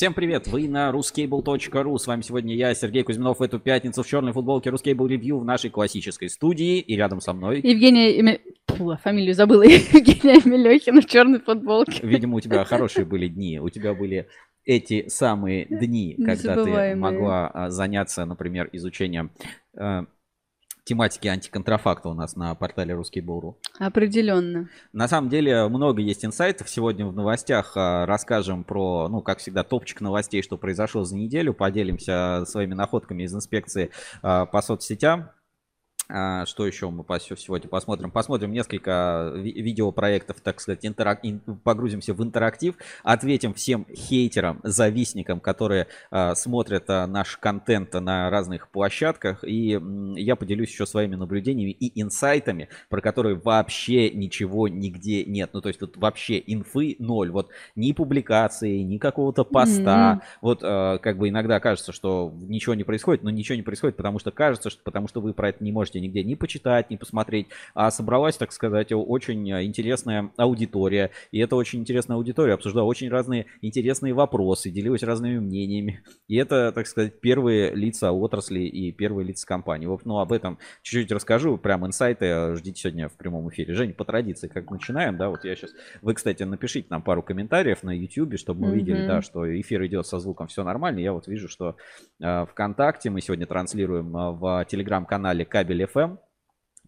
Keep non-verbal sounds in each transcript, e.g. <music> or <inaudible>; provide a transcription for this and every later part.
Всем привет, вы на ruscable.ru. С вами сегодня я, Сергей Кузьминов, в эту пятницу в черной футболке Ruscable Review в нашей классической студии. И рядом со мной... Евгения... Эми... Фу, фамилию забыла. <laughs> Евгения Мелехина в черной футболке. Видимо, у тебя хорошие были дни. У тебя были эти самые дни, <laughs> когда ты могла а, заняться, например, изучением э, тематики антиконтрафакта у нас на портале Русский Буру. Определенно. На самом деле много есть инсайтов. Сегодня в новостях а, расскажем про, ну, как всегда, топчик новостей, что произошло за неделю. Поделимся своими находками из инспекции а, по соцсетям. А, что еще мы сегодня посмотрим? Посмотрим несколько видеопроектов, так сказать, интерак... погрузимся в интерактив, ответим всем хейтерам, завистникам, которые а, смотрят а, наш контент на разных площадках. И я поделюсь еще своими наблюдениями и инсайтами, про которые вообще ничего нигде нет. Ну, то есть тут вообще инфы ноль. Вот ни публикации, ни какого-то поста. Mm-hmm. Вот как бы иногда кажется, что ничего не происходит, но ничего не происходит, потому что кажется, что потому что вы про это не можете нигде ни почитать, ни посмотреть. А собралась, так сказать, очень интересная аудитория. И эта очень интересная аудитория обсуждала очень разные интересные вопросы, делилась разными мнениями. И это, так сказать, первые лица отрасли и первые лица компании. Вот, ну, об этом чуть-чуть расскажу. Прям инсайты ждите сегодня в прямом эфире. Жень, по традиции, как начинаем, да, вот я сейчас... Вы, кстати, напишите нам пару комментариев на YouTube, чтобы мы mm-hmm. видели, да, что эфир идет со звуком, все нормально. Я вот вижу, что э, ВКонтакте мы сегодня транслируем э, в телеграм-канале Кабель FM.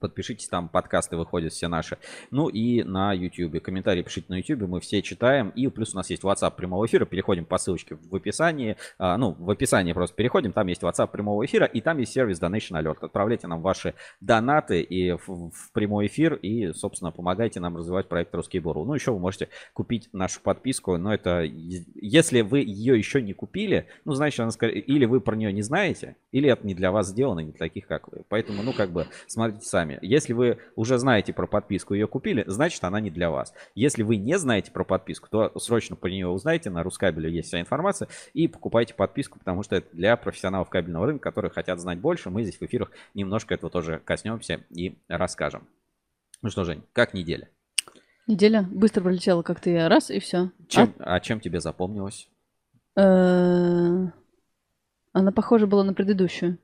Подпишитесь, там подкасты выходят все наши. Ну и на YouTube. Комментарии пишите на YouTube, мы все читаем. И плюс у нас есть WhatsApp прямого эфира. Переходим по ссылочке в описании. А, ну, в описании просто переходим. Там есть WhatsApp прямого эфира. И там есть сервис Donation Alert. Отправляйте нам ваши донаты и в, в прямой эфир. И, собственно, помогайте нам развивать проект Русский Бору. Ну, еще вы можете купить нашу подписку. Но это, если вы ее еще не купили, ну, значит, она, или вы про нее не знаете, или это не для вас сделано, не для таких, как вы. Поэтому, ну, как бы, смотрите сами вами. Если вы уже знаете про подписку и ее купили, значит она не для вас. Если вы не знаете про подписку, то срочно по нее узнаете. На Рускабеле есть вся информация. И покупайте подписку, потому что это для профессионалов кабельного рынка, которые хотят знать больше. Мы здесь в эфирах немножко этого тоже коснемся и расскажем. Ну что, Жень, как неделя? Неделя быстро пролетела, как ты раз, и все. Чем, а... а чем тебе запомнилось? Э, она похожа была на предыдущую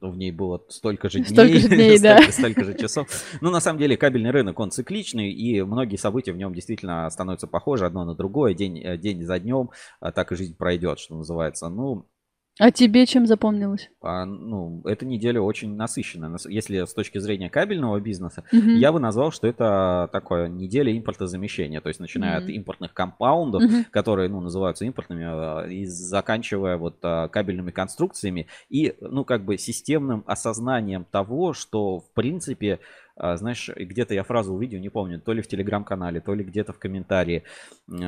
в ней было столько же дней, столько же, <laughs> дней, столько, да. столько же часов. Ну, на самом деле, кабельный рынок, он цикличный, и многие события в нем действительно становятся похожи одно на другое, день, э, день за днем, а так и жизнь пройдет, что называется. Ну, а тебе чем запомнилось? А, ну, эта неделя очень насыщенная. Если с точки зрения кабельного бизнеса, угу. я бы назвал, что это такое неделя импортозамещения. То есть, начиная угу. от импортных компаундов, угу. которые, ну, называются импортными, а, и заканчивая вот а, кабельными конструкциями и, ну, как бы системным осознанием того, что, в принципе, знаешь, где-то я фразу увидел, не помню, то ли в телеграм-канале, то ли где-то в комментарии,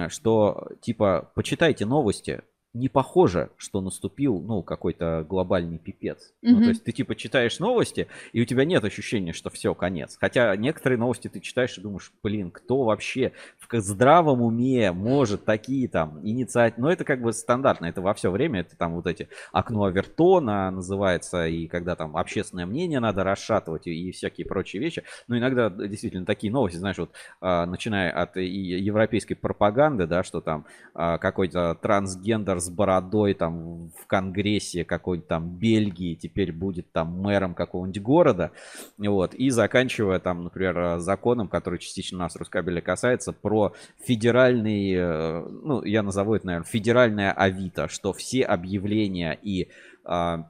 что типа почитайте новости, не похоже, что наступил, ну, какой-то глобальный пипец. Mm-hmm. Ну, то есть ты типа читаешь новости, и у тебя нет ощущения, что все, конец. Хотя некоторые новости ты читаешь и думаешь, блин, кто вообще в здравом уме может такие там инициативы... Ну, это как бы стандартно, это во все время, это там вот эти окно Авертона называется, и когда там общественное мнение надо расшатывать, и, и всякие прочие вещи. Но иногда действительно такие новости, знаешь, вот а, начиная от европейской пропаганды, да, что там а, какой-то трансгендер с бородой там в Конгрессе какой-нибудь там Бельгии, теперь будет там мэром какого-нибудь города, вот, и заканчивая там, например, законом, который частично нас Рускабеля касается, про федеральный, э, ну, я назову это, наверное, федеральное Авито, что все объявления и а,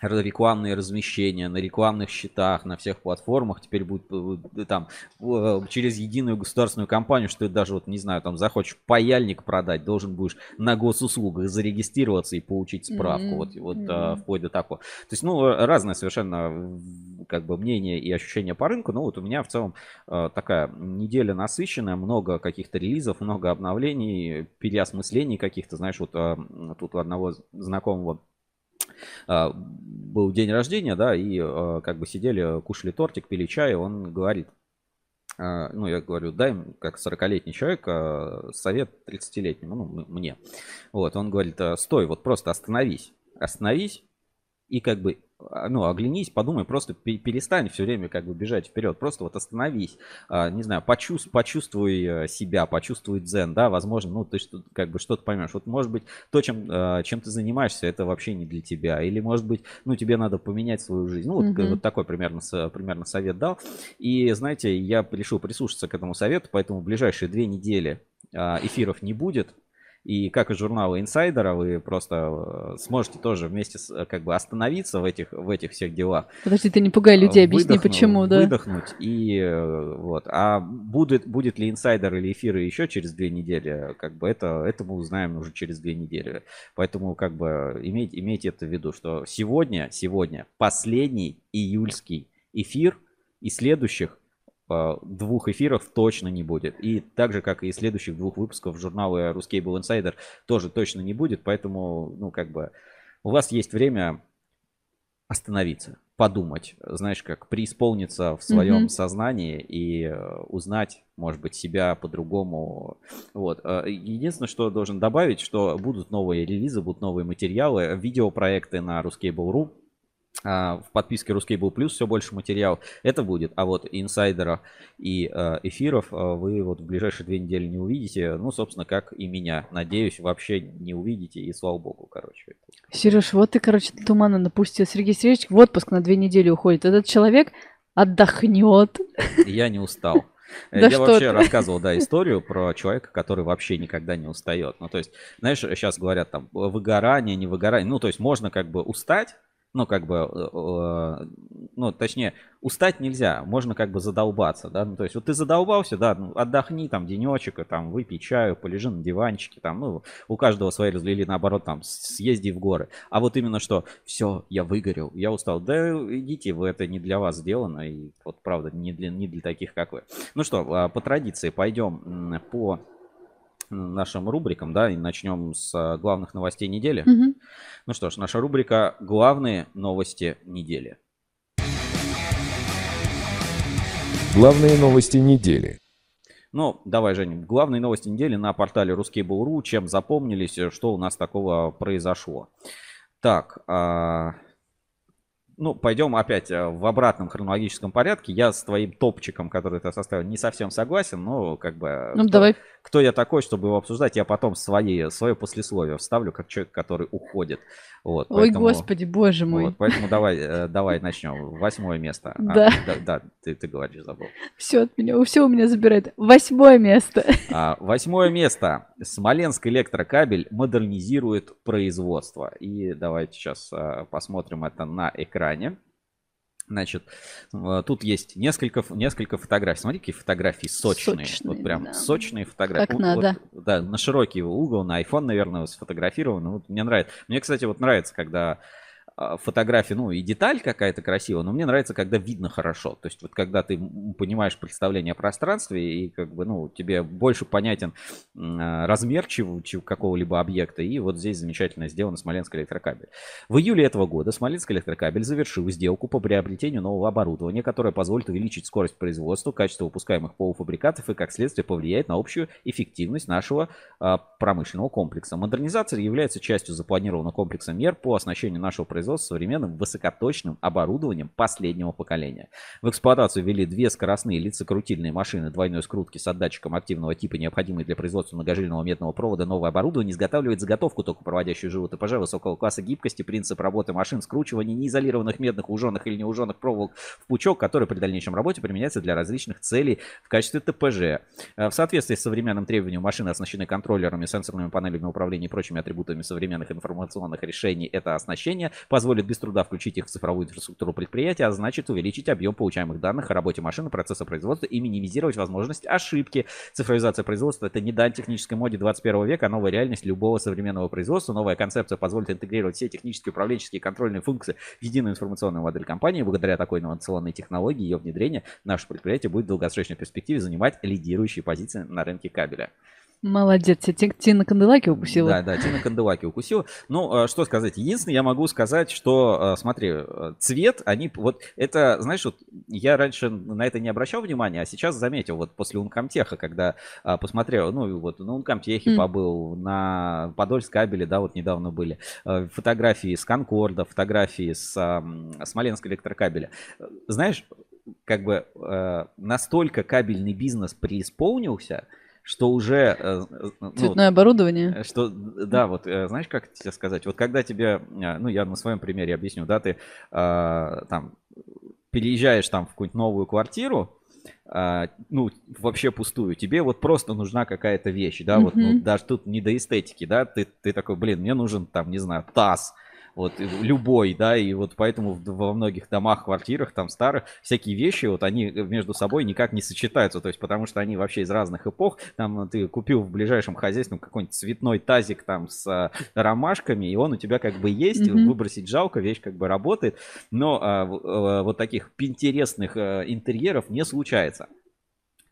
рекламные размещения на рекламных счетах, на всех платформах теперь будет э, там э, через единую государственную компанию, что ты даже вот не знаю, там захочешь паяльник продать, должен будешь на госуслугах зарегистрироваться и получить справку, mm-hmm. вот, вот mm-hmm. вплоть до такого. То есть, ну, разное совершенно как бы мнение и ощущения по рынку, но вот у меня в целом такая неделя насыщенная, много каких-то релизов, много обновлений, переосмыслений каких-то, знаешь, вот тут у одного знакомого а, был день рождения, да, и а, как бы сидели, кушали тортик, пили чай, он говорит, а, ну, я говорю, дай, как 40-летний человек, совет 30-летнему, ну, мне. Вот, он говорит, стой, вот просто остановись, остановись и как бы а, ну, оглянись, подумай, просто перестань все время как бы бежать вперед, просто вот остановись, а, не знаю, почувствуй, почувствуй э, себя, почувствуй дзен, да, возможно, ну, ты что, как бы что-то поймешь. Вот, может быть, то, чем, а, чем ты занимаешься, это вообще не для тебя, или, может быть, ну, тебе надо поменять свою жизнь. Ну, вот, mm-hmm. вот такой примерно, примерно совет дал. И, знаете, я решил прислушаться к этому совету, поэтому в ближайшие две недели эфиров не будет, и как и журнала инсайдера, вы просто э, сможете тоже вместе с, э, как бы остановиться в этих, в этих всех делах. Подожди, ты не пугай людей, объясни почему, да. Выдохнуть и э, вот. А будет, будет ли инсайдер или эфиры еще через две недели, как бы это, это мы узнаем уже через две недели. Поэтому как бы имейте, имейте это в виду, что сегодня, сегодня последний июльский эфир и следующих двух эфиров точно не будет. И так же, как и следующих двух выпусков журнала Ruscable Insider тоже точно не будет. Поэтому, ну, как бы, у вас есть время остановиться, подумать, знаешь, как преисполниться в своем mm-hmm. сознании и э, узнать, может быть, себя по-другому. Вот. Э, единственное, что должен добавить, что будут новые релизы, будут новые материалы, видеопроекты на Ruscable.ru в подписке Ruskable Plus все больше материал. Это будет. А вот инсайдера и э, эфиров э, вы вот в ближайшие две недели не увидите. Ну, собственно, как и меня. Надеюсь, вообще не увидите. И слава богу, короче. Сереж, вот ты, короче, тумана напустил. Сергей Сергеевич в отпуск на две недели уходит. Этот человек отдохнет. Я не устал. <laughs> Да Я вообще ты? рассказывал, да, историю про человека, который вообще никогда не устает. Ну, то есть, знаешь, сейчас говорят там выгорание, не выгорание. Ну, то есть, можно как бы устать, ну, как бы, э, э, ну, точнее, устать нельзя, можно как бы задолбаться, да, ну, то есть вот ты задолбался, да, ну, отдохни там денечек, там, выпей чаю, полежи на диванчике, там, ну, у каждого свои разлили, наоборот, там, съезди в горы, а вот именно что, все, я выгорел, я устал, да идите, вы, это не для вас сделано, и вот, правда, не для, не для таких, как вы. Ну что, а, по традиции пойдем по нашим рубрикам, да, и начнем с а, главных новостей недели. Угу. Ну что ж, наша рубрика «Главные новости недели». Главные новости недели. Ну, давай, Женя, главные новости недели на портале Ruskable.ru. Чем запомнились, что у нас такого произошло? Так, а, ну, пойдем опять э, в обратном хронологическом порядке. Я с твоим топчиком, который ты составил, не совсем согласен, но как бы... Ну, кто, давай. Кто я такой, чтобы его обсуждать? Я потом свои, свое послесловие вставлю, как человек, который уходит. Вот, Ой, поэтому, господи, боже мой. Вот, поэтому давай, э, давай начнем. Восьмое место. А, да. А, да, да ты, ты говоришь, забыл. Все от меня, все у меня забирает. Восьмое место. А, восьмое место. Смоленск электрокабель модернизирует производство. И давайте сейчас а, посмотрим это на экране. Значит, тут есть несколько, несколько фотографий. Смотри, какие фотографии сочные. сочные вот прям да. сочные фотографии. Как надо. Вот, да, на широкий угол, на iPhone, наверное, сфотографировано. Вот мне нравится. Мне, кстати, вот нравится, когда фотографии, ну и деталь какая-то красивая, но мне нравится, когда видно хорошо. То есть вот когда ты понимаешь представление о пространстве и как бы, ну, тебе больше понятен а, размер чего, чего какого-либо объекта. И вот здесь замечательно сделано Смоленск электрокабель. В июле этого года Смоленск электрокабель завершил сделку по приобретению нового оборудования, которое позволит увеличить скорость производства, качество выпускаемых полуфабрикатов и, как следствие, повлияет на общую эффективность нашего а, промышленного комплекса. Модернизация является частью запланированного комплекса мер по оснащению нашего производства производства современным высокоточным оборудованием последнего поколения. В эксплуатацию ввели две скоростные лицекрутильные машины двойной скрутки с отдатчиком активного типа, необходимые для производства многожильного медного провода. Новое оборудование изготавливает заготовку, только проводящую ТПЖ высокого класса гибкости, принцип работы машин, скручивания неизолированных медных, уженных или неуженных проволок в пучок, который при дальнейшем работе применяется для различных целей в качестве ТПЖ. Э, в соответствии с современным требованием машины оснащены контроллерами, сенсорными панелями управления и прочими атрибутами современных информационных решений. Это оснащение позволит без труда включить их в цифровую инфраструктуру предприятия, а значит увеличить объем получаемых данных о работе машины, процесса производства и минимизировать возможность ошибки. Цифровизация производства – это не дань технической моде 21 века, а новая реальность любого современного производства. Новая концепция позволит интегрировать все технические, управленческие и контрольные функции в единую информационную модель компании. Благодаря такой инновационной технологии ее внедрения наше предприятие будет в долгосрочной перспективе занимать лидирующие позиции на рынке кабеля. Молодец, Тина Канделаки укусила. Да, да, Тина Канделаки укусила. Ну, э, что сказать? Единственное, я могу сказать, что, э, смотри, э, цвет, они, вот это, знаешь, вот я раньше на это не обращал внимания, а сейчас заметил, вот после Ункомтеха, когда а, посмотрел, ну, вот на Ункомтехе М. побыл, на Подольск кабеле, да, вот недавно были, фотографии с Конкорда, фотографии с ам, Смоленск электрокабеля. Знаешь, как бы настолько кабельный бизнес преисполнился, что уже... э, э, ну, Цветное оборудование. Э, Что, да, вот, знаешь, как тебе сказать, вот когда тебе, ну, я на своем примере объясню, да, ты э, там переезжаешь там в какую-нибудь новую квартиру, а, ну, вообще пустую, тебе вот просто нужна какая-то вещь, да, вот, ну, даже тут не до эстетики, да, ты, ты такой, блин, мне нужен там, не знаю, таз, вот, любой, да, и вот поэтому во многих домах, квартирах, там, старых, всякие вещи, вот, они между собой никак не сочетаются, то есть, потому что они вообще из разных эпох, там, ты купил в ближайшем хозяйстве ну, какой-нибудь цветной тазик там с а, ромашками, и он у тебя как бы есть, Мгм. выбросить жалко, вещь как бы работает, но а, а, вот таких интересных а, интерьеров не случается.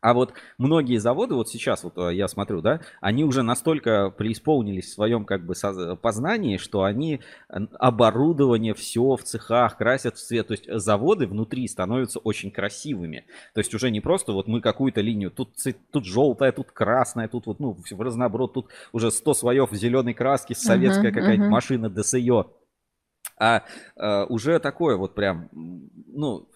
А вот многие заводы, вот сейчас вот э, я смотрю, да, они уже настолько преисполнились в своем как бы познании, что они оборудование все в цехах красят в цвет. То есть заводы внутри становятся очень красивыми. То есть уже не просто вот мы какую-то линию, тут, тут желтая, тут красная, тут вот, ну, в разноброд, тут уже 100 слоев зеленой краски, советская Ага, какая-нибудь ага. машина ДСЕ. А э, уже такое вот прям, ну,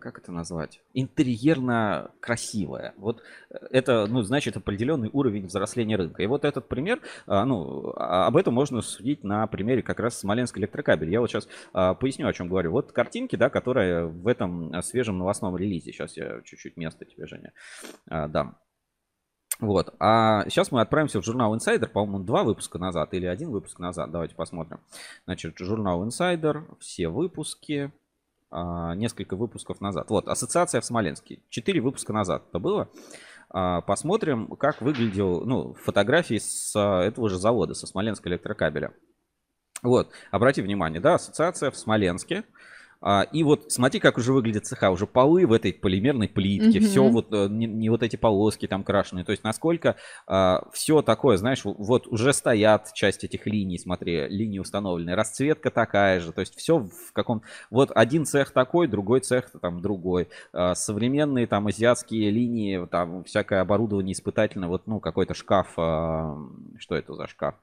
как это назвать? Интерьерно красивое. Вот э, это, ну, значит, определенный уровень взросления рынка. И вот этот пример, а, ну, а- об этом можно судить на примере как раз Смоленск электрокабель. Я вот сейчас поясню, о чем говорю. Вот картинки, да, которые в этом а, свежем новостном релизе. Сейчас я чуть-чуть место тебе, Женя, а, дам. Вот. А сейчас мы отправимся в журнал Insider, по-моему, два выпуска назад или один выпуск назад. Давайте посмотрим. Значит, журнал Insider, все выпуски, а, несколько выпусков назад. Вот, ассоциация в Смоленске. Четыре выпуска назад это было. А, Посмотрим, как выглядел, ну, фотографии с а, этого же завода, со Смоленска электрокабеля. Вот, обрати внимание, да, ассоциация в Смоленске. А, И вот смотри, как уже выглядит цеха. Уже полы в этой полимерной плитке, Мгм. все вот, э, не, не вот эти полоски там крашеные. То есть насколько все такое, знаешь, вот уже стоят часть этих линий, смотри, линии установлены, расцветка такая же. То есть все в каком... Вот один цех такой, другой цех там другой. А, Современные там азиатские линии, там всякое оборудование испытательное, вот, ну, какой-то шкаф, а, что это за шкаф?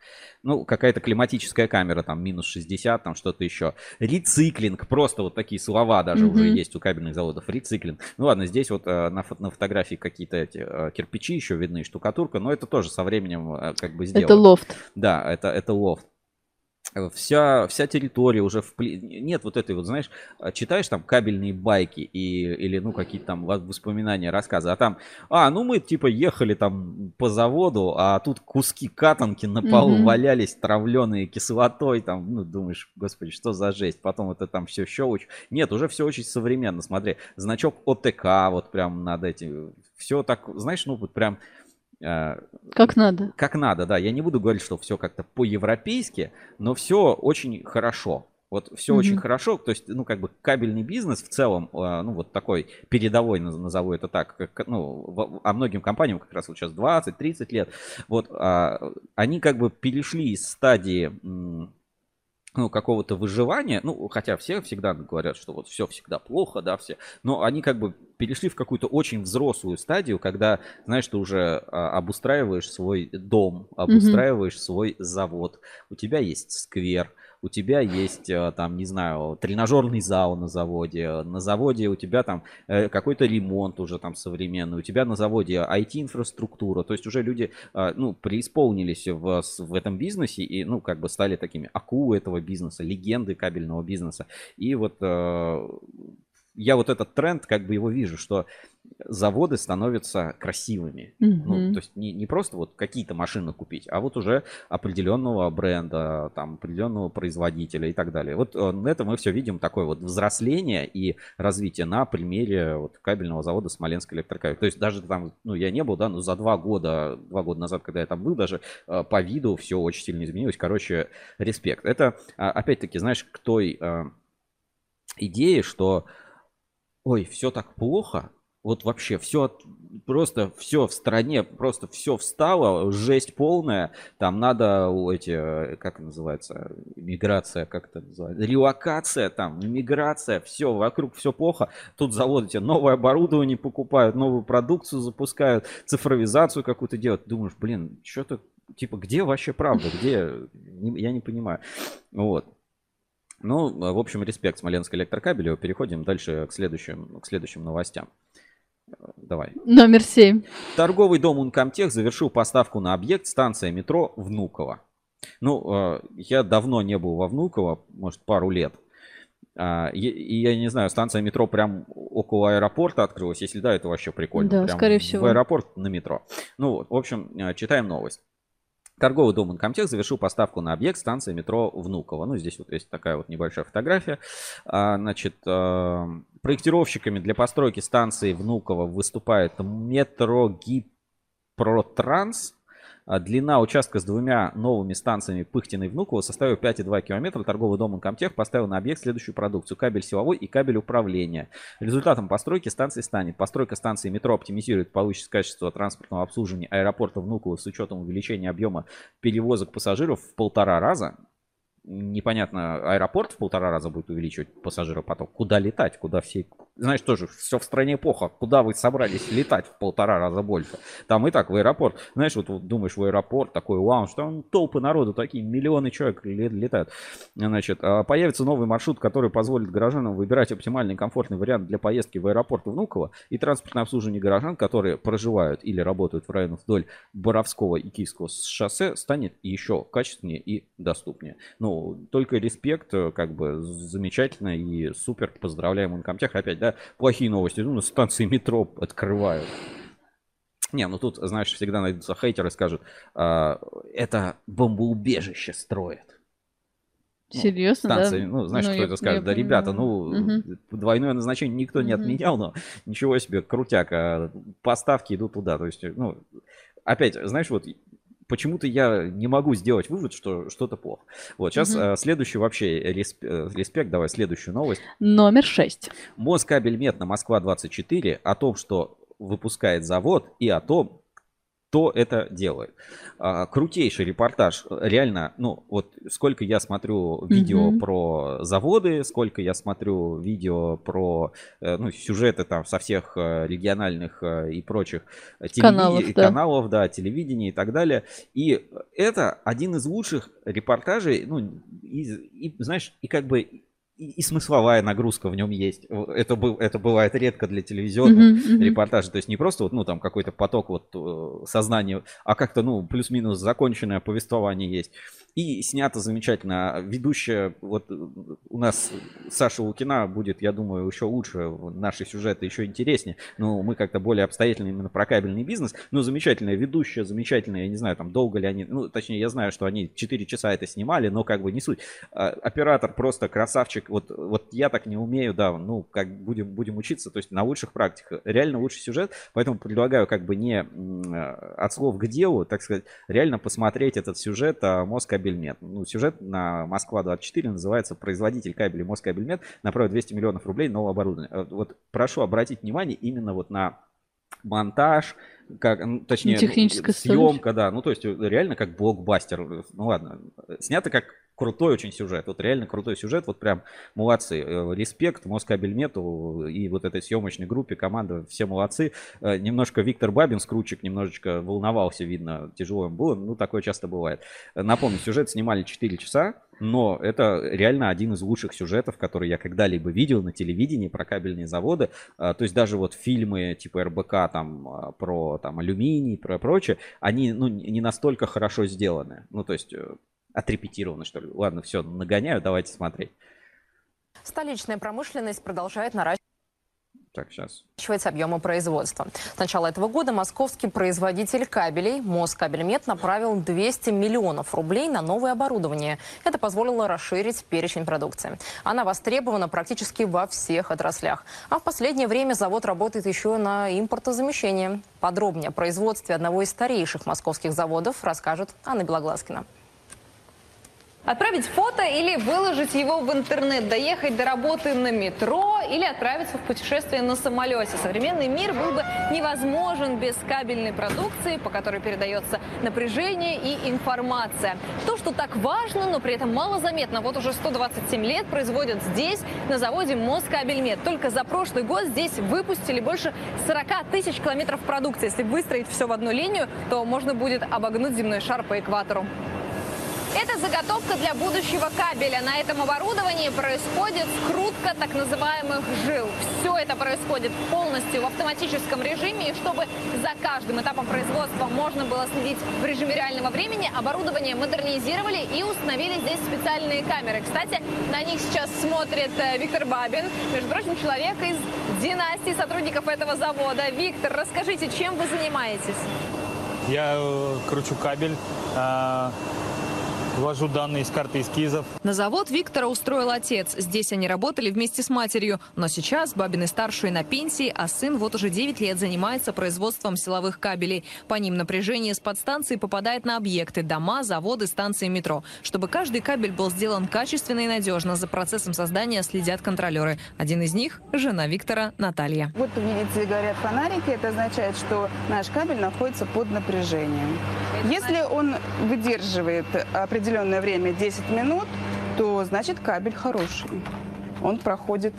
Ну, какая-то климатическая камера, там, минус 60, там, что-то еще. Рециклинг, просто вот такие слова даже Мгм. уже есть у кабельных заводов. Рециклинг. Ну ладно, здесь вот э, на, фо- на фотографии какие-то эти э, кирпичи еще видны, штукатурка, но это тоже со временем э, как бы сделано. Это лофт. Да, это, это лофт. Э, Вся, вся территория уже в нет вот этой вот, знаешь, э, читаешь там кабельные байки и, или ну какие-то там во- воспоминания, рассказы, а там, а, ну мы типа ехали там по заводу, а тут куски катанки на полу Мгм. валялись, травленые кислотой, там, ну думаешь, господи, что за жесть, потом это там все щелочь. Нет, уже все очень современно, смотри, значок ОТК вот прям над этим, все так, знаешь, ну вот прям Как надо. как надо, да. Я не буду говорить, что все как-то по-европейски, но все очень хорошо. Вот все Мгм. очень хорошо, то есть, ну, как бы кабельный бизнес в целом, э, ну, вот такой передовой, наз- назову это так, как, ну, а многим компаниям как раз вот сейчас 20-30 лет, вот, а, они как бы перешли из стадии, ну, какого-то выживания, ну, хотя все всегда говорят, что вот все всегда плохо, да, все, но они как бы перешли в какую-то очень взрослую стадию, когда, знаешь, ты уже а, обустраиваешь свой дом, обустраиваешь свой завод, у тебя есть сквер, у тебя есть а, там, не знаю, тренажерный зал на заводе, на заводе у тебя там э, какой-то ремонт уже там современный, у тебя на заводе IT-инфраструктура, то есть уже люди, ну, преисполнились в, в этом бизнесе и, ну, как бы стали такими акулы этого бизнеса, легенды кабельного бизнеса. И вот э, я вот этот тренд, как бы его вижу, что заводы становятся красивыми. Ну, Мгм. то есть не, не просто вот какие-то машины купить, а вот уже определенного бренда, там, определенного производителя и так далее. Вот э, это мы все видим такое вот взросление и развитие на примере вот кабельного завода Смоленск электрокабель. То есть даже там, ну, я не был, да, но за два года, два года назад, когда я там был, даже э, по виду все очень сильно изменилось. Короче, респект. Это, а, опять-таки, знаешь, к той э, идее, что ой, все так плохо, Вот вообще все, просто все в стране, просто все встало, жесть полная. Там надо эти, как называется, миграция, как это называется, релокация там, миграция, все, вокруг все плохо. Тут заводы тебе новое оборудование покупают, новую продукцию запускают, цифровизацию какую-то делают. Думаешь, блин, что-то, типа, где вообще правда, где, я не понимаю. Вот. Ну, в общем, респект Смоленской электрокабелю. Переходим дальше к следующим, к следующим новостям. Давай. Номер семь. Торговый дом Ункомтех завершил поставку на объект станция метро Внуково. Ну, э, я давно не был во Внуково, может, пару лет. А, и я не знаю, станция метро прям около аэропорта открылась. Если да, это вообще прикольно. Да, прям скорее всего. В аэропорт на метро. Ну вот, в общем, э, читаем новость. Торговый дом Инкомтех завершил поставку на объект станции метро Внуково. Ну, здесь вот есть такая вот небольшая фотография. А, значит, а, проектировщиками для постройки станции Внуково выступает Метрогипротранс. А длина участка с двумя новыми станциями Пыхтина и Внуково составила 5,2 км. Торговый дом Инкомтех поставил на объект следующую продукцию. Кабель силовой и кабель управления. Результатом постройки станции станет. Постройка станции метро оптимизирует получится качество транспортного обслуживания аэропорта Внуково с учетом увеличения объема перевозок пассажиров в полтора раза непонятно, аэропорт в полтора раза будет увеличивать пассажиропоток. Куда летать? Куда все... Знаешь, тоже все в стране плохо. Куда вы собрались летать в полтора раза больше? Там и так в аэропорт. Знаешь, вот, вот думаешь в аэропорт, такой лаунж, там толпы народу, такие миллионы человек летают. Значит, а появится новый маршрут, который позволит горожанам выбирать оптимальный комфортный вариант для поездки в аэропорт Внуково и транспортное обслуживание горожан, которые проживают или работают в районах вдоль Боровского и Киевского шоссе, станет еще качественнее и доступнее. Ну, только респект, э, как бы замечательно и супер. Поздравляем Инкомтех. Опять, да, плохие новости. Ну, на станции метро открывают. Не, ну тут, знаешь, всегда найдутся хейтеры, скажут, а, это бомбоубежище строят. Ну, Серьезно, станции, да? ну, знаешь, Ну, кто я- это скажет? я Да, ребята, ну, Мгм. двойное назначение никто не Мгм. отменял, но ничего себе, крутяк, а поставки идут туда. То есть, ну, опять, знаешь, вот почему-то я не могу сделать вывод, что что-то плохо. Вот, сейчас Мгм. следующий вообще респ- э, респект, давай следующую новость. Номер шесть. Москабельмет на Москва-24 о том, что выпускает завод и о том, кто это делает. А, крутейший репортаж. Реально, ну, вот сколько я смотрю видео Мгм. про заводы, сколько я смотрю видео про э, ну, сюжеты там со всех э, региональных э, и прочих телевиди- Каналов, да. каналов, да, телевидения и так далее. И это один из лучших репортажей, ну, и, и, знаешь, и как бы и, и смысловая нагрузка в нем есть. Это, был, это бывает редко для телевизионных Мгм, мгм. репортажей. То есть не просто вот, ну, там какой-то поток вот э, сознания, а как-то, ну, плюс-минус законченное повествование есть. И снято замечательно. Ведущая, вот э, у нас Саша Лукина будет, я думаю, еще лучше. Наши сюжеты еще интереснее. Но мы как-то более обстоятельно именно про кабельный бизнес. Но замечательная ведущая, замечательная. Я не знаю, там долго ли они... Ну, точнее, я знаю, что они 4 часа это снимали, но как бы не суть. А, Оператор просто красавчик. Вот, вот я так не умею, да, ну, как будем, будем учиться, то есть на лучших практиках. Реально лучший сюжет, поэтому предлагаю как бы не э, от слов к делу, так сказать, реально посмотреть этот сюжет а, Москабельмет. Ну, сюжет на Москва-24 называется «Производитель кабелей Москабельмет направил 200 миллионов рублей нового оборудования». Э, Вот прошу обратить внимание именно вот на монтаж, как, ну, точнее, Техническая съемка, да, ну то есть э, реально как блокбастер, ну ладно, снято как крутой очень сюжет, вот реально крутой сюжет, вот прям молодцы, Э, респект Москабельмету и вот этой съемочной группе, команда, все молодцы, Э, немножко Виктор Бабин, скрутчик, немножечко волновался, видно, тяжело им было, ну такое часто бывает. Э, Напомню, сюжет снимали 4 часа, но это реально один из лучших сюжетов, который я когда-либо видел на телевидении про кабельные заводы. То есть даже вот фильмы типа РБК там про там алюминий, про прочее, они ну, не настолько хорошо сделаны. Ну то есть отрепетированы что ли. Ладно, все, нагоняю, давайте смотреть. Столичная промышленность продолжает наращивать Так, сейчас. объемы производства. С начала этого года московский производитель кабелей Москабельмет направил 200 миллионов рублей на новое оборудование. Это позволило расширить перечень продукции. Она востребована практически во всех отраслях. А в последнее время завод работает еще на импортозамещение. Подробнее о производстве одного из старейших московских заводов расскажет Анна Белогласкина. Отправить фото или выложить его в интернет, доехать до работы на метро или отправиться в путешествие на самолете. Современный мир был бы невозможен без кабельной продукции, по которой передается напряжение и информация. То, что так важно, но при этом мало заметно, вот уже 127 лет производят здесь, на заводе Москабельмет. Только за прошлый год здесь выпустили больше 40 тысяч километров продукции. Если выстроить все в одну линию, то можно будет обогнуть земной шар по экватору. Это заготовка для будущего кабеля. На этом оборудовании происходит скрутка так называемых жил. Все это происходит полностью в автоматическом режиме. И чтобы за каждым этапом производства можно было следить в режиме реального времени, оборудование модернизировали и установили здесь специальные камеры. Кстати, на них сейчас смотрит э, Виктор Бабин, между прочим, человек из династии сотрудников этого завода. Виктор, расскажите, чем вы занимаетесь? Я э, кручу кабель, э, ввожу данные из карты эскизов. На завод Виктора устроил отец. Здесь они работали вместе с матерью. Но сейчас Бабины старшие на пенсии, а сын вот уже 9 лет занимается производством силовых кабелей. По ним напряжение с подстанции попадает на объекты – дома, заводы, станции метро. Чтобы каждый кабель был сделан качественно и надежно, за процессом создания следят контролеры. Один из них – жена Виктора Наталья. Вот видите, горят фонарики. Это означает, что наш кабель находится под напряжением. Если он выдерживает определенное время, 10 минут, то значит кабель хороший. Он проходит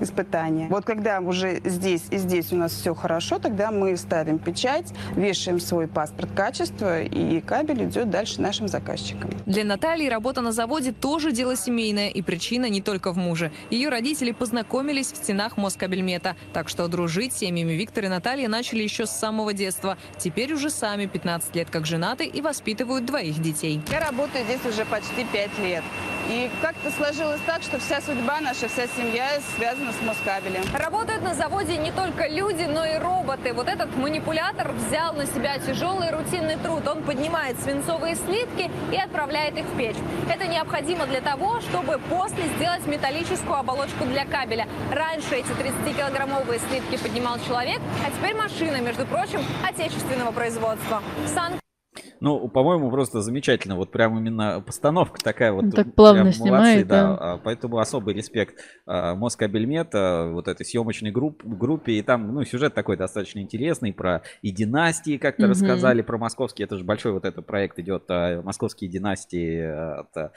испытания. Вот когда уже здесь и здесь у нас все хорошо, тогда мы ставим печать, вешаем свой паспорт качества, и кабель идет дальше нашим заказчикам. Для Натальи работа на заводе тоже дело семейное, и причина не только в муже. Ее родители познакомились в стенах Москабельмета, так что дружить с семьями Виктор и Наталья начали еще с самого детства. Теперь уже сами 15 лет как женаты и воспитывают двоих детей. Я работаю здесь уже почти 5 лет. И как-то сложилось так, что вся судьба наша, вся семья связана с Москабелем. Работают на заводе не только люди, но и роботы. Вот этот манипулятор взял на себя тяжелый рутинный труд. Он поднимает свинцовые слитки и отправляет их в печь. Это необходимо для того, чтобы после сделать металлическую оболочку для кабеля. Раньше эти 30-килограммовые слитки поднимал человек, а теперь машина, между прочим, отечественного производства. Сан ну, по-моему, просто замечательно. Вот прям именно постановка такая вот. так плавно снимает, да. да. А, поэтому особый респект а, Москабельмета, вот этой съемочной групп, группе. И там, ну, сюжет такой достаточно интересный про и династии как-то угу. рассказали, про московские. Это же большой вот этот проект идет, а, московские династии от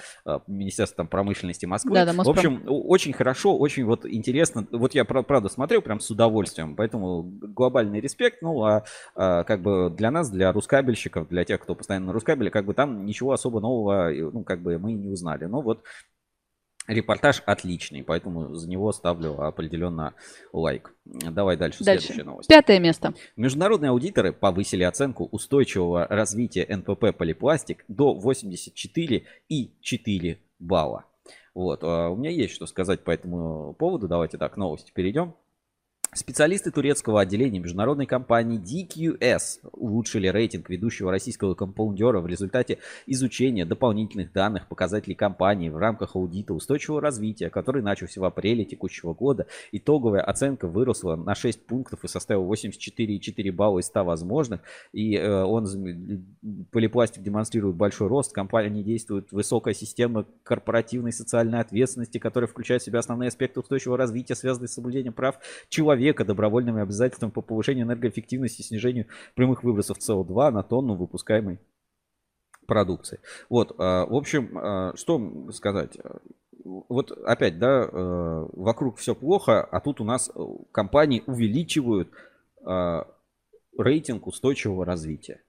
Министерства там, промышленности Москвы. Да, да, В общем, очень хорошо, очень вот интересно. Вот я, правда, смотрел прям с удовольствием. Поэтому глобальный респект. Ну, а как бы для нас, для рускабельщиков, для тех, кто постоянно на Рускабеле, как бы там ничего особо нового, ну, как бы мы не узнали. Но вот репортаж отличный, поэтому за него ставлю определенно лайк. Давай дальше, дальше. следующая новость. Пятое место. Международные аудиторы повысили оценку устойчивого развития НПП «Полипластик» до 84,4 балла. Вот, а у меня есть что сказать по этому поводу. Давайте так, новости перейдем. Специалисты турецкого отделения международной компании DQS улучшили рейтинг ведущего российского компаундера в результате изучения дополнительных данных показателей компании в рамках аудита устойчивого развития, который начался в апреле текущего года. Итоговая оценка выросла на 6 пунктов и составила 84,4 балла из 100 возможных. И э, он, полипластик демонстрирует большой рост. Компания действует высокая система корпоративной социальной ответственности, которая включает в себя основные аспекты устойчивого развития, связанные с соблюдением прав человека человека добровольными обязательствами по повышению энергоэффективности и снижению прямых выбросов СО2 на тонну выпускаемой продукции. Вот, а, в общем, а, что сказать? Вот опять, да, а, вокруг все плохо, а тут у нас компании увеличивают рейтинг устойчивого развития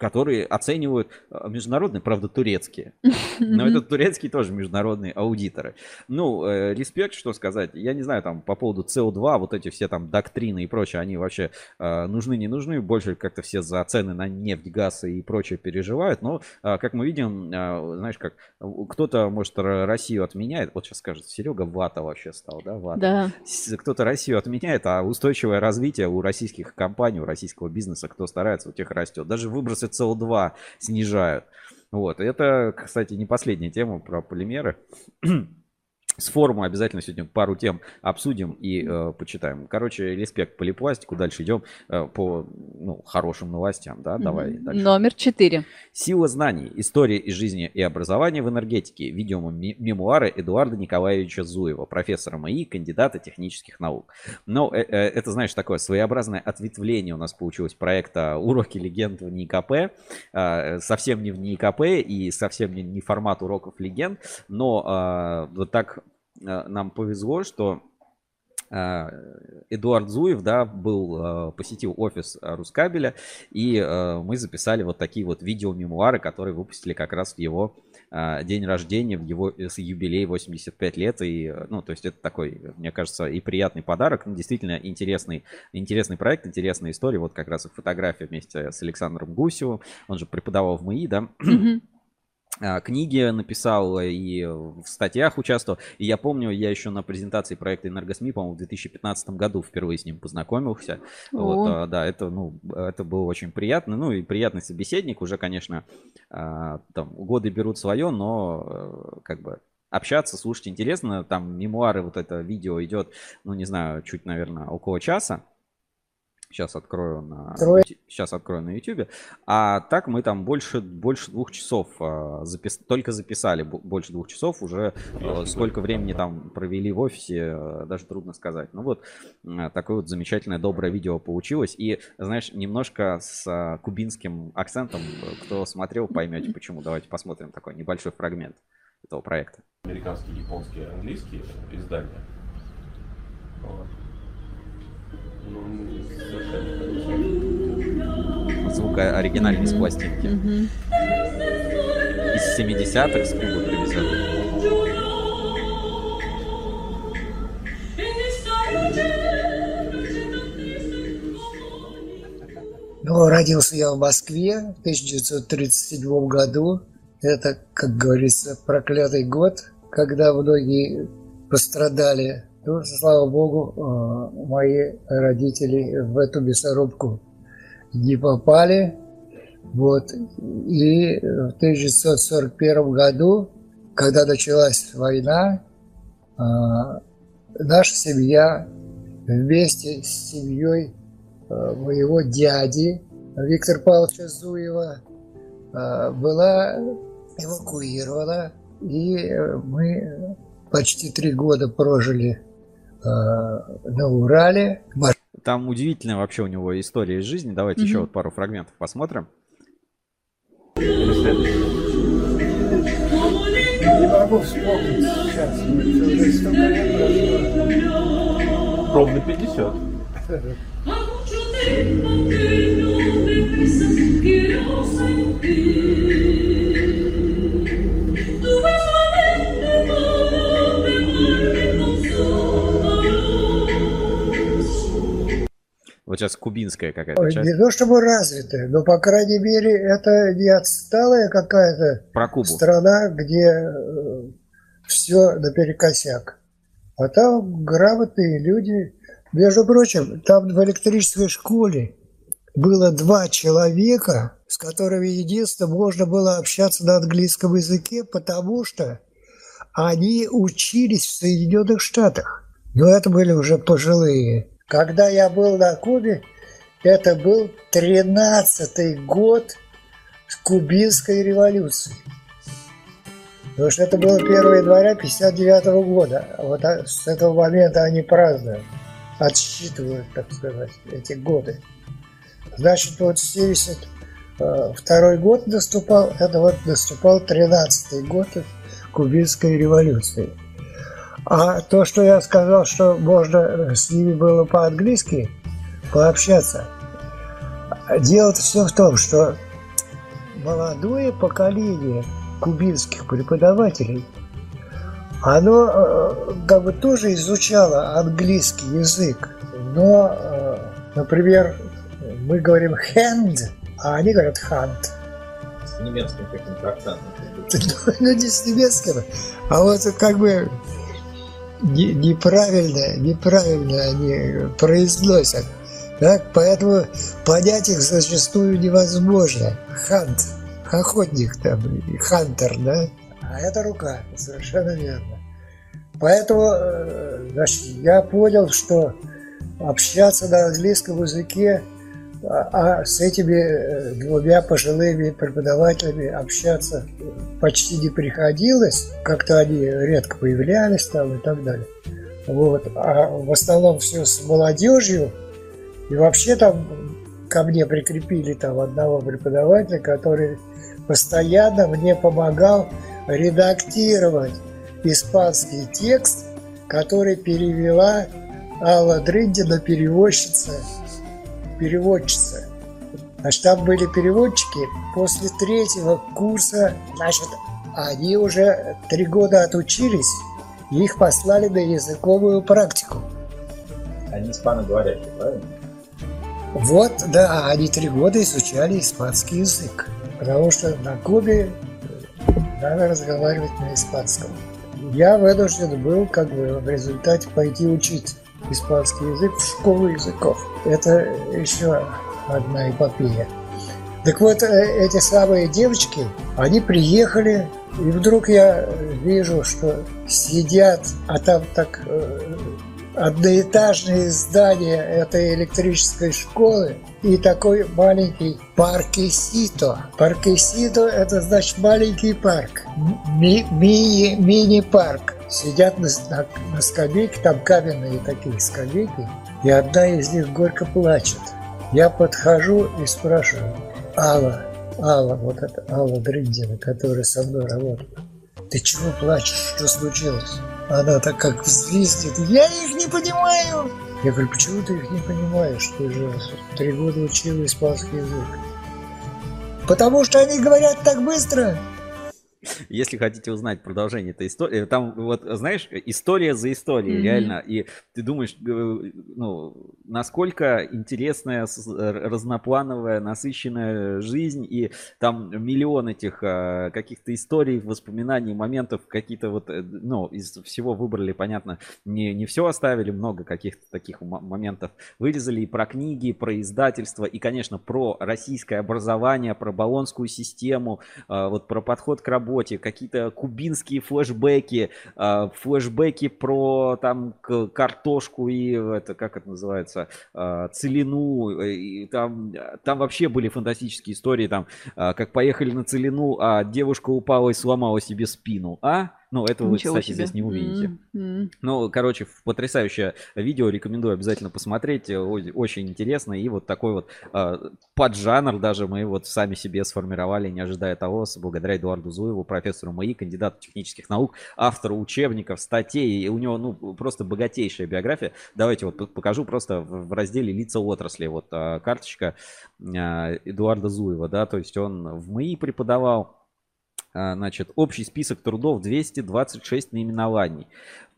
которые оценивают э, международные, правда, турецкие. <laughs> Но это турецкие тоже международные аудиторы. Ну, э, респект, что сказать. Я не знаю, там, по поводу CO2, вот эти все там доктрины и прочее, они вообще э, нужны, не нужны. Больше как-то все за цены на нефть, газ и прочее переживают. Но, э, как мы видим, э, знаешь, как кто-то, может, Россию отменяет. Вот сейчас скажет, Серега вата вообще стал, да? Вата. Да. Кто-то Россию отменяет, а устойчивое развитие у российских компаний, у российского бизнеса, кто старается, у тех растет. Даже выбросы СО2 снижают. Вот. Это, кстати, не последняя тема про полимеры. <clears throat> с форума обязательно сегодня пару тем обсудим и э, почитаем. Короче, респект полипластику. Дальше идем э, по ну, хорошим новостям. Да? Давай дальше. Номер четыре. Сила знаний. История из жизни и образования в энергетике. Видеомемуары Эдуарда Николаевича Зуева, профессора МАИ, кандидата технических наук. Но э, э, это, знаешь, такое своеобразное ответвление у нас получилось проекта «Уроки легенд в НИКП». Э, совсем не в НИКП и совсем не, не формат уроков легенд, но э, вот так нам повезло, что э, Эдуард Зуев, да, был, э, посетил офис Рускабеля, и мы записали вот такие вот видеомемуары, которые выпустили как раз в его день рождения, в его с юбилей 85 лет, и, ну, то есть это такой, мне кажется, и приятный подарок, ну, действительно интересный, интересный проект, интересная история, вот как раз их фотография вместе с Александром Гусевым, он же преподавал в МАИ, да, книги написал и в статьях участвовал. И я помню, я еще на презентации проекта Энергосми, по-моему, в 2015 году впервые с ним познакомился. Вот, а, да, это, ну, это было очень приятно. Ну и приятный собеседник. Уже, конечно, а, там годы берут свое, но э, как бы общаться, слушать интересно. Там мемуары, вот это видео идет, ну не знаю, чуть, наверное, около часа. Сейчас открою на сейчас открою на YouTube. А так мы там больше больше двух часов а, запис, только записали больше двух часов уже э, сколько времени там провели в офисе э, даже трудно сказать. Ну вот э, такое вот замечательное доброе видео получилось и знаешь немножко с а, кубинским акцентом. Кто смотрел поймете почему. Давайте посмотрим такой небольшой фрагмент этого проекта. Американские, японские, английские издания. Вот. Звук оригинальный с пластинки. Из 70-х с Кубы привезен. Ну, родился я в Москве в 1937 году. Это, как говорится, проклятый год, когда многие пострадали то, слава богу, э, мои родители в эту мясорубку не попали. Вот. И в 1941 году, когда началась война, э, наша семья вместе с семьей э, моего дяди Виктора Павловича Зуева была эвакуирована, и мы почти три года прожили на Урале. Там удивительная вообще у него история из жизни. Давайте mm-hmm. еще вот пару фрагментов посмотрим. Не могу вспомнить сейчас. Ровно 50. Вот сейчас кубинская какая-то часть. Не то чтобы развитая, но, по крайней мере, это не отсталая какая-то страна, где э, все наперекосяк. А там грамотные люди. Между прочим, там в электрической школе было два человека, с которыми единственное можно было общаться на английском языке, потому что они учились в Соединенных Штатах. Но это были уже пожилые когда я был на Кубе, это был 13-й год кубинской революции. Потому что это было 1 января 59 -го года. Вот с этого момента они празднуют, отсчитывают, так сказать, эти годы. Значит, вот 72 год наступал, это вот наступал 13-й год кубинской революции. А то, что я сказал, что можно с ними было по-английски пообщаться, дело все в том, что молодое поколение кубинских преподавателей, оно э, как бы тоже изучало английский язык, но, э, например, мы говорим hand, а они говорят hunt. С немецким каким-то акцентом. <laughs> Ну, не с немецким, а вот как бы неправильно, неправильно они произносят. Так? Поэтому понять их зачастую невозможно. Хант, охотник там, хантер, да? А это рука, совершенно верно. Поэтому э, значит, я понял, что общаться на английском языке а, а с этими э, двумя пожилыми преподавателями общаться почти не приходилось. Как-то они редко появлялись там и так далее. Вот. А в основном все с молодежью. И вообще там ко мне прикрепили там одного преподавателя, который постоянно мне помогал редактировать испанский текст, который перевела Алла Дрындина, переводчица. Переводчица. Значит, там были переводчики после третьего курса, значит, они уже три года отучились, и их послали на языковую практику. Они испаноговорящие, правильно? Вот, да, они три года изучали испанский язык, потому что на Кубе надо разговаривать на испанском. Я вынужден был как бы в результате пойти учить испанский язык в школу языков. Это еще одна эпопея. Так вот, э, эти самые девочки, они приехали, и вдруг я вижу, что сидят, а там так э, одноэтажные здания этой электрической школы и такой маленький паркесито. Паркесито – это значит маленький парк, ми- ми- мини-парк. Сидят на, на, на скамейке, там каменные такие скамейки, и одна из них горько плачет. Я подхожу и спрашиваю, Алла, Алла, вот это Алла Дрындина, которая со мной работает, ты чего плачешь, что случилось? Она так как взвизнет. Я их не понимаю. Я говорю, почему ты их не понимаешь? Ты же три года учил испанский язык. Потому что они говорят так быстро. <laughs> Если хотите узнать продолжение этой истории, там вот, знаешь, история за историей, mm-hmm. реально. И ты думаешь, ну, насколько интересная, разноплановая, насыщенная жизнь, и там миллион этих а, каких-то историй, воспоминаний, моментов, какие-то вот, э, ну, из всего выбрали, понятно, не, не все оставили, много каких-то таких моментов вырезали и про книги, и про издательство, и, конечно, про российское образование, про баллонскую систему, а, вот про подход к работе, работе, какие-то кубинские флешбеки, э, флешбеки про там картошку и это, как это называется, э, целину, и там, там вообще были фантастические истории, там, э, как поехали на целину, а девушка упала и сломала себе спину, а? Ну, этого Ничего вы, кстати, себе. здесь не увидите. Mm-hmm. Ну, короче, потрясающее видео, рекомендую обязательно посмотреть, э, очень интересно. И вот такой вот э, поджанр даже мы вот сами себе сформировали, не ожидая того, благодаря Эдуарду Зуеву, профессору МАИ, кандидату технических наук, автору учебников, статей. И у него, ну, просто богатейшая биография. Давайте вот покажу просто в разделе «Лица отрасли». Вот э, карточка э, Эдуарда Зуева, да, то есть он в МАИ преподавал, значит, общий список трудов 226 наименований.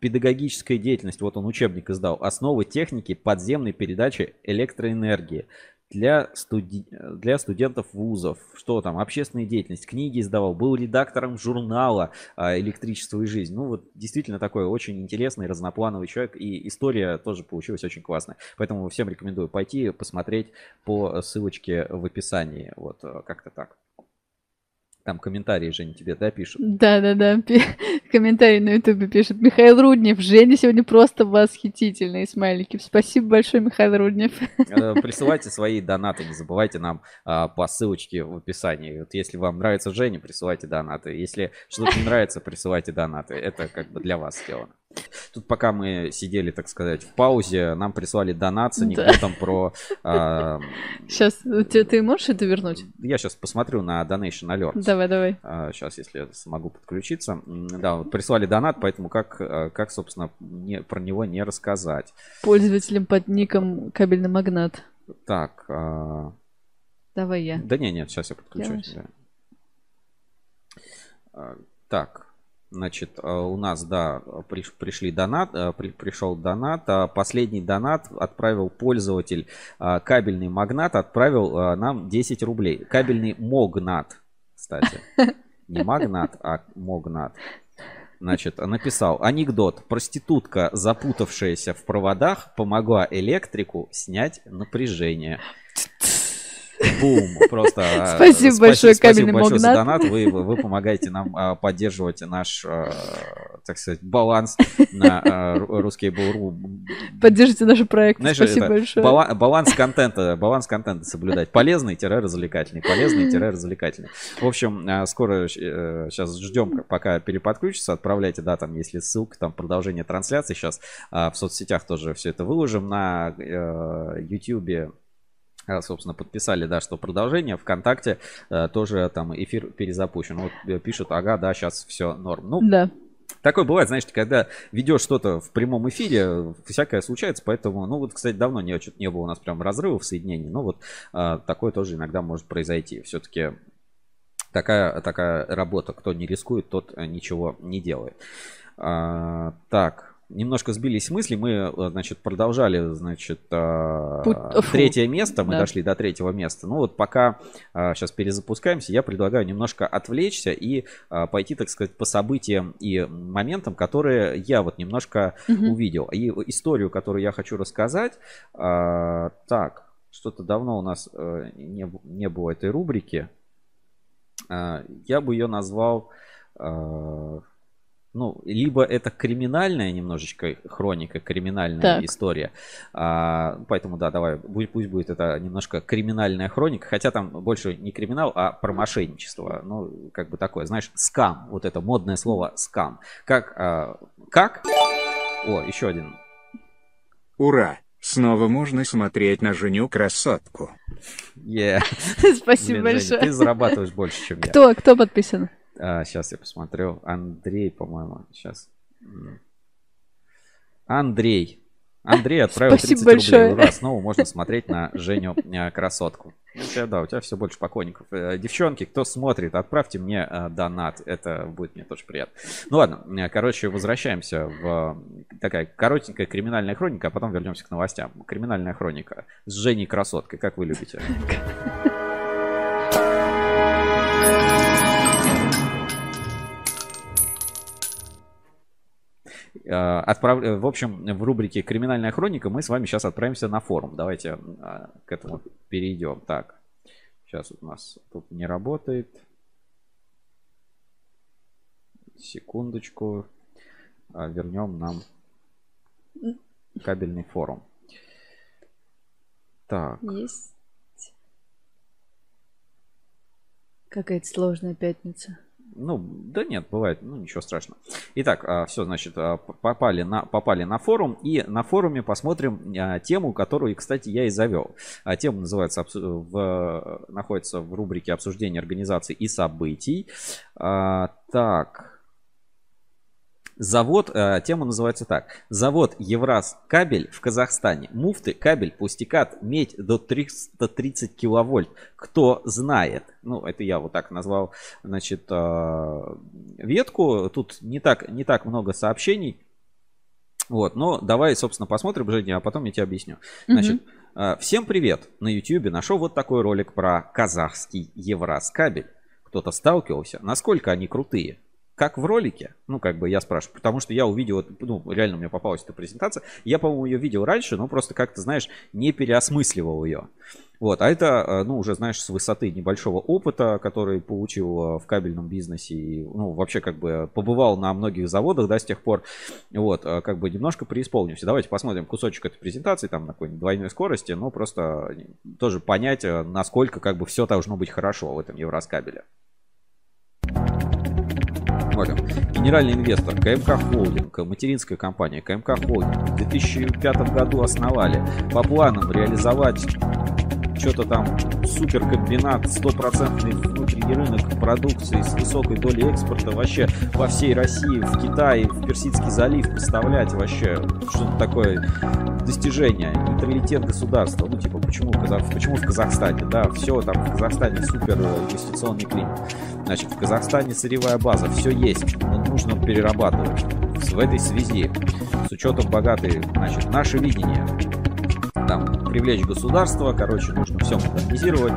Педагогическая деятельность, вот он учебник издал. Основы техники подземной передачи электроэнергии для, студи... для студентов вузов. Что там? Общественная деятельность. Книги издавал. Был редактором журнала а, «Электричество и жизнь». Ну вот действительно такой очень интересный, разноплановый человек. И история тоже получилась очень классная. Поэтому всем рекомендую пойти посмотреть по ссылочке в описании. Вот как-то так. Там комментарии, Женя, тебе, да, пишут? Да-да-да, <laughs> комментарии на ютубе пишет. Михаил Руднев, Женя сегодня просто восхитительные смайлики. Спасибо большое, Михаил Руднев. Э, <laughs> присылайте свои донаты, не забывайте нам а, по ссылочке в описании. Вот если вам нравится Женя, присылайте донаты. Если что-то не нравится, присылайте донаты. Это как бы для вас сделано. Тут пока мы сидели, так сказать, в паузе, нам прислали донат с анекдотом да. про... А... Сейчас, ты, ты можешь это вернуть? Я сейчас посмотрю на Donation Alert. Давай, давай. А, сейчас, если я смогу подключиться. Да, вот прислали донат, поэтому как, а, как собственно, не, про него не рассказать. Пользователям под ником кабельный магнат. Так. А... Давай я. Да не, нет, сейчас я подключусь. Да. А, так. Значит, э, у нас, да, пришли донат, э, пришел донат. А последний донат отправил пользователь э, кабельный магнат, отправил нам 10 рублей. Кабельный могнат, кстати. Не магнат, а могнат. Значит, написал анекдот. Проститутка, запутавшаяся в проводах, помогла электрику снять напряжение. Бум! Просто <laughs> спасибо большое, кабельный магнат. за донат. Вы, вы помогаете нам поддерживать наш, так сказать, баланс на русский Буру. Поддержите наши проекты. Спасибо большое. Баланс контента, баланс контента соблюдать. Полезный-развлекательный, полезный-развлекательный. В общем, скоро сейчас ждем, пока переподключится. Отправляйте, да, там, если ссылка, там, продолжение трансляции. Сейчас в соцсетях тоже все это выложим на YouTube а, собственно, подписали, да, что продолжение. ВКонтакте э, тоже там эфир перезапущен. Вот э, пишут, ага, да, сейчас все норм. Ну, да. Такое бывает, знаешь, когда ведешь что-то в прямом эфире, всякое случается, поэтому, ну вот, кстати, давно не, не было у нас прям разрывов соединений, но вот а, такое тоже иногда может произойти. Все-таки такая, такая работа, кто не рискует, тот э, ничего не делает. А, так, немножко сбились мысли. Мы, э, значит, продолжали, значит, э, Путь... третье место. Мы да. дошли до третьего места. Ну вот пока сейчас э, перезапускаемся, я предлагаю немножко отвлечься и пойти, так сказать, по событиям и моментам, которые я вот немножко угу. увидел. И историю, которую я хочу рассказать. Так, что-то давно у нас не, не было этой рубрики. Я бы ее назвал ну, либо это криминальная немножечко хроника, криминальная так. история. А, поэтому, да, давай, пусть будет это немножко криминальная хроника, хотя там больше не криминал, а про мошенничество. Ну, как бы такое, знаешь, скам, вот это модное слово скам. Как, а, как? О, еще один. Ура! Снова можно смотреть на Женю красотку. Yeah. <laughs> Спасибо Блин, большое. Женя, ты зарабатываешь больше, чем я. Кто, кто подписан? А, сейчас я посмотрю. Андрей, по-моему, сейчас. Андрей. Андрей <laughs> отправил Спасибо 30 большое. рублей. Ура, снова можно смотреть на Женю э, красотку. У тебя, да, у тебя все больше поклонников. Э, девчонки, кто смотрит, отправьте мне э, донат. Это будет мне тоже приятно. Ну ладно, короче, возвращаемся в такая коротенькая криминальная хроника, а потом вернемся к новостям. Криминальная хроника с Женей красоткой, как вы любите. <laughs> отправ... В общем, в рубрике «Криминальная хроника» мы с вами сейчас отправимся на форум. Давайте э, к этому перейдем. Так, сейчас у нас тут не работает. Секундочку. А, вернем нам кабельный форум. Так. Есть. Какая-то сложная пятница. Ну, да нет, бывает, ну ничего страшного. Итак, а, все, значит, а, попали на, попали на форум, и на форуме посмотрим а, тему, которую, кстати, я и завел. Тема называется, в, находится в рубрике обсуждения организаций и событий. Так, Завод, э, тема называется так. Завод Евраз кабель в Казахстане. Муфты, кабель, пустикат, медь до 330 киловольт. Кто знает? Ну, это я вот так назвал, значит, э, ветку. Тут не так, не так много сообщений. Вот, но давай, собственно, посмотрим, Женя, а потом я тебе объясню. Значит, угу. всем привет. На YouTube нашел вот такой ролик про казахский Евраз кабель. Кто-то сталкивался. Насколько они крутые? Как в ролике, ну, как бы я спрашиваю, потому что я увидел, ну, реально мне попалась эта презентация, я, по-моему, ее видел раньше, но просто как-то, знаешь, не переосмысливал ее. Вот, а это, э, ну, уже, знаешь, с высоты небольшого опыта, который получил э, в кабельном бизнесе, и, ну, вообще, как бы, побывал на многих заводах, да, с тех пор, вот, э, как бы, немножко преисполнился. Давайте посмотрим кусочек этой презентации, там, на какой-нибудь двойной скорости, но просто тоже понять, насколько, как бы, все должно быть хорошо в этом Евроскабеле. Смотрим. Генеральный инвестор КМК Холдинг, материнская компания КМК Холдинг в 2005 году основали по планам реализовать что-то там суперкомбинат, стопроцентный внутренний рынок продукции с высокой долей экспорта вообще во всей России, в Китае, в Персидский залив поставлять вообще что-то такое достижение, нейтралитет государства. Ну, типа, почему, почему в Казахстане, да, все там в Казахстане супер инвестиционный климат. Значит, в Казахстане сырьевая база, все есть, но нужно перерабатывать. В этой связи, с учетом богатой, значит, наше видение, там, привлечь государство, короче, нужно все модернизировать.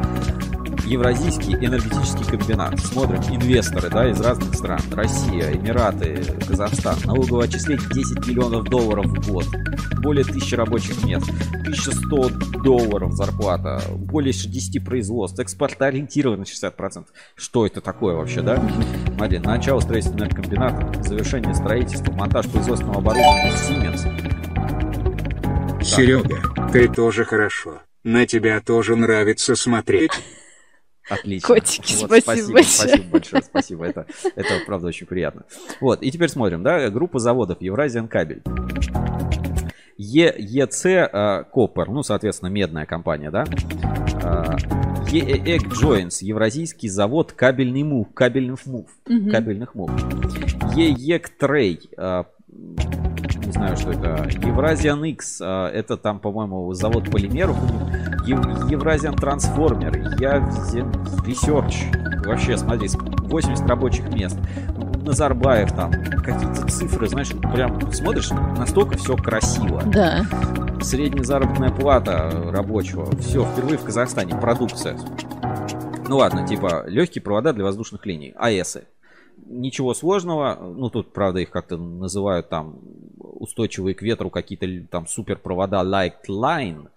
Евразийский энергетический комбинат. Смотрим, инвесторы, да, из разных стран. Россия, Эмираты, Казахстан. Налоговое отчисление 10 миллионов долларов в год. Более тысячи рабочих мест. 1100 долларов зарплата. Более 10 производств. Экспортоориентированность 60%. Что это такое вообще, да? Смотри, начало строительства энергокомбината, завершение строительства, монтаж производственного оборудования Siemens. Серега, ты тоже хорошо. На тебя тоже нравится смотреть. Отлично. Котики, вот, спасибо, спасибо большое. Спасибо большое, спасибо. Это, это правда очень приятно. Вот, и теперь смотрим, да, группа заводов Евразиан кабель. ЕЕЦ э, Копер, ну, соответственно, медная компания, да. Э, ЕЭК Joints, Евразийский завод кабельный мув, кабельных мув, кабельных мув. ЕЕК Трей, э, не знаю, что это. Евразиан X, э, это там, по-моему, завод полимеров. Евразиан Трансформер, Явзен Research. Вообще, смотри, с- 80 рабочих мест. Назарбаев там, какие-то цифры, знаешь, прям смотришь, настолько все красиво. Да. Средняя заработная плата рабочего. Все, впервые в Казахстане. Продукция. Ну ладно, типа легкие провода для воздушных линий. АЭСы. Ничего сложного. Ну тут, правда, их как-то называют там устойчивые к ветру какие-то там супер провода Light Line.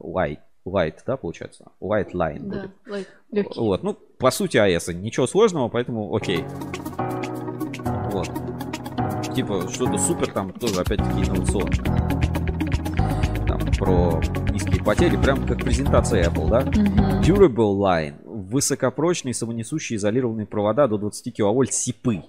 Light, light, да, получается? Light Line Да, будет. легкий. Вот, ну, по сути, АЭС. Ничего сложного, поэтому окей. Вот. Типа, что-то супер там тоже, опять-таки, инновационное. Там, про низкие потери, прям как презентация Apple, да? Мгм. Durable Line. Высокопрочные, самонесущие изолированные провода до 20 киловольт СИПы.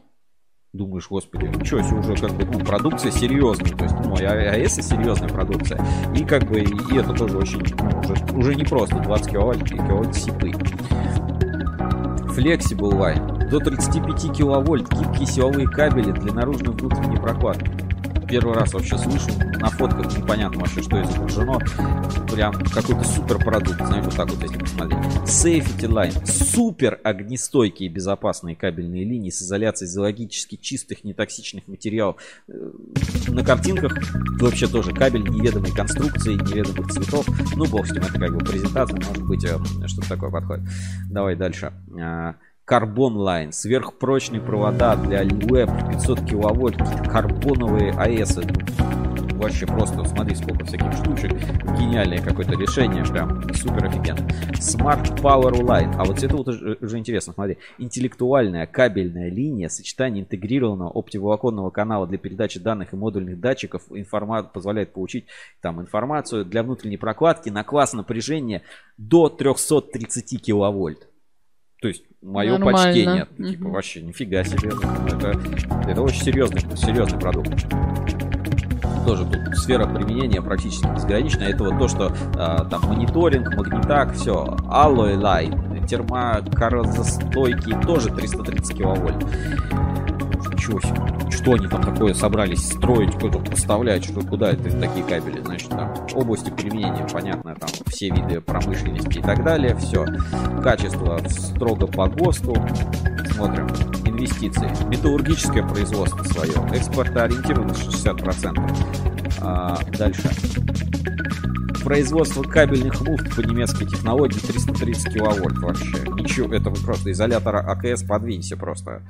Думаешь, господи, ничего себе, уже как бы, ну, продукция серьезная. То есть, ну, АЭС серьезная продукция. И как бы, и это тоже очень, ну, уже, уже не просто 20 киловольт, киловольт СИПы. Flexible Line. До 35 киловольт гибкие силовые кабели для наружной и внутренней прокладки. Первый раз вообще слышу, на фотках непонятно вообще, что изображено. Прям какой-то супер продукт, знаешь, вот так вот, если посмотреть. Safety Line. Супер огнестойкие безопасные кабельные линии с изоляцией зоологически чистых, нетоксичных материалов. Э, На картинках вообще тоже кабель неведомой конструкции, неведомых цветов. Ну, бог с ним, это как бы презентация, может быть, э, что-то такое подходит. Давай дальше. Carbon Line, сверхпрочные провода для ЛЭП 500 киловольт, карбоновые АЭС. Вообще просто, смотри, сколько всяких штучек. Гениальное какое-то решение, прям супер офигенно. Smart Power Line. А вот это вот уже, уже интересно, смотри. Интеллектуальная кабельная линия, сочетание интегрированного оптоволоконного канала для передачи данных и модульных датчиков информа... позволяет получить там информацию для внутренней прокладки на класс напряжения до 330 киловольт. То есть мое Нормально. почтение. Типа Мгм. вообще нифига себе. Это, это очень серьезный, серьезный продукт. Тоже тут сфера применения практически безгранична. Это вот то, что а, там мониторинг, магнитак, все. Alloy Line, термокоррозостойкий, тоже 330 киловольт. Ничего себе. Что они там такое собрались строить, куда поставлять, что куда это такие кабели, значит, там области применения, понятно, там все виды промышленности и так далее, все. Качество строго по ГОСТу. Смотрим. Инвестиции. Металлургическое производство свое. Экспортоориентированность 60%. А, дальше. Производство кабельных муфт по немецкой технологии 330 киловольт вообще. Ничего, это вы просто изолятор АКС подвинься просто.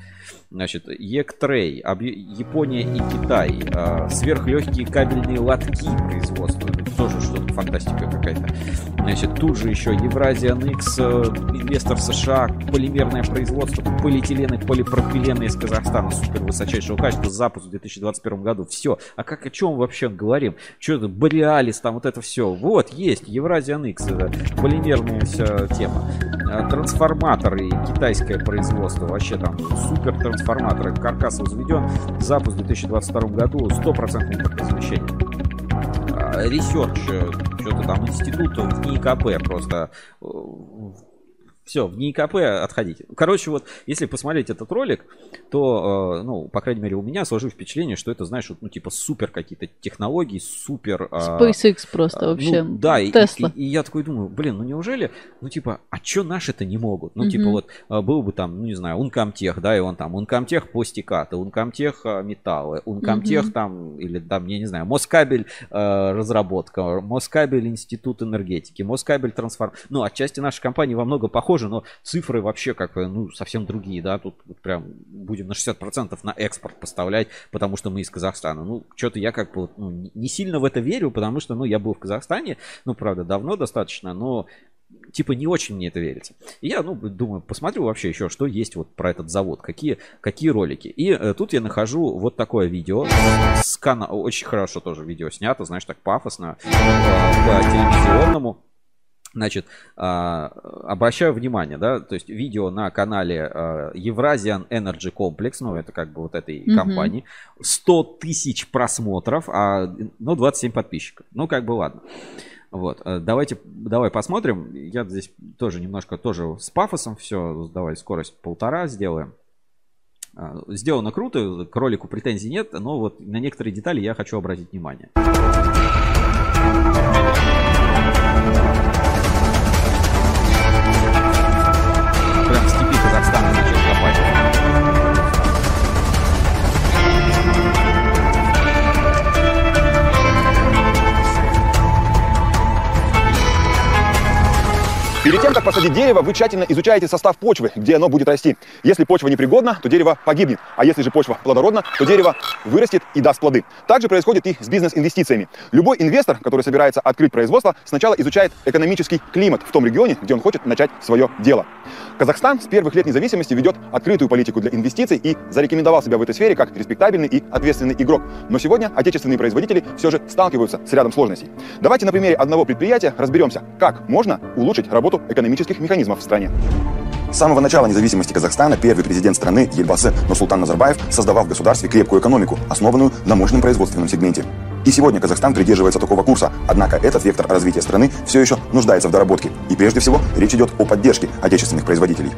Значит, Ектрей, Япония и Китай. А, сверхлегкие кабельные лотки производства. Это тоже что-то фантастика какая-то. Значит, тут же еще Евразиан X, э, инвестор США, полимерное производство, полиэтилен и полипропилен из Казахстана, супер высочайшего качества, запуск в 2021 году. Все. А как о чем вообще говорим? Что это, Бореалис, там вот это все. Вот, есть, Евразиан X, это полимерная вся тема. А, Трансформаторы, китайское производство, вообще там супер трансформаторы, каркас возведен, запуск в 2022 году, 100% импортозамещение. Research, что-то там институт в НИИКП просто все, в НИИКП отходите. Короче, вот, если посмотреть этот ролик, то, э, ну, по крайней мере, у меня сложилось впечатление, что это, знаешь, вот, ну, типа, супер какие-то технологии, супер... э, SpaceX просто вообще. Ну, да, и, и- и я такой думаю, блин, ну неужели, ну типа, а чё наши-то не могут? Ну Мгм. типа вот а, был бы там, ну не знаю, Ункомтех, да, и он там, Ункомтех пластикаты, Ункомтех а, металлы, Ункомтех Мгм. там, или там, я не знаю, Москабель а, разработка, Москабель институт энергетики, Москабель трансформ... Ну, отчасти наши компании во много похожи похожи, но цифры вообще как ну, совсем другие, да, тут вот прям будем на 60% на экспорт поставлять, потому что мы из Казахстана. Ну, что-то я как бы ну, не сильно в это верю, потому что, ну, я был в Казахстане, ну, правда, давно достаточно, но типа не очень мне это верится. И я, ну, думаю, посмотрю вообще еще, что есть вот про этот завод, какие, какие ролики. И э, тут я нахожу вот такое видео с канала, очень хорошо тоже видео снято, знаешь, так пафосно, по телевизионному. Значит, э, обращаю внимание, да, то есть видео на канале э, Eurasian Energy Complex, ну, это как бы вот этой mm-hmm. компании, 100 тысяч просмотров, а, ну, 27 подписчиков. Ну, как бы ладно. Вот, э, давайте, давай посмотрим. Я здесь тоже немножко тоже с пафосом все. Давай скорость полтора сделаем. А, сделано круто, к ролику претензий нет, но вот на некоторые детали я хочу обратить внимание. Перед тем, как посадить дерево, вы тщательно изучаете состав почвы, где оно будет расти. Если почва непригодна, то дерево погибнет. А если же почва плодородна, то дерево вырастет и даст плоды. Также происходит и с бизнес-инвестициями. Любой инвестор, который собирается открыть производство, сначала изучает экономический климат в том регионе, где он хочет начать свое дело. Казахстан с первых лет независимости ведет открытую политику для инвестиций и зарекомендовал себя в этой сфере как респектабельный и ответственный игрок. Но сегодня отечественные производители все же сталкиваются с рядом сложностей. Давайте на примере одного предприятия разберемся, как можно улучшить работу работу экономических механизмов в стране. С самого начала независимости Казахстана первый президент страны Ельбасы Нурсултан Назарбаев создавал в государстве крепкую экономику, основанную на мощном производственном сегменте. И сегодня Казахстан придерживается такого курса, однако этот вектор развития страны все еще нуждается в доработке. И прежде всего речь идет о поддержке отечественных производителей.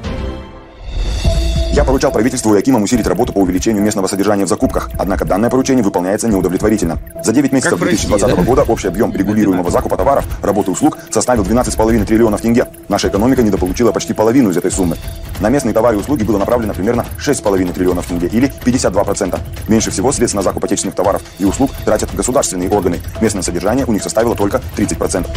Я поручал правительству и Акимам усилить работу по увеличению местного содержания в закупках, однако данное поручение выполняется неудовлетворительно. За 9 месяцев 2020 да? года общий объем регулируемого закупа товаров, работы и услуг составил 12,5 триллионов тенге. Наша экономика недополучила почти половину из этой суммы. На местные товары и услуги было направлено примерно 6,5 триллионов тенге или 52%. Меньше всего средств на закуп отечественных товаров и услуг тратят государственные органы. Местное содержание у них составило только 30%.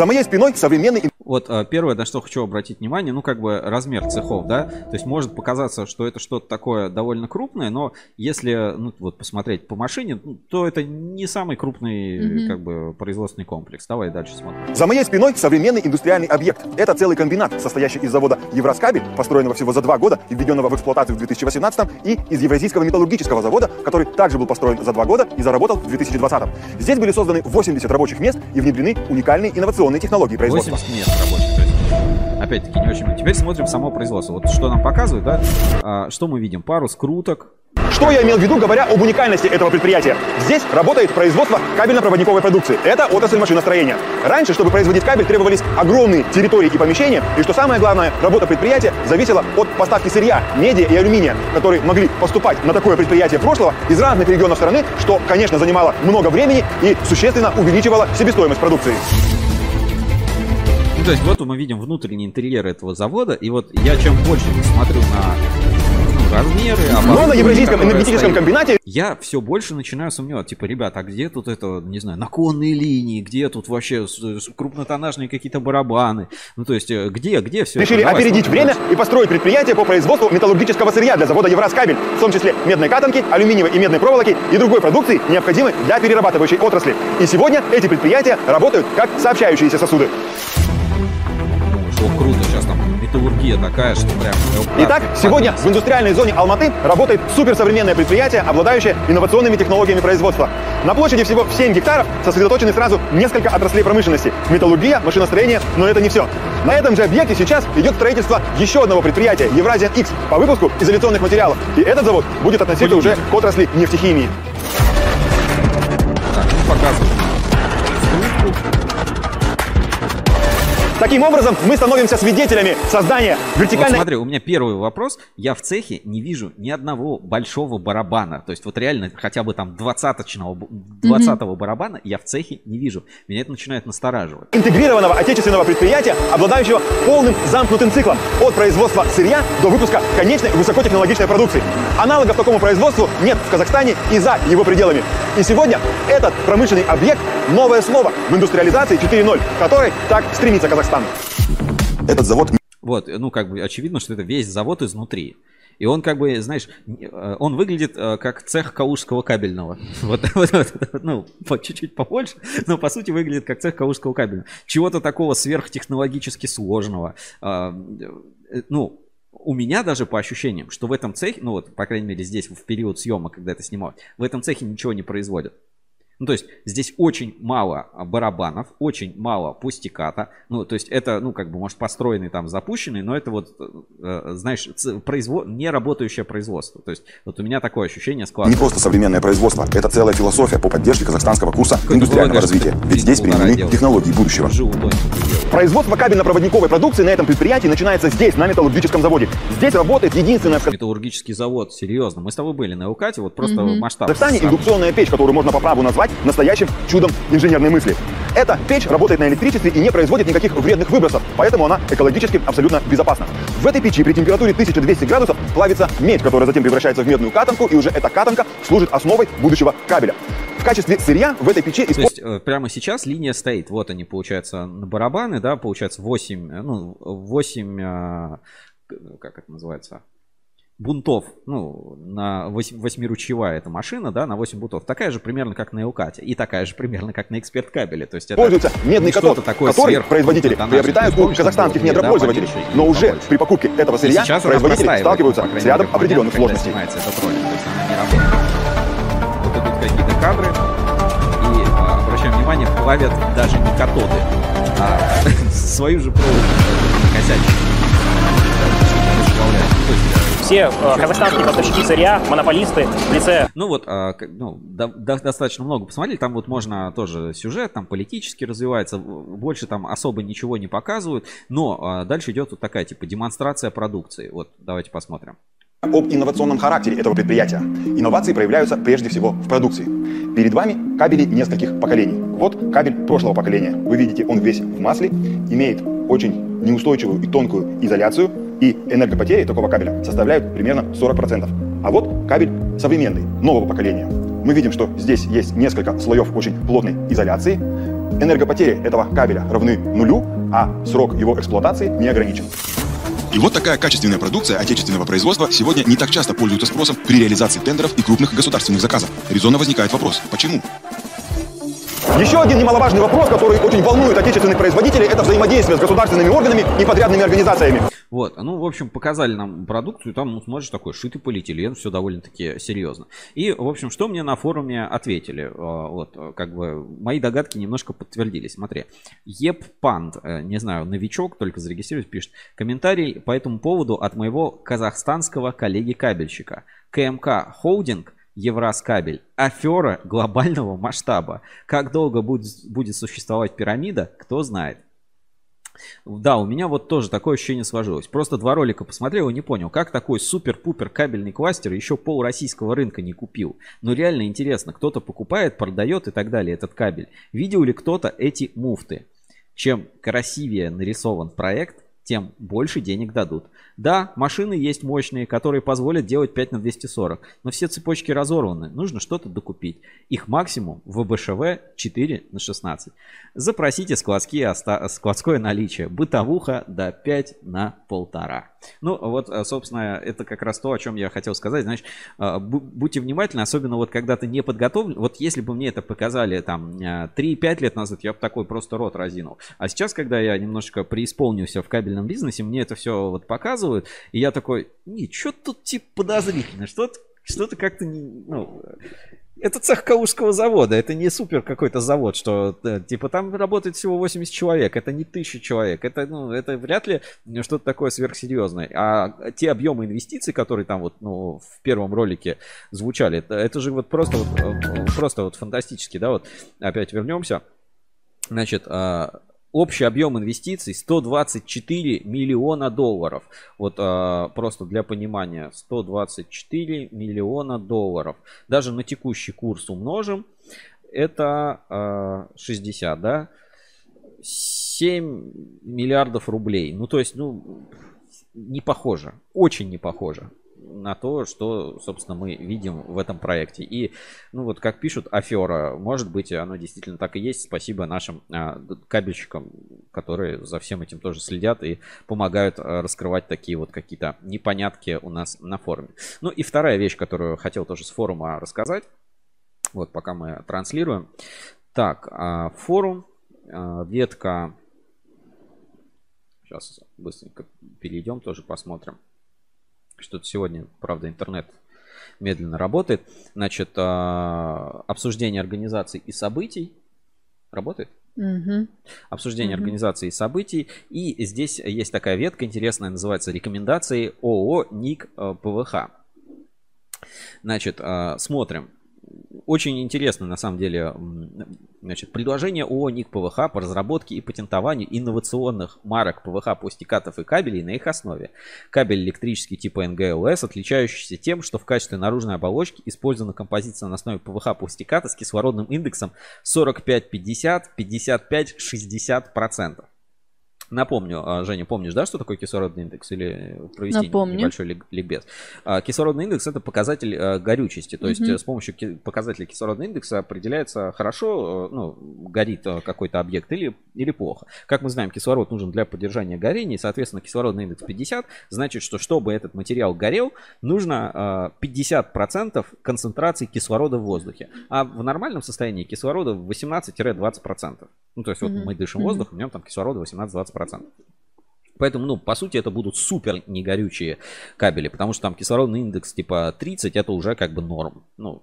За моей спиной современный вот а, первое, на что хочу обратить внимание, ну, как бы размер цехов, да, то есть может показаться, что это что-то такое довольно крупное, но если, ну, вот посмотреть по машине, ну, то это не самый крупный, mm-hmm. как бы, производственный комплекс. Давай дальше смотрим. За моей спиной современный индустриальный объект. Это целый комбинат, состоящий из завода Евроскабель, построенного всего за два года и введенного в эксплуатацию в 2018 и из Евразийского металлургического завода, который также был построен за два года и заработал в 2020. Здесь были созданы 80 рабочих мест и внедрены уникальные инновационные технологии производства. 80 мест рабочих. То есть, опять-таки, не очень. Теперь смотрим само производство. Вот что нам показывает, да? А, что мы видим? Пару скруток, что я имел в виду, говоря об уникальности этого предприятия? Здесь работает производство кабельно-проводниковой продукции. Это отрасль машиностроения. Раньше, чтобы производить кабель, требовались огромные территории и помещения, и что самое главное, работа предприятия зависела от поставки сырья, меди и алюминия, которые могли поступать на такое предприятие прошлого из разных регионов страны, что, конечно, занимало много времени и существенно увеличивало себестоимость продукции. Ну, то есть вот мы видим внутренний интерьер этого завода, и вот я чем больше смотрю на ну, размеры, Но на Евразийском энергетическом стоит, комбинате я все больше начинаю сомневаться. Типа, ребята, а где тут это, не знаю, наконные линии, где тут вообще крупнотоннажные какие-то барабаны? Ну, то есть, э, где, где все Решили это? опередить время и построить предприятие по производству металлургического сырья для завода Евраскабель, в том числе медной катанки, алюминиевой и медной проволоки и другой продукции, необходимой для перерабатывающей отрасли. И сегодня эти предприятия работают как сообщающиеся сосуды что круто сейчас там металлургия такая, что прям... Итак, сегодня в индустриальной зоне Алматы работает суперсовременное предприятие, обладающее инновационными технологиями производства. На площади всего в 7 гектаров сосредоточены сразу несколько отраслей промышленности. Металлургия, машиностроение, но это не все. На этом же объекте сейчас идет строительство еще одного предприятия, Евразия X, по выпуску изоляционных материалов. И этот завод будет относиться уже к отрасли нефтехимии. Так, ну показывай. Таким образом, мы становимся свидетелями создания вертикальной... Вот смотри, у меня первый вопрос. Я в цехе не вижу ни одного большого барабана. То есть вот реально хотя бы там 20-го 20 mm-hmm. барабана я в цехе не вижу. Меня это начинает настораживать. Интегрированного отечественного предприятия, обладающего полным замкнутым циклом от производства сырья до выпуска конечной высокотехнологичной продукции. Аналогов такому производству нет в Казахстане и за его пределами. И сегодня этот промышленный объект – новое слово в индустриализации 4.0, которой так стремится Казахстан. Этот завод... Вот, ну как бы очевидно, что это весь завод изнутри. И он как бы, знаешь, э, он выглядит э, как цех калужского кабельного. <laughs> Вот, <laughs> вот, вот ну, чуть-чуть побольше, но по сути выглядит как цех калужского кабельного. Чего-то такого сверхтехнологически сложного. Э, ну, у меня даже по ощущениям, что в этом цехе, ну вот, по крайней мере, здесь в период съемок, когда это снимал, в этом цехе ничего не производят. Ну, то есть здесь очень мало барабанов, очень мало пустиката. Ну, то есть это, ну, как бы, может, построенный там, запущенный, но это вот, э, знаешь, производ... не работающее производство. То есть вот у меня такое ощущение складывается. Не просто современное производство, это целая философия по поддержке казахстанского курса Какой индустриального развития. Ведь здесь применены технологии будущего. Производство кабельно-проводниковой продукции на этом предприятии начинается здесь, на металлургическом заводе. Здесь работает единственное... Металлургический завод, серьезно. Мы с тобой были на Укате, вот просто mm-hmm. масштаб. В Казахстане индукционная печь, которую можно по праву назвать настоящим чудом инженерной мысли. Эта печь работает на электричестве и не производит никаких вредных выбросов, поэтому она экологически абсолютно безопасна. В этой печи при температуре 1200 градусов плавится медь, которая затем превращается в медную катанку, и уже эта катанка служит основой будущего кабеля. В качестве сырья в этой печи... То есть э, прямо сейчас линия стоит. Вот они, получается, на барабаны, да, получается 8, э, ну, 8, э, как это называется, бунтов, ну, на 8, 8-ручьевая эта машина, да, на 8 бунтов, такая же примерно, как на Элкате, и такая же примерно, как на Эксперт кабеле. То есть это Пользуется медный катод, который сверх... производители приобретают у казахстанских недропользователей. Да, но уже при покупке этого сырья производители сталкиваются с рядом определенных сложностей. Этот ролик, то есть она не работает. Вот идут какие-то кадры, и, а, обращаем внимание, плавят даже не катоды, а <laughs> свою же проволоку косячку. То есть все э, казахстанские поставщики сырья, монополисты в лице... Ну вот, э, ну, до, до, достаточно много посмотрели, там вот можно тоже сюжет, там политически развивается, больше там особо ничего не показывают, но э, дальше идет вот такая типа демонстрация продукции. Вот, давайте посмотрим. Об инновационном характере этого предприятия. Инновации проявляются прежде всего в продукции. Перед вами кабели нескольких поколений. Вот кабель прошлого поколения. Вы видите, он весь в масле, имеет очень неустойчивую и тонкую изоляцию, и энергопотери такого кабеля составляют примерно 40%. А вот кабель современный, нового поколения. Мы видим, что здесь есть несколько слоев очень плотной изоляции. Энергопотери этого кабеля равны нулю, а срок его эксплуатации не ограничен. И вот такая качественная продукция отечественного производства сегодня не так часто пользуется спросом при реализации тендеров и крупных государственных заказов. Резонно возникает вопрос, почему? Еще один немаловажный вопрос, который очень волнует отечественных производителей, это взаимодействие с государственными органами и подрядными организациями. Вот, ну, в общем, показали нам продукцию, там, ну, смотришь, такой шитый полиэтилен, все довольно-таки серьезно. И, в общем, что мне на форуме ответили? А, вот, как бы, мои догадки немножко подтвердились. Смотри, Еппанд, э, не знаю, новичок, только зарегистрируюсь, пишет, комментарий по этому поводу от моего казахстанского коллеги-кабельщика. КМК Холдинг – Евраскабель. Афера глобального масштаба. Как долго будет, будет существовать пирамида, кто знает. Да, у меня вот тоже такое ощущение сложилось. Просто два ролика посмотрел и не понял, как такой супер-пупер кабельный кластер еще пол российского рынка не купил. Но реально интересно, кто-то покупает, продает и так далее этот кабель. Видел ли кто-то эти муфты? Чем красивее нарисован проект, тем больше денег дадут. Да, машины есть мощные, которые позволят делать 5 на 240, но все цепочки разорваны, нужно что-то докупить. Их максимум в ВБШВ 4 на 16. Запросите складские, складское наличие, бытовуха до 5 на полтора. Ну вот, э, собственно, это как раз то, о чем я хотел сказать. Значит, э, будьте внимательны, особенно вот когда ты не подготовлен. Вот если бы мне это показали там 3-5 э, лет назад, я бы такой просто рот разинул. А сейчас, когда я немножечко преисполнился в кабельном бизнесе, мне это все вот показывают, рассказывают, и я такой, не, что тут типа подозрительно, что-то что-то как-то не, ну, это цех Калужского завода, это не супер какой-то завод, что типа там работает всего 80 человек, это не тысяча человек, это, ну, это вряд ли что-то такое сверхсерьезное. А те объемы инвестиций, которые там вот ну, в первом ролике звучали, это, это же вот просто вот, просто вот фантастически, да, вот опять вернемся. Значит, а, Общий объем инвестиций 124 миллиона долларов. Вот а, просто для понимания, 124 миллиона долларов. Даже на текущий курс умножим, это а, 60, да? 7 миллиардов рублей. Ну, то есть, ну, не похоже. Очень не похоже на то, что, собственно, мы видим в этом проекте. И, ну вот, как пишут, афера, может быть, оно действительно так и есть. Спасибо нашим а, кабельщикам, которые за всем этим тоже следят и помогают а, раскрывать такие вот какие-то непонятки у нас на форуме. Ну и вторая вещь, которую хотел тоже с форума рассказать, вот пока мы транслируем. Так, а, форум, а, ветка Сейчас быстренько перейдем, тоже посмотрим. Что-то сегодня, правда, интернет медленно работает. Значит, а, обсуждение организаций и событий. Работает? Угу. Обсуждение угу. организации и событий. И здесь есть такая ветка интересная, называется рекомендации ООО НИК э, ПВХ. Значит, а, смотрим очень интересно, на самом деле, значит, предложение ООО НИК ПВХ по разработке и патентованию инновационных марок ПВХ пластикатов и кабелей на их основе. Кабель электрический типа НГЛС, отличающийся тем, что в качестве наружной оболочки использована композиция на основе ПВХ пластиката с кислородным индексом 45-50-55-60%. Напомню, а, Женя, помнишь, да, что такое кислородный индекс? Или провести Напомню. небольшой ликбез? А, кислородный индекс это показатель а, горючести. То есть с помощью показателя кислородного индекса определяется хорошо, ну, горит какой-то объект или, или плохо. Как мы знаем, кислород нужен для поддержания горения, и, соответственно, кислородный индекс 50, значит, что чтобы этот материал горел, нужно 50% концентрации кислорода в воздухе. А в нормальном состоянии кислорода 18-20%. Ну, то есть вот мы дышим воздухом, в нем там кислорода 18-20%. Поэтому, ну, по сути, это будут супер негорючие кабели, потому что там кислородный индекс типа 30, это уже как бы норм. Ну,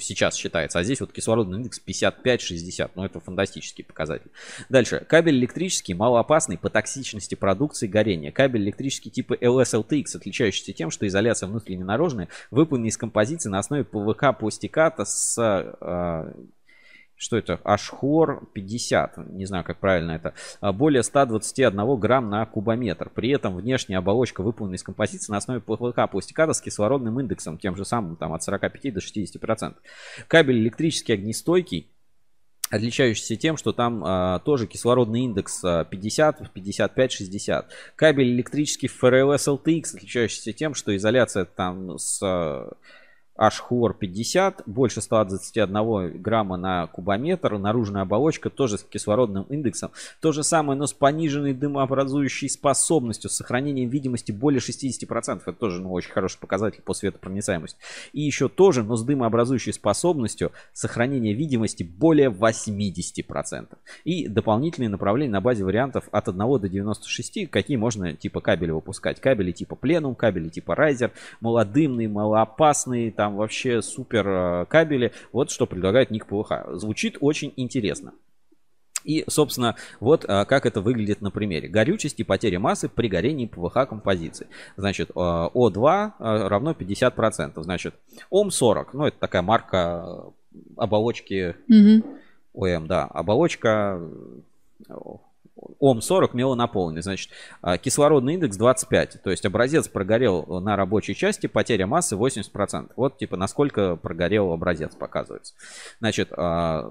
сейчас считается. А здесь вот кислородный индекс 55-60. Ну, это фантастический показатель. Дальше. Кабель электрический, малоопасный по токсичности продукции горения. Кабель электрический типа LS-LTX, отличающийся тем, что изоляция внутренне наружная, выполнена из композиции на основе ПВК пластиката с э, что это, Ашхор 50, не знаю, как правильно это, а, более 121 грамм на кубометр. При этом внешняя оболочка выполнена из композиции на основе ПВК пластиката с кислородным индексом, тем же самым, там, от 45 до 60%. Кабель электрический огнестойкий, отличающийся тем, что там а, тоже кислородный индекс 50, 55, 60. Кабель электрический FRLS LTX, отличающийся тем, что изоляция там с Ашхор 50, больше 121 грамма на кубометр, наружная оболочка тоже с кислородным индексом. То же самое, но с пониженной дымообразующей способностью, с сохранением видимости более 60%. Это тоже ну, очень хороший показатель по светопроницаемости. И еще тоже, но с дымообразующей способностью сохранения видимости более 80%. И дополнительные направления на базе вариантов от 1 до 96, какие можно типа кабеля выпускать. Кабели типа пленум, кабели типа райзер, малодымные, малоопасные, там вообще супер э, кабели. Вот что предлагает Ник ПВХ. Звучит очень интересно. И, собственно, вот а, как это выглядит на примере. Горючесть и потеря массы при горении ПВХ композиции. Значит, а, О2 а, равно 50%. Значит, Ом40, ну это такая марка оболочки mm ОМ, да, оболочка ОМ-40 мелонаполненный. Значит, а, кислородный индекс 25. То есть образец прогорел на рабочей части, потеря массы 80%. Вот типа насколько прогорел образец показывается. Значит, а,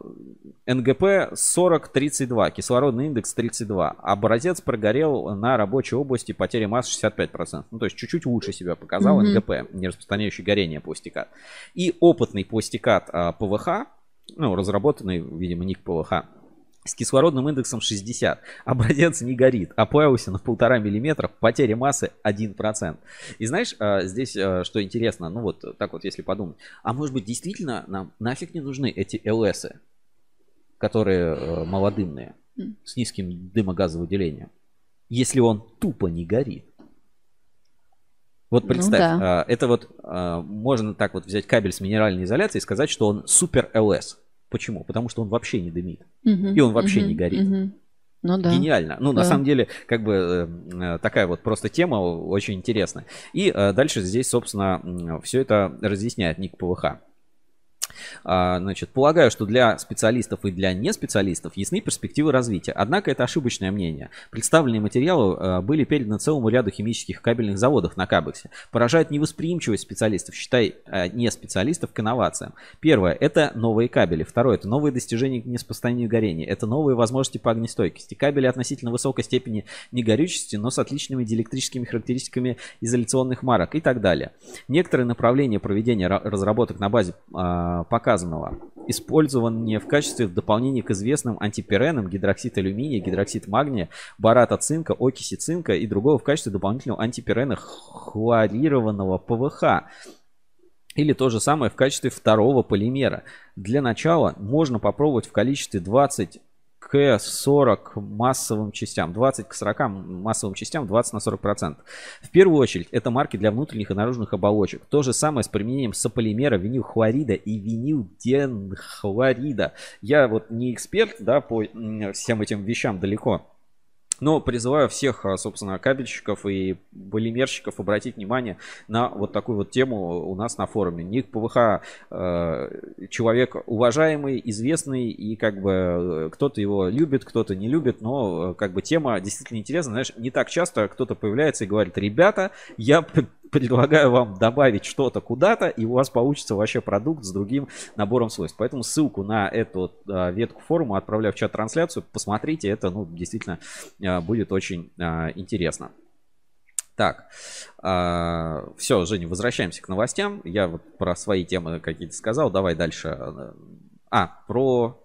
НГП 40-32, кислородный индекс 32. Образец прогорел на рабочей области, потеря массы 65%. Ну, то есть чуть-чуть лучше себя показал mm-hmm. НГП, не распространяющий горение пластикат. И опытный пластикат а, ПВХ, ну, разработанный, видимо, ник ПВХ, с кислородным индексом 60. Образец не горит. Оплавился на полтора миллиметра. Потеря массы 1%. И знаешь, а, здесь а, что интересно, ну вот так вот если подумать. А может быть действительно нам нафиг не нужны эти ЛС, которые а, малодымные, с низким дымогазовыделением, если он тупо не горит. Вот ну представь, ну, да. это вот можно так вот взять кабель с минеральной изоляцией и сказать, что он супер ЛС. Почему? Потому что он вообще не дымит. Угу, и он вообще угу, не горит. Угу. Ну да. Гениально. Ну, да. на самом деле, как бы э, такая вот просто тема очень интересная. И э, дальше здесь, собственно, все это разъясняет Ник ПВХ. А, значит, полагаю, что для специалистов и для неспециалистов ясны перспективы развития. Однако это ошибочное мнение. Представленные материалы а, были переданы целому ряду химических кабельных заводов на Кабексе. Поражает невосприимчивость специалистов, считай, а, не специалистов к инновациям. Первое – это новые кабели. Второе – это новые достижения к нераспространению горения. Это новые возможности по огнестойкости. Кабели относительно высокой степени негорючести, но с отличными диэлектрическими характеристиками изоляционных марок и так далее. Некоторые направления проведения разработок на базе показанного. Использование в качестве дополнения к известным антипиренам гидроксид алюминия, гидроксид магния, бората цинка, окиси цинка и другого в качестве дополнительного антипирена хлорированного ПВХ. Или то же самое в качестве второго полимера. Для начала можно попробовать в количестве 20 к 40 массовым частям, 20 к 40 массовым частям, 20 на 40 процентов. В первую очередь, это марки для внутренних и наружных оболочек. То же самое с применением сополимера, винилхлорида и винилденхлорида. Я вот не эксперт, да, по всем этим вещам далеко. Но призываю всех, а, собственно, кабельщиков и полимерщиков обратить внимание на вот такую вот тему у нас на форуме. Ник ПВХ э, человек уважаемый, известный, и как бы э, кто-то его любит, кто-то не любит, но э, как бы тема действительно интересна. Знаешь, не так часто кто-то появляется и говорит, ребята, я предлагаю вам добавить что-то куда-то, и у вас получится вообще продукт с другим набором свойств. Поэтому ссылку на эту а, ветку форума отправляю в чат-трансляцию. Посмотрите, это ну, действительно а, будет очень а, интересно. Так, э, все, Женя, возвращаемся к новостям. Я вот про свои темы какие-то сказал. Давай дальше. А, про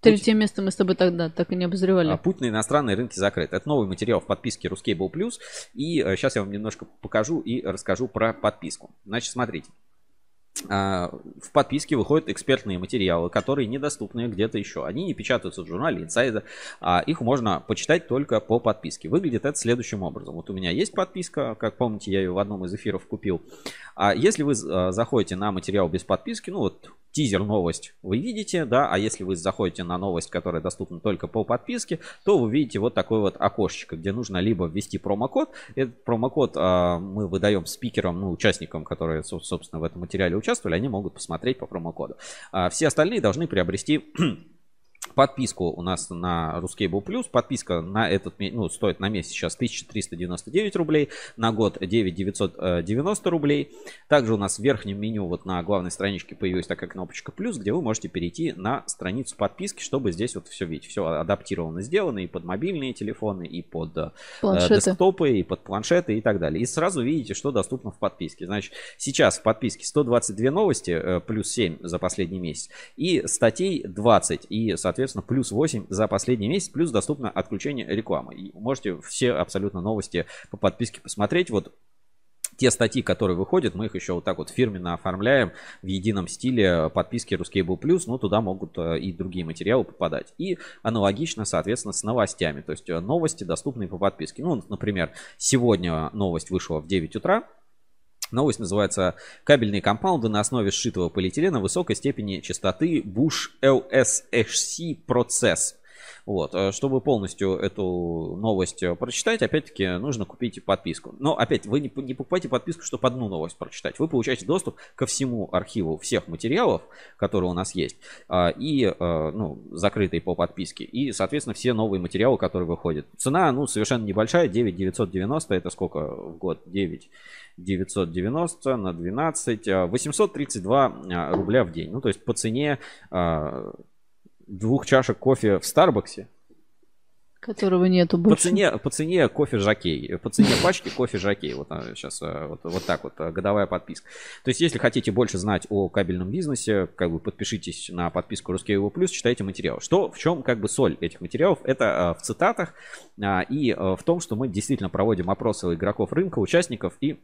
Третье место мы с тобой тогда так и не обозревали. А, путь на иностранные рынки закрыт. Это новый материал в подписке Ruscable Plus. И сейчас э, я вам немножко покажу и расскажу про подписку. Значит, смотрите. А, в подписке выходят экспертные материалы, которые недоступны где-то еще. Они не печатаются в журнале Insider, а их можно почитать только по подписке. Выглядит это следующим образом. Вот у меня есть подписка, как помните, я ее в одном из эфиров купил. А если вы э, заходите на материал без подписки, ну вот тизер новость вы видите, да, а если вы заходите на новость, которая доступна только по подписке, то вы видите вот такое вот окошечко, где нужно либо ввести промокод, этот промокод а, мы выдаем спикерам, ну, участникам, которые, собственно, в этом материале участвовали, они могут посмотреть по промокоду. А все остальные должны приобрести <clears throat> подписку у нас на Ruscable Plus. Подписка на этот, ну, стоит на месяц сейчас 1399 рублей, на год 9990 рублей. Также у нас в верхнем меню вот на главной страничке появилась такая кнопочка плюс, где вы можете перейти на страницу подписки, чтобы здесь вот все видеть. Все адаптировано сделано и под мобильные телефоны, и под э, планшеты. десктопы, и под планшеты и так далее. И сразу видите, что доступно в подписке. Значит, сейчас в подписке 122 новости, э, плюс 7 за последний месяц, и статей 20, и, соответственно, соответственно, плюс 8 за последний месяц, плюс доступно отключение рекламы. И можете все абсолютно новости по подписке посмотреть. Вот те статьи, которые выходят, мы их еще вот так вот фирменно оформляем в едином стиле подписки Ruscable Plus, но туда могут э, и другие материалы попадать. И аналогично, соответственно, с новостями, то есть э, новости доступные по подписке. Ну, например, сегодня новость вышла в 9 утра, Новость называется «Кабельные компаунды на основе сшитого полиэтилена высокой степени частоты Bush LSHC процесс». Вот, э, чтобы полностью эту новость э, прочитать, опять-таки нужно купить подписку. Но опять, вы не, не покупайте подписку, чтобы одну новость прочитать. Вы получаете доступ ко всему архиву всех материалов, которые у нас есть, а, и э, ну, закрытые по подписке. И, соответственно, все новые материалы, которые выходят. Цена, ну, совершенно небольшая, 9 990, это сколько в год? 9 990 на 12, 832 рубля в день. Ну, то есть по цене двух чашек кофе в Старбаксе. Которого нету больше. По цене, по цене кофе Жакей. По цене пачки кофе Жакей. Вот сейчас э, вот, вот так вот э, годовая подписка. То есть, если хотите больше знать о кабельном бизнесе, как бы подпишитесь на подписку Русский его плюс, читайте материал. Что, в чем как бы соль этих материалов? Это э, в цитатах и в том, что мы действительно проводим опросы игроков рынка, участников и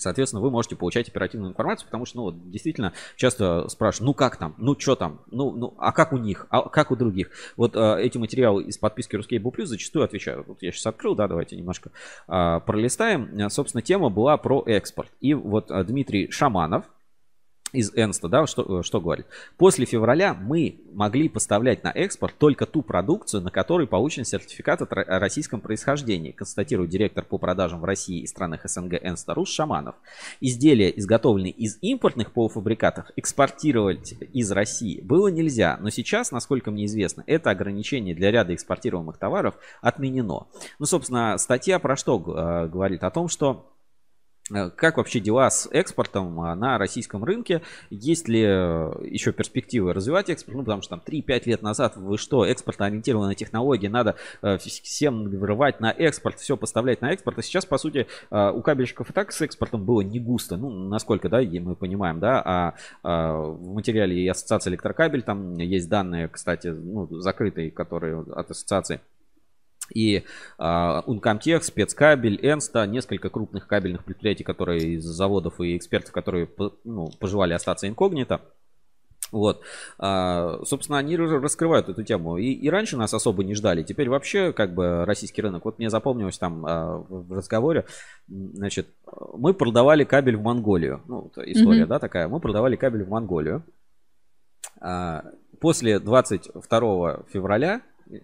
Соответственно, вы можете получать оперативную информацию, потому что, ну, вот, действительно, часто спрашивают, ну, как там, ну, что там, ну, ну, а как у них, а как у других? Вот э, эти материалы из подписки Русский Плюс зачастую отвечают. Вот я сейчас открыл, да, давайте немножко э, пролистаем. Собственно, тема была про экспорт. И вот э, Дмитрий Шаманов, из Энста, да, что, что говорит? После февраля мы могли поставлять на экспорт только ту продукцию, на которой получен сертификат о российском происхождении, констатирует директор по продажам в России и странах СНГ Энста Рус Шаманов. Изделия, изготовленные из импортных полуфабрикатов, экспортировать из России было нельзя, но сейчас, насколько мне известно, это ограничение для ряда экспортируемых товаров отменено. Ну, собственно, статья про что э, говорит? О том, что Э, как вообще дела с экспортом а, на российском рынке? Есть ли э, еще перспективы развивать экспорт? Ну, потому что там 3-5 лет назад вы что, экспортно-ориентированные технологии, надо э, всем вырывать на экспорт, все поставлять на экспорт. А сейчас, по сути, у кабельщиков и так с экспортом было не густо. Ну, насколько, да, мы понимаем, да, а, а в материале и ассоциации электрокабель, там есть данные, кстати, ну, закрытые, которые от ассоциации и uh, Uncomtech, спецкабель, Энста, несколько крупных кабельных предприятий, которые из заводов и экспертов, которые ну, пожелали остаться инкогнито. Вот, а, собственно, они раскрывают эту тему. И, и раньше нас особо не ждали. Теперь вообще, как бы, российский рынок. Вот мне запомнилось там а, в разговоре, значит, мы продавали кабель в Монголию. Ну, история, mm-hmm. да, такая. Мы продавали кабель в Монголию. А, после 22 февраля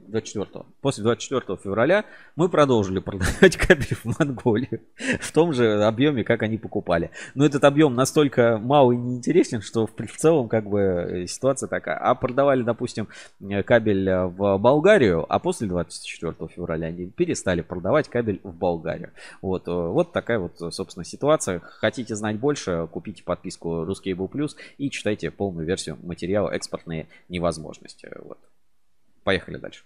24 После 24 февраля мы продолжили продавать <laughs> кабель в Монголию в том же объеме, как они покупали. Но этот объем настолько мало и неинтересен, что в, в целом как бы э, ситуация такая. А продавали, допустим, э, кабель э, в Болгарию, а после 24 февраля они перестали продавать кабель в Болгарию. Вот, вот такая вот, собственно, ситуация. Хотите знать больше, купите подписку Русский Плюс и читайте полную версию материала «Экспортные невозможности». Вот. Поехали дальше.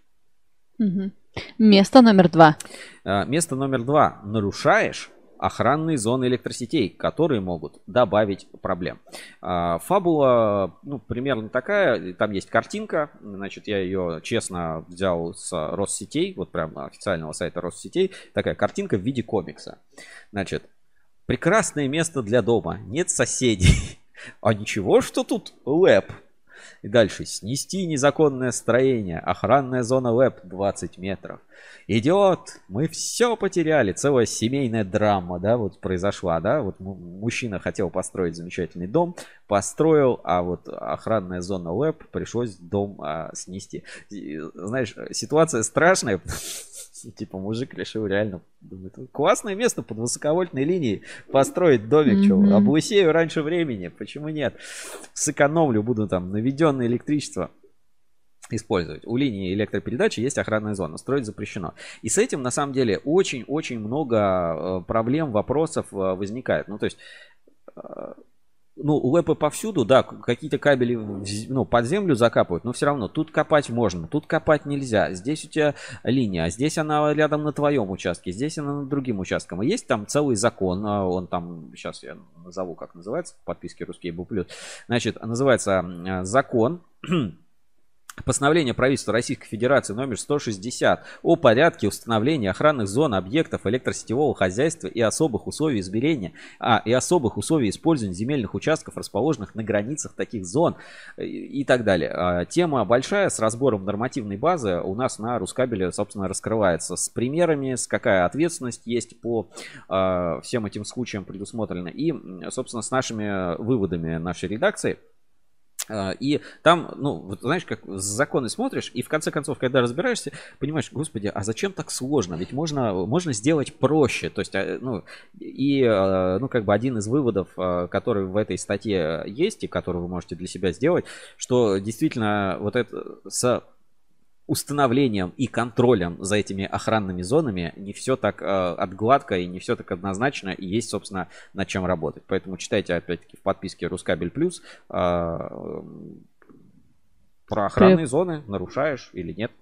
Угу. Место номер два. А, место номер два. Нарушаешь охранные зоны электросетей, которые могут добавить проблем. А, фабула, ну, примерно такая, там есть картинка, значит, я ее честно взял с Россетей, вот прямо официального сайта Россетей, такая картинка в виде комикса. Значит, прекрасное место для дома, нет соседей. <laughs> А ничего, что тут лэп, и дальше. Снести незаконное строение. Охранная зона ЛЭП 20 метров. Идет. Мы все потеряли. Целая семейная драма, да, вот произошла, да. Вот мужчина хотел построить замечательный дом, построил, а вот охранная зона ЛЭП пришлось дом а, снести. И, знаешь, ситуация страшная. Типа мужик решил реально, думает, классное место под высоковольтной линией построить домик, mm-hmm. что, облысею раньше времени, почему нет? Сэкономлю, буду там наведенное электричество использовать. У линии электропередачи есть охранная зона, строить запрещено. И с этим на самом деле очень-очень много э, проблем, вопросов э, возникает. Ну то есть э, ну, УЭПы повсюду, да, какие-то кабели ну, под землю закапывают, но все равно тут копать можно, тут копать нельзя. Здесь у тебя линия, а здесь она рядом на твоем участке, здесь она на другим участком. И есть там целый закон, а он там, сейчас я назову, как называется, в подписке Русский Плюс. Значит, называется закон Постановление правительства Российской Федерации номер 160 о порядке установления охранных зон объектов электросетевого хозяйства и особых условий измерения, а, и особых условий использования земельных участков, расположенных на границах таких зон и, и так далее. А, тема большая, с разбором нормативной базы у нас на Рускабеле, собственно, раскрывается с примерами, с какая ответственность есть по а, всем этим случаям предусмотрена и, собственно, с нашими выводами нашей редакции. А, и там, ну, знаешь, как законы смотришь, и в конце концов, когда разбираешься, понимаешь, господи, а зачем так сложно? Ведь можно, можно сделать проще. То есть, а, ну, и, а, ну, как бы один из выводов, который в этой статье есть, и который вы можете для себя сделать, что действительно вот это с установлением и контролем за этими охранными зонами не все так э, отгладко и не все так однозначно, и есть, собственно, над чем работать. Поэтому читайте, опять-таки, в подписке Рускабель Плюс э, про охранные зоны, нарушаешь или нет.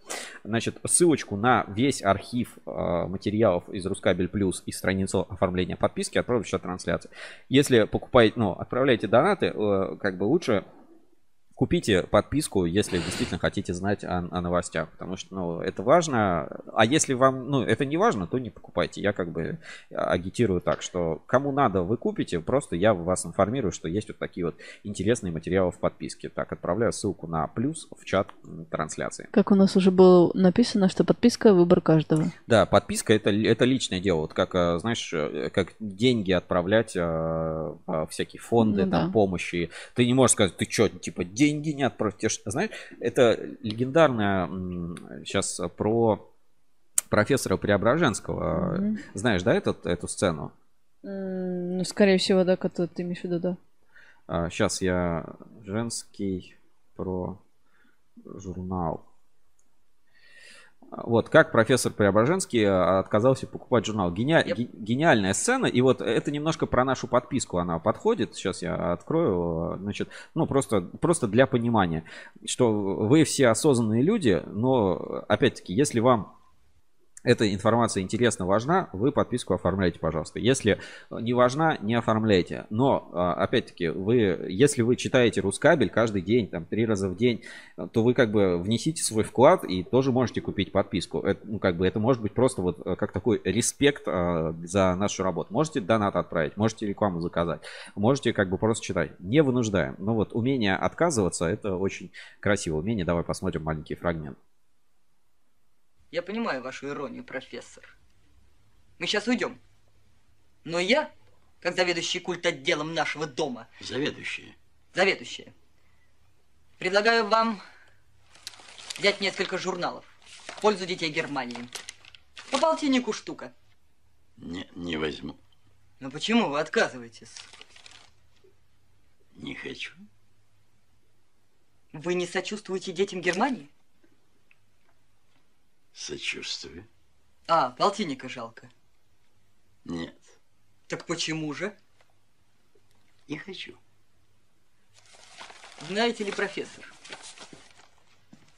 Значит, ссылочку на весь архив э, материалов из Рускабель Плюс и страницу оформления подписки отправлю в чат трансляции. Если покупаете, ну, отправляете донаты, э, как бы лучше купите подписку, если действительно хотите знать о, о новостях, потому что, ну, это важно. А если вам, ну, это не важно, то не покупайте. Я как бы агитирую так, что кому надо, вы купите, просто я вас информирую, что есть вот такие вот интересные материалы в подписке. Так, отправляю ссылку на плюс в чат трансляции. Как у нас уже было написано, что подписка – выбор каждого. Да, подписка это, это личное дело. Вот как, э, знаешь, э, как деньги отправлять э, всякие фонды, ну, там, да. помощи. Ты не можешь сказать, ты что, типа, деньги деньги не отправьте. Знаешь, это легендарная сейчас про профессора Преображенского. Mm-hmm. Знаешь, да, этот, эту сцену? Mm, ну, скорее всего, да, которую ты имеешь в виду, да. А, сейчас я женский про журнал. Вот, как профессор Преображенский э, отказался покупать журнал. Гениаль, yep. Гениальная сцена. И вот это немножко про нашу подписку она подходит. Сейчас я открою. Значит, ну, просто, просто для понимания, что вы все осознанные люди, но, опять-таки, если вам эта информация интересна, важна, вы подписку оформляйте, пожалуйста. Если не важна, не оформляйте. Но, а, опять-таки, вы, если вы читаете Рускабель каждый день, там, три раза в день, то вы как бы внесите свой вклад и тоже можете купить подписку. Это, ну, как бы, это может быть просто вот э, как такой респект а, за нашу работу. Можете донат отправить, можете рекламу заказать, можете как бы просто читать. Не вынуждаем. Но вот умение отказываться, это очень красиво. Умение, давай посмотрим маленький фрагмент. Я понимаю вашу иронию, профессор. Мы сейчас уйдем. Но я, как заведующий культ отделом нашего дома... Заведующий? Заведующая. Предлагаю вам взять несколько журналов в пользу детей Германии. По полтиннику штука. Не, не возьму. Но почему вы отказываетесь? Не хочу. Вы не сочувствуете детям Германии? Сочувствую. А, полтинника жалко. Нет. Так почему же? Не хочу. Знаете ли, профессор,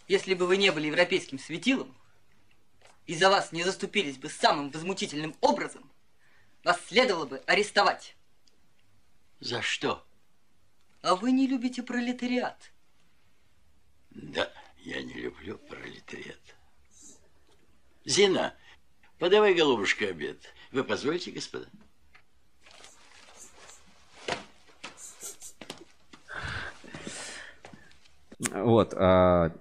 если бы вы не были европейским светилом, и за вас не заступились бы самым возмутительным образом, вас следовало бы арестовать. За что? А вы не любите пролетариат. Да, я не люблю пролетариат. Зина, подавай, голубушка, обед. Вы позволите, господа? Вот. А,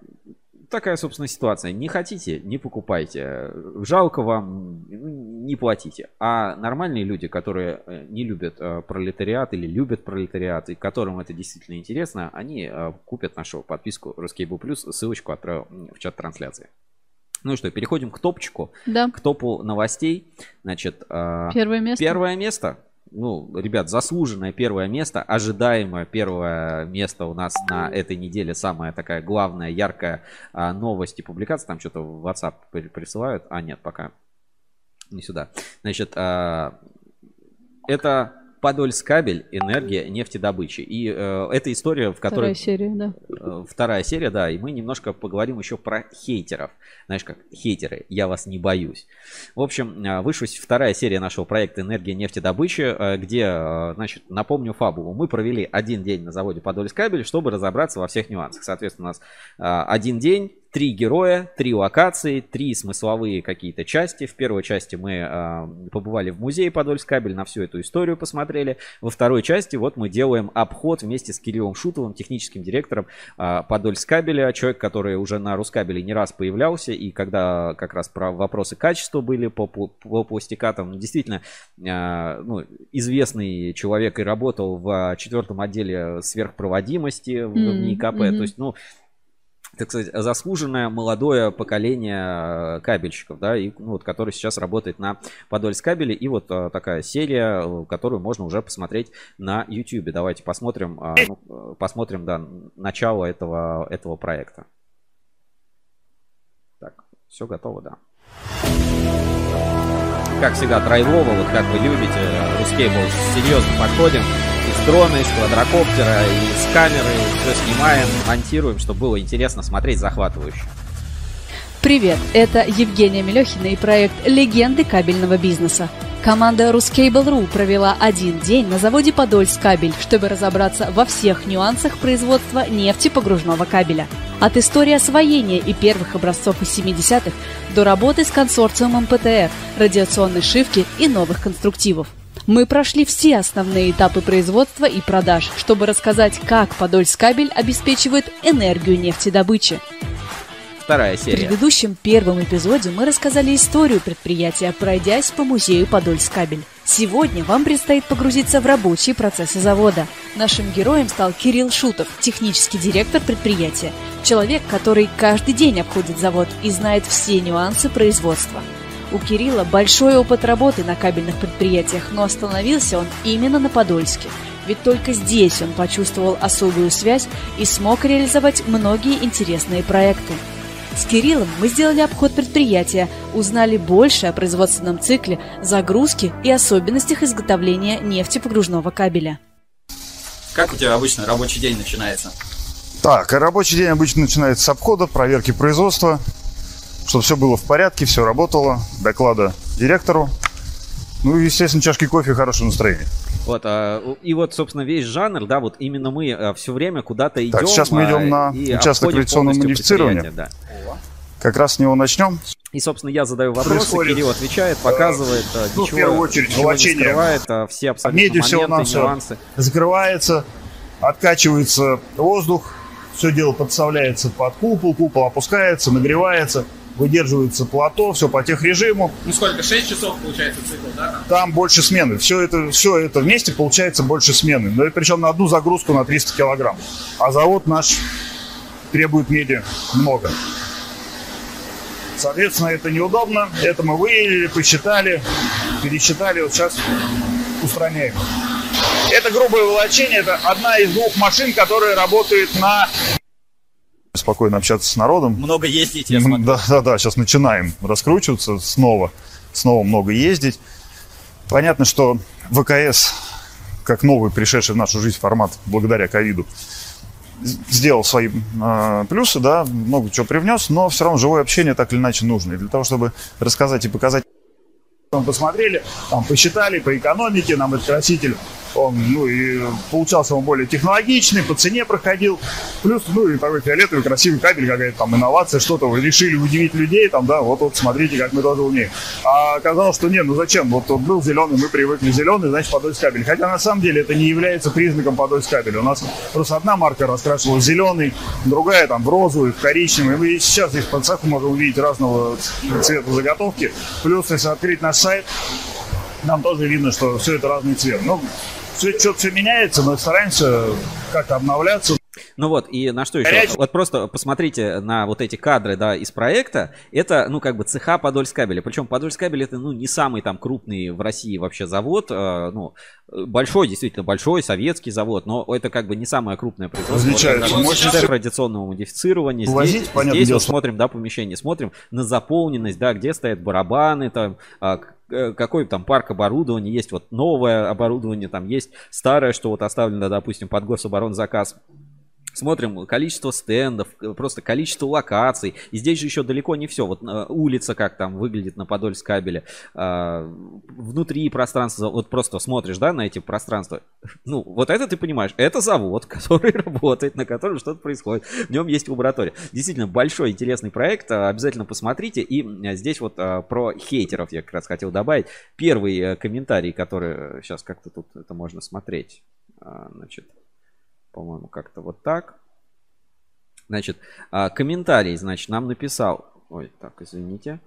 такая, собственно, ситуация. Не хотите, не покупайте. Жалко вам, ну, не платите. А нормальные люди, которые э, не любят э, пролетариат или любят пролетариат, и которым это действительно интересно, они э, купят нашу подписку Ruskable Plus. Ссылочку отправил в чат трансляции. Ну что, переходим к топчику. Да. К топу новостей. Значит, а, первое место. Первое место. Ну, ребят, заслуженное первое место, ожидаемое первое место у нас на этой неделе. Самая такая главная, яркая а, новость и публикация. Там что-то в WhatsApp присылают. А, нет, пока не сюда. Значит, а, это Подольскабель, энергия нефтедобычи. И э, эта история, в которой... Вторая серия, да. Э, вторая серия, да. И мы немножко поговорим еще про хейтеров. Знаешь, как хейтеры, я вас не боюсь. В общем, э, вышла вторая серия нашего проекта «Энергия нефтедобычи», э, где, э, значит, напомню фабулу. Мы провели один день на заводе Подольскабель, чтобы разобраться во всех нюансах. Соответственно, у нас э, один день три героя, три локации, три смысловые какие-то части. В первой части мы э, побывали в музее Подольскабель, на всю эту историю посмотрели. Во второй части вот мы делаем обход вместе с Кириллом Шутовым, техническим директором э, Подольскабеля, человек, который уже на Рускабеле не раз появлялся, и когда как раз про вопросы качества были по, по, по пластикатам, действительно э, ну, известный человек и работал в четвертом отделе сверхпроводимости в, mm-hmm. в НИКП. Mm-hmm. То есть, ну, так сказать, заслуженное молодое поколение э, кабельщиков, да, и, ну, вот, который сейчас работает на Подольскабеле. И вот а, такая серия, э, которую можно уже посмотреть на YouTube. Давайте посмотрим, ну, посмотрим, да, начало этого, этого проекта. Так, все готово, да. Как всегда, драйвово, вот как вы любите, Рускейбл серьезно подходим из дрона, из квадрокоптера, из камеры, все снимаем, монтируем, чтобы было интересно смотреть, захватывающе. Привет, это Евгения Мелехина и проект «Легенды кабельного бизнеса». Команда Ruscable.ru провела один день на заводе Подольскабель, чтобы разобраться во всех нюансах производства нефтепогружного кабеля. От истории освоения и первых образцов из 70-х до работы с консорциумом ПТР, радиационной шивки и новых конструктивов. Мы прошли все основные этапы производства и продаж, чтобы рассказать, как Подольскабель обеспечивает энергию нефтедобычи. Вторая серия. В предыдущем первом эпизоде мы рассказали историю предприятия, пройдясь по музею Подольскабель. Сегодня вам предстоит погрузиться в рабочие процессы завода. Нашим героем стал Кирилл Шутов, технический директор предприятия. Человек, который каждый день обходит завод и знает все нюансы производства. У Кирилла большой опыт работы на кабельных предприятиях, но остановился он именно на Подольске. Ведь только здесь он почувствовал особую связь и смог реализовать многие интересные проекты. С Кириллом мы сделали обход предприятия, узнали больше о производственном цикле, загрузке и особенностях изготовления нефтепогружного кабеля. Как у тебя обычно рабочий день начинается? Так, рабочий день обычно начинается с обхода, проверки производства, чтобы все было в порядке, все работало, доклада директору. Ну и, естественно, чашки кофе и хорошее настроение. Вот, а, и вот, собственно, весь жанр, да, вот именно мы а, все время куда-то идем. Так, сейчас мы идем а, на участок радиационного модифицирования. Да. Как раз с него начнем. И, собственно, я задаю вопросы, Происходит, Кирилл отвечает, показывает, э, ну, в первую очередь, волочение. скрывает, все абсолютно моменты, все у нас нюансы. закрывается, откачивается воздух, все дело подставляется под купол, купол опускается, нагревается – выдерживается плато, все по техрежиму. Ну сколько, 6 часов получается цикл, да? Там, там больше смены. Все это, все это вместе получается больше смены. Но и причем на одну загрузку на 300 килограмм. А завод наш требует меди много. Соответственно, это неудобно. Это мы выявили, посчитали, пересчитали. Вот сейчас устраняем. Это грубое волочение. Это одна из двух машин, которая работает на спокойно общаться с народом. Много ездить, я смотрю. Да, да, да, сейчас начинаем раскручиваться снова, снова много ездить. Понятно, что ВКС, как новый пришедший в нашу жизнь формат благодаря ковиду, сделал свои э, плюсы, да, много чего привнес, но все равно живое общение так или иначе нужно. И для того, чтобы рассказать и показать мы посмотрели, там посчитали по экономике, нам этот краситель, он, ну, и получался он более технологичный, по цене проходил, плюс, ну, и такой фиолетовый красивый кабель, какая-то там инновация, что-то, вы решили удивить людей, там, да, вот, вот, смотрите, как мы тоже умеем. А оказалось, что нет, ну, зачем, вот, вот был зеленый, мы привыкли зеленый, значит, подольск кабель. Хотя, на самом деле, это не является признаком подольск кабеля. У нас просто одна марка раскрашивала в зеленый, другая, там, в розовый, в коричневый. Мы сейчас здесь по цеху можем увидеть разного цвета заготовки. Плюс, если открыть наш сайт, нам тоже видно, что все это разный цвет. Ну, что-то все меняется, мы стараемся как-то обновляться. Ну вот, и на что еще? Горячий. Вот просто посмотрите на вот эти кадры, да, из проекта. Это, ну, как бы цеха Подольскабеля. Причем Подольскабель это, ну, не самый там крупный в России вообще завод. Э, ну, большой, действительно большой советский завод, но это как бы не самое крупное производство. Различается мощность радиационного модифицирования. Возить, здесь здесь дело, вот смотрим, да, помещение, смотрим на заполненность, да, где стоят барабаны, там, а, какой там парк оборудования, есть вот новое оборудование, там есть старое, что вот оставлено, допустим, под гособоронзаказ. Смотрим количество стендов, э, просто количество локаций. И здесь же еще далеко не все. Вот э, улица, как там выглядит на Подольск кабеле. А, внутри пространства, вот просто смотришь, да, на эти пространства. Ну, вот это ты понимаешь, это завод, <laughs> который работает, на котором что-то происходит. В нем есть лаборатория. Действительно, большой интересный проект. А, обязательно посмотрите. И здесь вот а, про хейтеров я как раз хотел добавить. Первый комментарий, который сейчас как-то тут это можно смотреть. Значит, по-моему, как-то вот так. Значит, а, комментарий, значит, нам написал, ой, так, извините,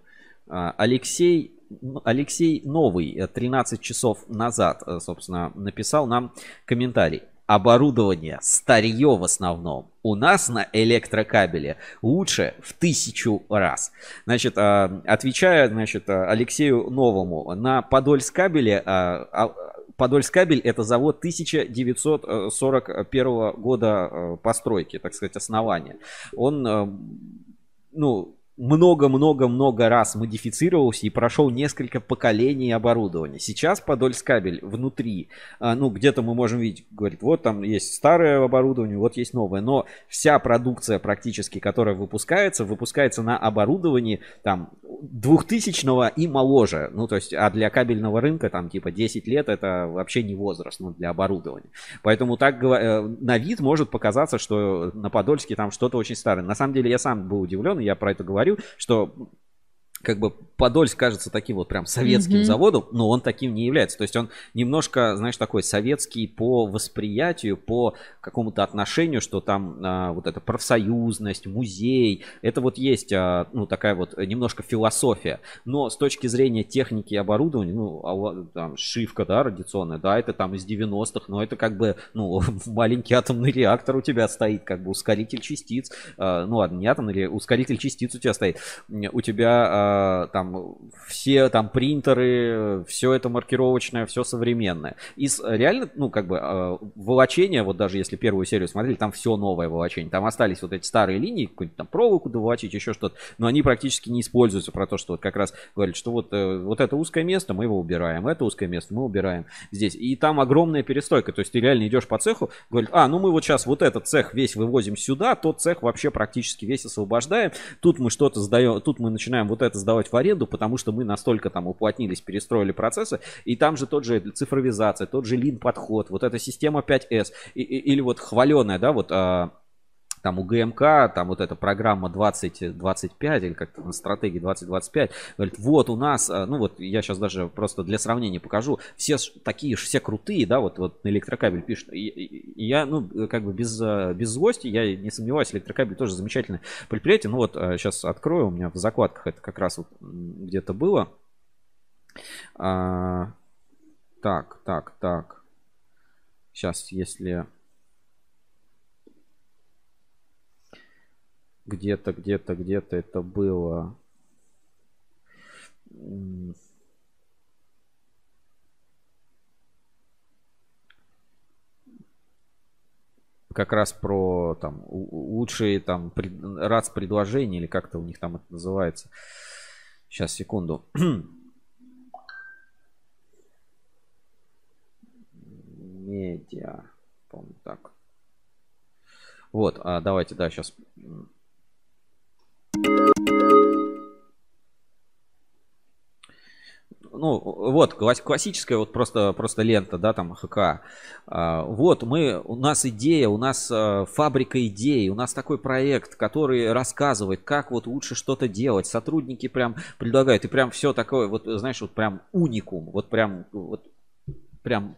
а, Алексей, Алексей Новый 13 э, часов назад, э, собственно, написал нам комментарий. Оборудование, старье в основном, у нас на электрокабеле лучше в тысячу раз. Значит, а, отвечая, значит, Алексею Новому, на Подольск кабеле Подольскабель это завод 1941 года э, постройки, так сказать, основания. Он, э, ну, много-много-много раз модифицировался и прошел несколько поколений оборудования. Сейчас Подольскабель внутри, а, ну, где-то мы можем видеть, говорит, вот там есть старое оборудование, вот есть новое, но вся продукция практически, которая выпускается, выпускается на оборудовании там 2000 и моложе. Ну, то есть, а для кабельного рынка там типа 10 лет это вообще не возраст, ну, для оборудования. Поэтому так э, на вид может показаться, что на Подольске там что-то очень старое. На самом деле я сам был удивлен, я про это говорю, что как бы Подольск кажется таким вот прям советским mm-hmm. заводом, но он таким не является. То есть он немножко, знаешь, такой советский по восприятию, по какому-то отношению, что там а, вот эта профсоюзность, музей, это вот есть, а, ну, такая вот немножко философия. Но с точки зрения техники и оборудования, ну, а, там, шивка, да, радиационная, да, это там из 90-х, но это как бы, ну, <laughs> маленький атомный реактор у тебя стоит, как бы ускоритель частиц, а, ну, ладно, не атомный, ускоритель частиц у тебя стоит, у тебя а, там все там принтеры, все это маркировочное, все современное. И реально, ну, как бы, э, волочение, вот даже если первую серию смотрели, там все новое волочение. Там остались вот эти доволочить линии, какую-нибудь там проволоку доволочить, еще что-то, но они практически не используются про то, что вот как раз говорят, что вот, э, вот это узкое место, мы его убираем, это узкое место мы убираем здесь. И там огромная перестойка, то есть ты реально идешь по цеху, говорят, а, ну мы вот сейчас вот этот цех весь вывозим сюда, тот цех вообще практически весь освобождаем, тут мы что-то сдаем, тут мы начинаем вот это сдавать в аренду, потому что мы настолько там уплотнились, перестроили процессы, и там же тот же цифровизация, тот же лин-подход, вот эта система 5S, и, и, или вот хваленая, да, вот а, там у ГМК, там вот эта программа 2025 или как-то на стратегии 2025, говорит, вот у нас, а, ну вот я сейчас даже просто для сравнения покажу, все такие же, все крутые, да, вот, вот на электрокабель пишут, и, и я, ну, как бы без, а, без злости, я не сомневаюсь, электрокабель тоже замечательное предприятие, ну вот сейчас открою, у меня в закладках это как раз вот где-то было. А, так, так, так. Сейчас, если где-то, где-то, где-то это было. Как раз про там лучшие там пред, РАЦ предложения или как-то у них там это называется. Сейчас, секунду. <clears throat> Медиа. По-моему, так. Вот, а давайте, да, сейчас ну, вот, классическая вот просто, просто лента, да, там, ХК. А, вот, мы, у нас идея, у нас а, фабрика идей, у нас такой проект, который рассказывает, как вот лучше что-то делать. Сотрудники прям предлагают, и прям все такое, вот, знаешь, вот прям уникум, вот прям, вот, прям,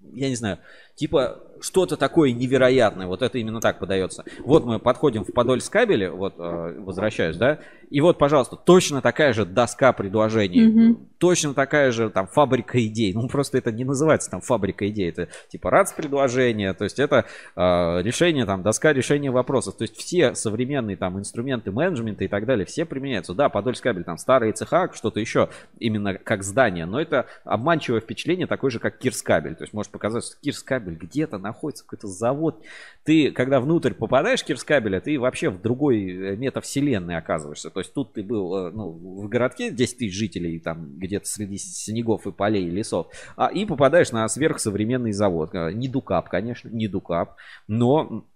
я не знаю, типа что-то такое невероятное. Вот это именно так подается. Вот мы подходим в Подольск кабеле, вот э, возвращаюсь, да, и вот, пожалуйста, точно такая же доска предложений, mm-hmm. точно такая же там фабрика идей. Ну, просто это не называется там фабрика идей, это типа РАЦ предложения, то есть это э, решение там, доска решения вопросов. То есть все современные там инструменты менеджмента и так далее, все применяются. Да, Подольск кабель, там старые цеха, что-то еще, именно как здание, но это обманчивое впечатление, такое же, как Кирскабель. То есть может показаться, что Кирскабель где-то находится находится какой-то завод. Ты, когда внутрь попадаешь Кирскабеля, ты вообще в другой э, метавселенной оказываешься. То есть тут ты был э, ну, в городке 10 тысяч жителей, там где-то среди снегов и полей, и лесов, а, и попадаешь на сверхсовременный завод. Э, не Дукап, конечно, не Дукап, но,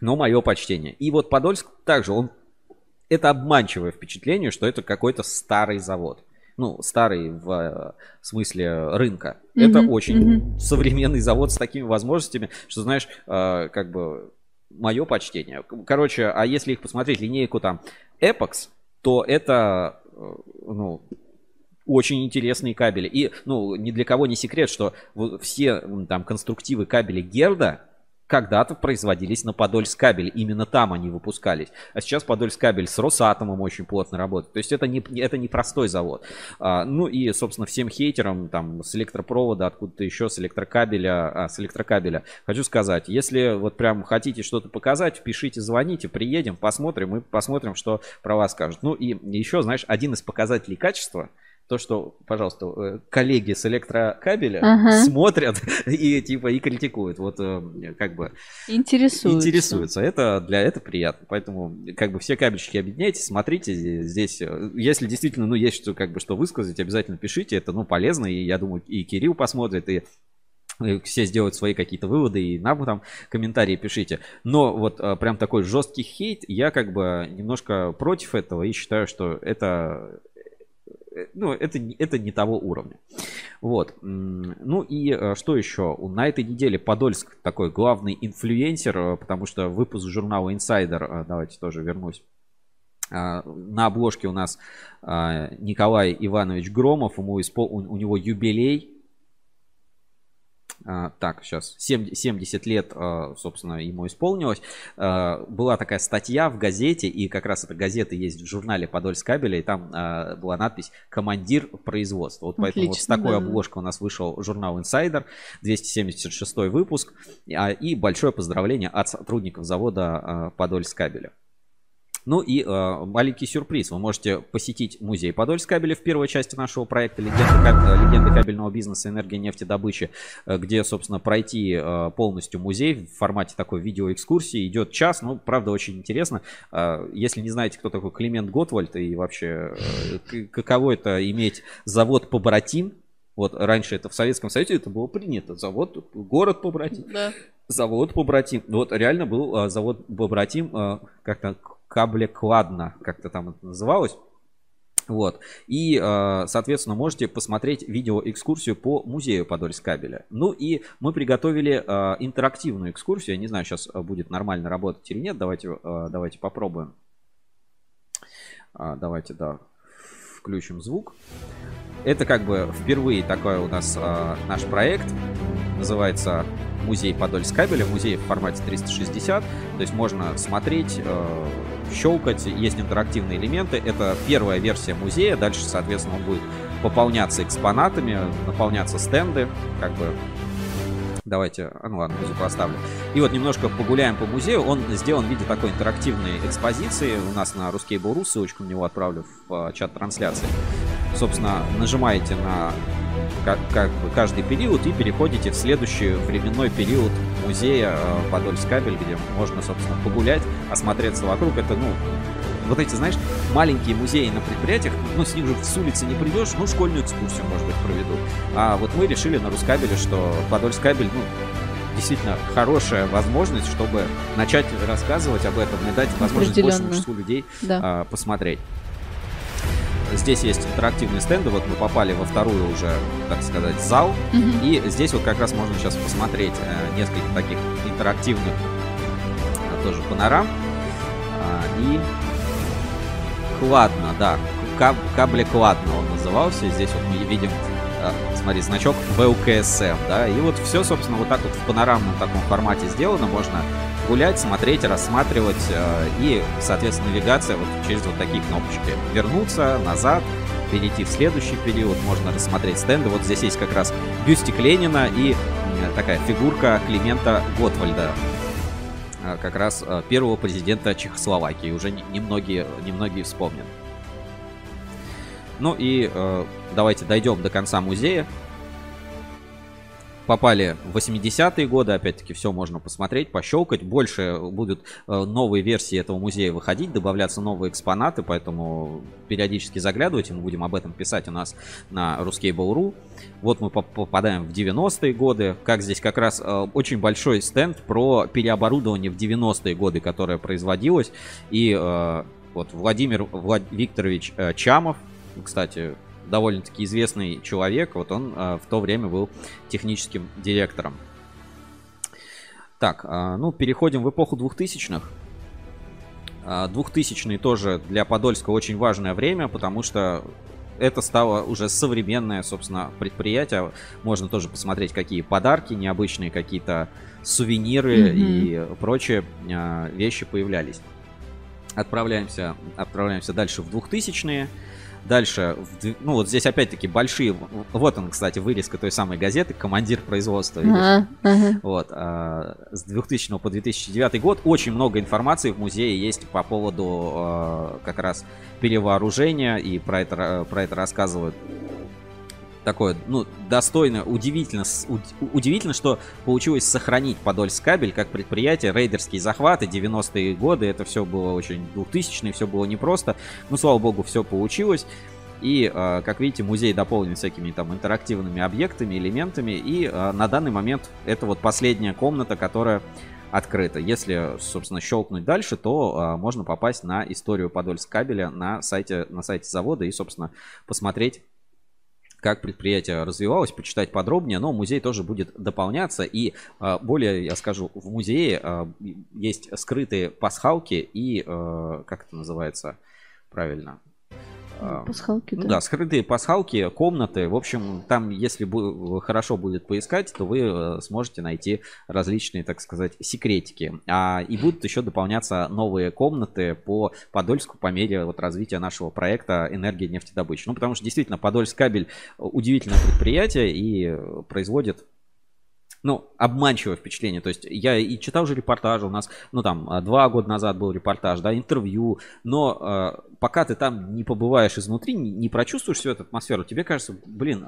но мое почтение. И вот Подольск также, он это обманчивое впечатление, что это какой-то старый завод ну, старый в э, смысле рынка. Mm-hmm. Это очень mm-hmm. современный завод с такими возможностями, что, знаешь, э, как бы мое почтение. Короче, а если их посмотреть, линейку там Epox, то это, э, ну, очень интересные кабели. И, ну, ни для кого не секрет, что все там конструктивы кабелей Герда, когда-то производились на Подольскабель. Именно там они выпускались. А сейчас Подольскабель с Росатомом очень плотно работает. То есть это не, это не простой завод. А, ну и, собственно, всем хейтерам там с электропровода, откуда-то еще с электрокабеля, а, с электрокабеля. Хочу сказать, если вот прям хотите что-то показать, пишите, звоните, приедем, посмотрим и посмотрим, что про вас скажут. Ну и еще, знаешь, один из показателей качества – то, что, пожалуйста, э, коллеги с электрокабеля ага. смотрят <laughs> и типа и критикуют. Вот э, как бы интересуются. интересуются. Это для это приятно. Поэтому как бы все кабельщики объединяйтесь, смотрите здесь. Э, если действительно, ну, есть что как бы что высказать, обязательно пишите. Это, ну, полезно. И я думаю, и Кирилл посмотрит, и все сделают свои какие-то выводы и нам там комментарии пишите. Но вот прям такой жесткий хейт, я как бы немножко против этого и считаю, что это ну, это, это не того уровня. Вот. Ну и э, что еще? На этой неделе Подольск такой главный инфлюенсер, э, потому что выпуск журнала Insider, давайте тоже вернусь. На обложке у нас Николай Иванович Громов, ему испол... у него юбилей так, сейчас, 70 лет, а, собственно, ему исполнилось. А, была такая статья в газете, и как раз эта газета есть в журнале Подольск кабеля, и там была надпись «Командир производства». Вот поэтому Отлично, вот с такой да. обложкой у нас вышел журнал Insider, 276 выпуск, и большое поздравление от сотрудников завода Подольск кабеля. Ну и э, маленький сюрприз. Вы можете посетить музей Подольскабеля в первой части нашего проекта «Легенда, легенда кабельного бизнеса, энергия, нефтедобычи», э, где, собственно, пройти э, полностью музей в формате такой видеоэкскурсии. Идет час, ну, правда, очень интересно. Э, если не знаете, кто такой Климент Готвальд и вообще э, каково это иметь завод «Побратим», вот раньше это в Советском Союзе это было принято. Завод, город побратим. Да. Завод побратим. Вот реально был а, завод побратим, а, как-то каблекладно, как-то там это называлось. Вот. И, э, соответственно, можете посмотреть видеоэкскурсию по музею Подольск кабеля. Ну и мы приготовили э, интерактивную экскурсию. Я не знаю, сейчас будет нормально работать или нет. Давайте, э, давайте попробуем. Давайте, да, включим звук. Это как бы впервые такой у нас наш проект. Называется музей Подольск кабеля. Музей в формате 360. То есть можно смотреть щелкать, есть интерактивные элементы. Это первая версия музея, дальше, соответственно, он будет пополняться экспонатами, наполняться стенды, как бы Давайте, а ну ладно, музыку оставлю. И вот немножко погуляем по музею. Он сделан в виде такой интерактивной экспозиции. У нас на русский Буру ссылочку на него отправлю в а, чат трансляции. Собственно, нажимаете на как, как каждый период и переходите в следующий временной период музея э, Подольск-Кабель, где можно, собственно, погулять, осмотреться вокруг. Это, ну, вот эти, знаешь, маленькие музеи на предприятиях, ну, с ним же с улицы не придешь, ну, школьную экскурсию, может быть, проведут. А вот мы решили на Рускабеле, что Подольск-Кабель, ну, действительно хорошая возможность, чтобы начать рассказывать об этом и дать возможность большему числу людей да. а, посмотреть. Здесь есть интерактивные стенды. Вот мы попали во вторую уже, так сказать, зал. Mm-hmm. И здесь вот как раз можно сейчас посмотреть э, несколько таких интерактивных э, тоже панорам. А, и Кладно, да. Каб, кабле Кладно он назывался. Здесь вот мы видим, э, смотри, значок ВЛКСМ, да. И вот все, собственно, вот так вот в панорамном таком формате сделано. Можно гулять, смотреть, рассматривать э, и, соответственно, навигация вот через вот такие кнопочки. Вернуться, назад, перейти в следующий период, можно рассмотреть стенды. Вот здесь есть как раз бюстик Ленина и такая фигурка Климента Готвальда, э, как раз э, первого президента Чехословакии. Уже немногие, немногие вспомнят. Ну и давайте дойдем до конца музея попали в 80-е годы, опять-таки все можно посмотреть, пощелкать. Больше будут э, новые версии этого музея выходить, добавляться новые экспонаты, поэтому периодически заглядывайте, мы будем об этом писать у нас на Ruskable.ru. Вот мы попадаем в 90-е годы, как здесь как раз э, очень большой стенд про переоборудование в 90-е годы, которое производилось. И э, вот Владимир Влад... Викторович Чамов, кстати, довольно-таки известный человек. Вот он э, в то время был техническим директором. Так, э, ну, переходим в эпоху 2000-х. 2000-е тоже для Подольска очень важное время, потому что это стало уже современное, собственно, предприятие. Можно тоже посмотреть, какие подарки необычные, какие-то сувениры mm-hmm. и прочие вещи появлялись. Отправляемся, отправляемся дальше в 2000-е. Дальше, ну вот здесь опять-таки большие, вот он, кстати, вырезка той самой газеты «Командир производства». Ага, ага. Вот, а, с 2000 по 2009 год очень много информации в музее есть по поводу а, как раз перевооружения, и про это, про это рассказывают такое, ну, достойно, удивительно, удивительно, что получилось сохранить Подольскабель как предприятие, рейдерские захваты, 90-е годы, это все было очень 2000-е, все было непросто, ну, слава богу, все получилось. И, а, как видите, музей дополнен всякими там интерактивными объектами, элементами. И а, на данный момент это вот последняя комната, которая открыта. Если, собственно, щелкнуть дальше, то а, можно попасть на историю Подольскабеля на сайте, на сайте завода и, собственно, посмотреть как предприятие развивалось, почитать подробнее, но музей тоже будет дополняться. И а, более, я скажу, в музее а, есть скрытые пасхалки и, а, как это называется правильно, пасхалки, да. Да, скрытые пасхалки, комнаты. В общем, там, если хорошо будет поискать, то вы э, сможете найти различные, так сказать, секретики. А, и будут еще дополняться новые комнаты по Подольску по мере вот, развития нашего проекта «Энергия нефтедобычи». Ну, потому что действительно Подольск кабель удивительное предприятие и производит ну, обманчивое впечатление. То есть я и читал уже репортажи, у нас, ну, там, а, два года назад был репортаж, да, интервью, но э, пока ты там не побываешь изнутри, не, не прочувствуешь всю эту атмосферу, тебе кажется, блин,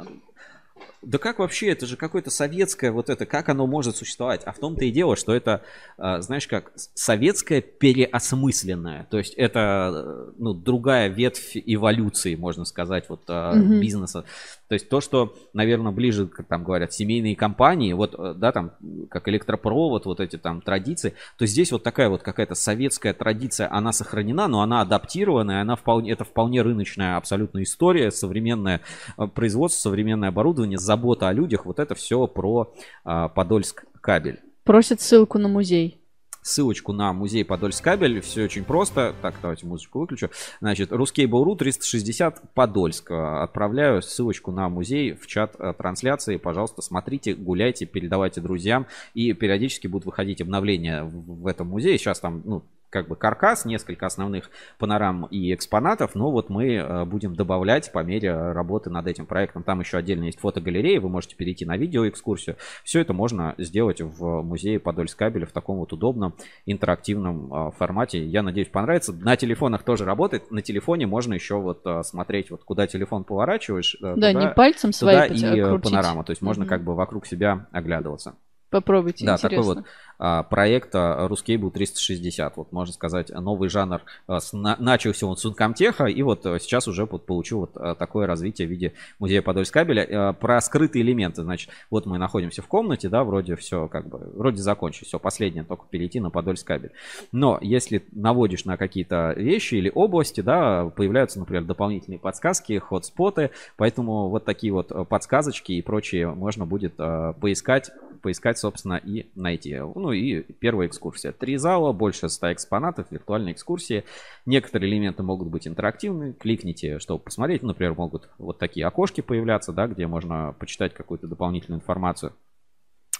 да как вообще, это же какое-то советское вот это, как оно может существовать? А в том-то и дело, что это, а, знаешь как, советское переосмысленное. То есть это, ну, другая ветвь эволюции, можно сказать, вот угу. бизнеса. То есть то, что, наверное, ближе, как там говорят, семейные компании, вот, э, да, там, как электропровод, вот эти там традиции, то здесь вот такая вот какая-то советская традиция, она сохранена, но она адаптированная, она вполне, это вполне рыночная абсолютно история, современное э, производство, современное оборудование, забота о людях, вот это все про а, Подольск кабель. Просят ссылку на музей ссылочку на музей Подольск кабель. Все очень просто. Так, давайте музычку выключу. Значит, Ruskable.ru 360 Подольск. Отправляю ссылочку на музей в чат э, трансляции. Пожалуйста, смотрите, гуляйте, передавайте друзьям. И периодически будут выходить обновления в этом музее. Сейчас там, ну, как бы каркас, несколько основных панорам и экспонатов, но вот мы э, будем добавлять по мере работы над этим проектом. Там еще отдельно есть фотогалерея, вы можете перейти на видеоэкскурсию. Все это можно сделать в музее Подольск кабеля в таком вот удобном интерактивном э, формате. Я надеюсь, понравится. На телефонах тоже работает. На телефоне можно еще вот э, смотреть, вот куда телефон поворачиваешь. Да, туда, не пальцем туда и крутить. панорама. То есть можно mm-hmm. как бы вокруг себя оглядываться. Попробуйте, Да, интересно. такой вот а, проект а, Ruscable 360. Вот можно сказать, новый жанр. А, начался он с Uncomtech, и вот а, сейчас уже вот, получил вот такое развитие в виде музея Подольскабеля. Про скрытые элементы, значит, вот мы находимся в комнате, да, вроде все как бы, вроде закончилось, все, последнее, только перейти на Подольскабель. Но если наводишь на какие-то вещи или области, да, появляются, например, дополнительные подсказки, хотспоты, поэтому вот такие вот подсказочки и прочее можно будет поискать поискать, собственно, и найти. Ну и первая экскурсия. Три зала, больше 100 экспонатов, виртуальная экскурсия. Некоторые элементы могут быть интерактивны. Кликните, чтобы посмотреть. Например, могут вот такие окошки появляться, да, где можно почитать какую-то дополнительную информацию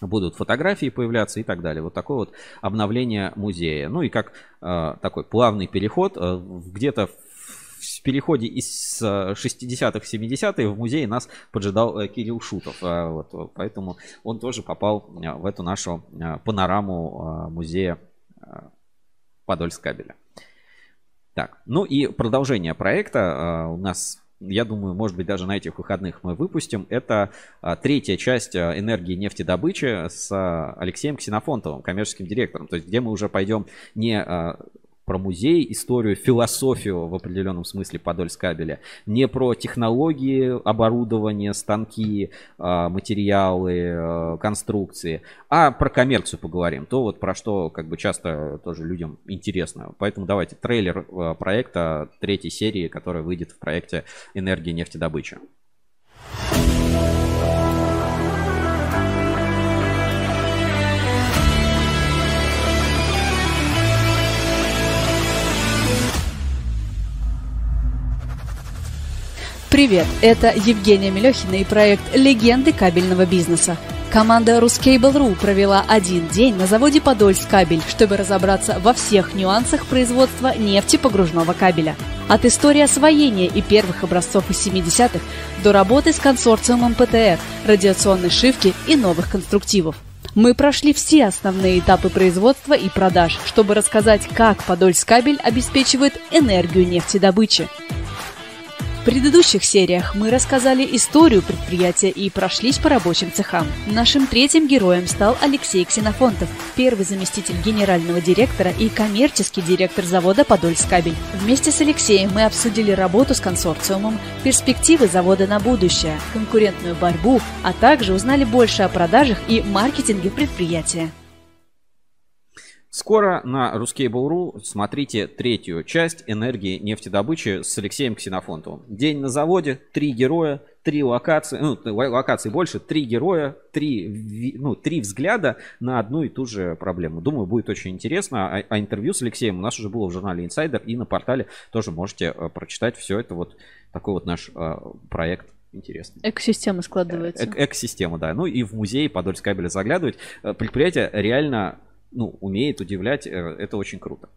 будут фотографии появляться и так далее. Вот такое вот обновление музея. Ну и как э, такой плавный переход, э, где-то в переходе из 60-х в 70-е в музее нас поджидал э, Кирилл Шутов. А, вот, поэтому он тоже попал э, в эту нашу э, панораму музея Подольск кабеля. Так, ну и продолжение проекта у нас я думаю, может быть, даже на этих выходных мы выпустим. Это третья часть энергии нефтедобычи с Алексеем Ксенофонтовым, коммерческим директором. То есть, где мы уже пойдем не про музей, историю, философию в определенном смысле Подольскабеля, не про технологии, оборудование, станки, а, материалы, а, конструкции, а про коммерцию поговорим. То вот про что как бы часто тоже людям интересно. Поэтому давайте трейлер а, проекта третьей серии, которая выйдет в проекте «Энергия нефтедобыча». Привет, это Евгения Мелехина и проект «Легенды кабельного бизнеса». Команда Ruscable.ru провела один день на заводе Подольск кабель, чтобы разобраться во всех нюансах производства нефтепогружного кабеля. От истории освоения и первых образцов из 70-х до работы с консорциумом ПТР, радиационной шивки и новых конструктивов. Мы прошли все основные этапы производства и продаж, чтобы рассказать, как Подольскабель обеспечивает энергию нефтедобычи. В предыдущих сериях мы рассказали историю предприятия и прошлись по рабочим цехам. Нашим третьим героем стал Алексей Ксенофонтов, первый заместитель генерального директора и коммерческий директор завода «Подольскабель». Вместе с Алексеем мы обсудили работу с консорциумом, перспективы завода на будущее, конкурентную борьбу, а также узнали больше о продажах и маркетинге предприятия. Скоро на Ruskable.ru смотрите третью часть «Энергии нефтедобычи» с Алексеем Ксенофонтовым. День на заводе, три героя, три локации, ну, локаций больше, три героя, три, ну, три взгляда на одну и ту же проблему. Думаю, будет очень интересно. А, а интервью с Алексеем у нас уже было в журнале Insider и на портале тоже можете а, прочитать все это. Вот такой вот наш а, проект интересный. Экосистема складывается. Э экосистема, да. Ну и в музей Подольскабеля заглядывать. Э, предприятие реально ну, умеет удивлять, э, это очень круто.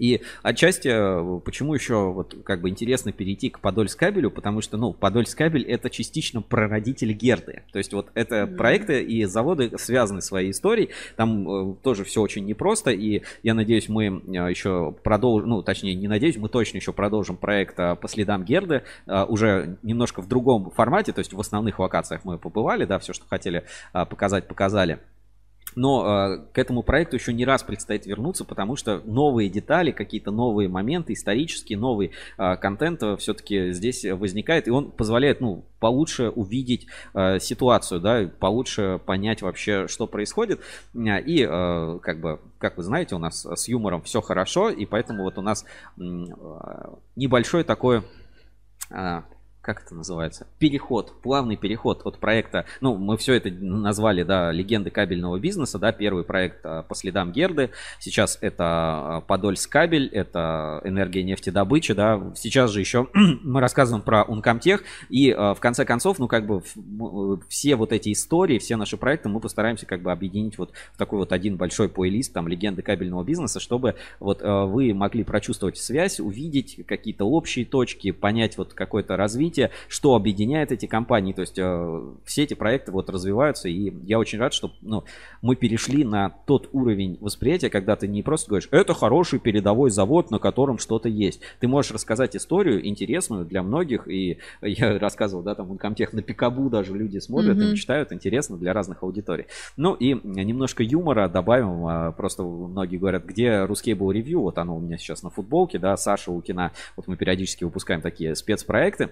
И отчасти, э, почему еще вот как бы интересно перейти к Подольскабелю, потому что, ну, Подольскабель это частично прародитель Герды. То есть вот это mm-hmm. проекты и заводы связаны своей историей. Там э, тоже все очень непросто. И я надеюсь, мы э, еще продолжим, ну, точнее, не надеюсь, мы точно еще продолжим проект по следам Герды э, уже немножко в другом формате. То есть в основных локациях мы побывали, да, все, что хотели э, показать, показали. Но э, к этому проекту еще не раз предстоит вернуться, потому что новые детали, какие-то новые моменты, исторические, новый э, контент все-таки здесь возникает, и он позволяет, ну, получше увидеть э, ситуацию, да, получше понять вообще, что происходит. И, э, как бы, как вы знаете, у нас с юмором все хорошо, и поэтому вот у нас э, небольшой такой... Э, как это называется, переход, плавный переход от проекта, ну, мы все это назвали, да, легенды кабельного бизнеса, да, первый проект а, по следам Герды, сейчас это а, Подольск кабель, это энергия нефтедобычи, да, сейчас же еще <clears throat> мы рассказываем про Ункомтех, и а, в конце концов, ну, как бы все вот эти истории, все наши проекты мы постараемся как бы объединить вот в такой вот один большой плейлист, там, легенды кабельного бизнеса, чтобы вот вы могли прочувствовать связь, увидеть какие-то общие точки, понять вот какое-то развитие, развития, что объединяет эти компании. То есть э, все эти проекты вот развиваются, и я очень рад, что ну, мы перешли на тот уровень восприятия, когда ты не просто говоришь, это хороший передовой завод, на котором что-то есть. Ты можешь рассказать историю интересную для многих, и <laughs> я рассказывал, да, там Uncomtech на Пикабу даже люди смотрят mm-hmm. и читают, интересно для разных аудиторий. Ну и немножко юмора добавим, а, просто многие говорят, где русский был ревью, вот оно у меня сейчас на футболке, да, Саша Укина, вот мы периодически выпускаем такие спецпроекты,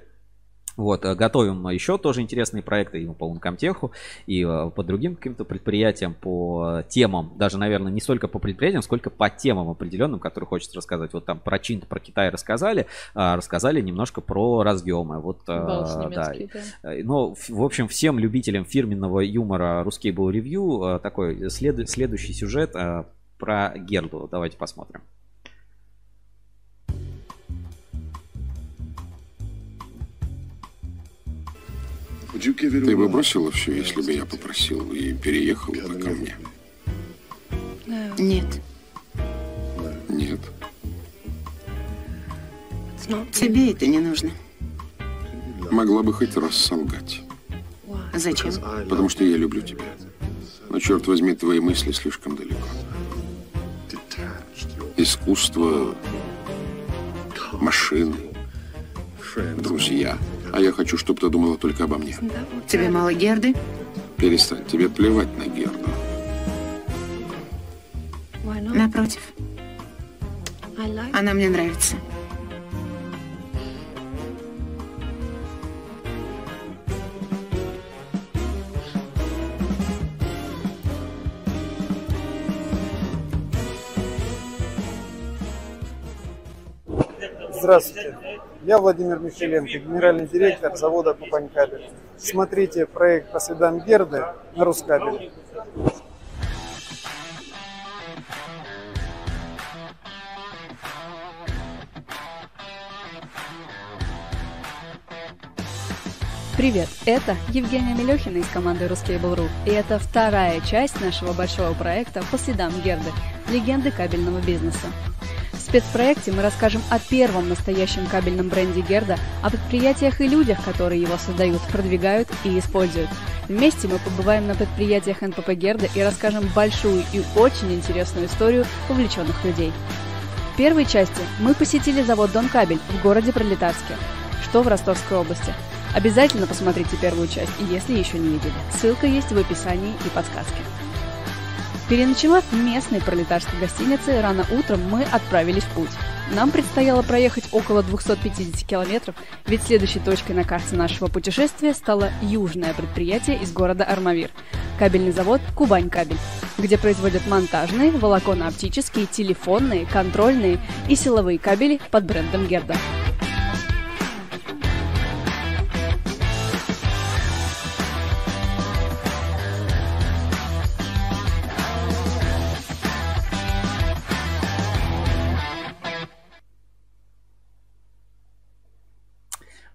вот, э, готовим еще тоже интересные проекты и по Ункомтеху, и э, по другим каким-то предприятиям, по темам, даже, наверное, не столько по предприятиям, сколько по темам определенным, которые хочется рассказать. Вот там про Чинт, про Китай рассказали, а рассказали немножко про разъемы. Вот, э, да. да. Но, в общем, всем любителям фирменного юмора русский был ревью, такой след... следующий сюжет про Герду. Давайте посмотрим. Ты бы бросила все, если бы я попросил, и переехала бы ко мне? Нет. Нет. Тебе это не нужно. Могла бы хоть раз солгать. Зачем? Потому что я люблю тебя. Но, черт возьми, твои мысли слишком далеко. Искусство, машины, друзья – а я хочу, чтобы ты думала только обо мне. Тебе мало Герды? Перестань, тебе плевать на Герду. Напротив. Она мне нравится. Здравствуйте. Я Владимир Михайленко, генеральный директор завода Кубань-Кабель. Смотрите проект по следам Герды на Рускабеле. Привет, это Евгения Мелехина из команды Ruskable.ru, и это вторая часть нашего большого проекта по следам Герды, легенды кабельного бизнеса спецпроекте мы расскажем о первом настоящем кабельном бренде Герда, о предприятиях и людях, которые его создают, продвигают и используют. Вместе мы побываем на предприятиях НПП Герда и расскажем большую и очень интересную историю увлеченных людей. В первой части мы посетили завод Дон Кабель в городе Пролетарске, что в Ростовской области. Обязательно посмотрите первую часть, если еще не видели. Ссылка есть в описании и подсказке. Переночевав в местной пролетарской гостинице, рано утром мы отправились в путь. Нам предстояло проехать около 250 километров, ведь следующей точкой на карте нашего путешествия стало южное предприятие из города Армавир – кабельный завод «Кубань Кабель», где производят монтажные, волоконно-оптические, телефонные, контрольные и силовые кабели под брендом Герда.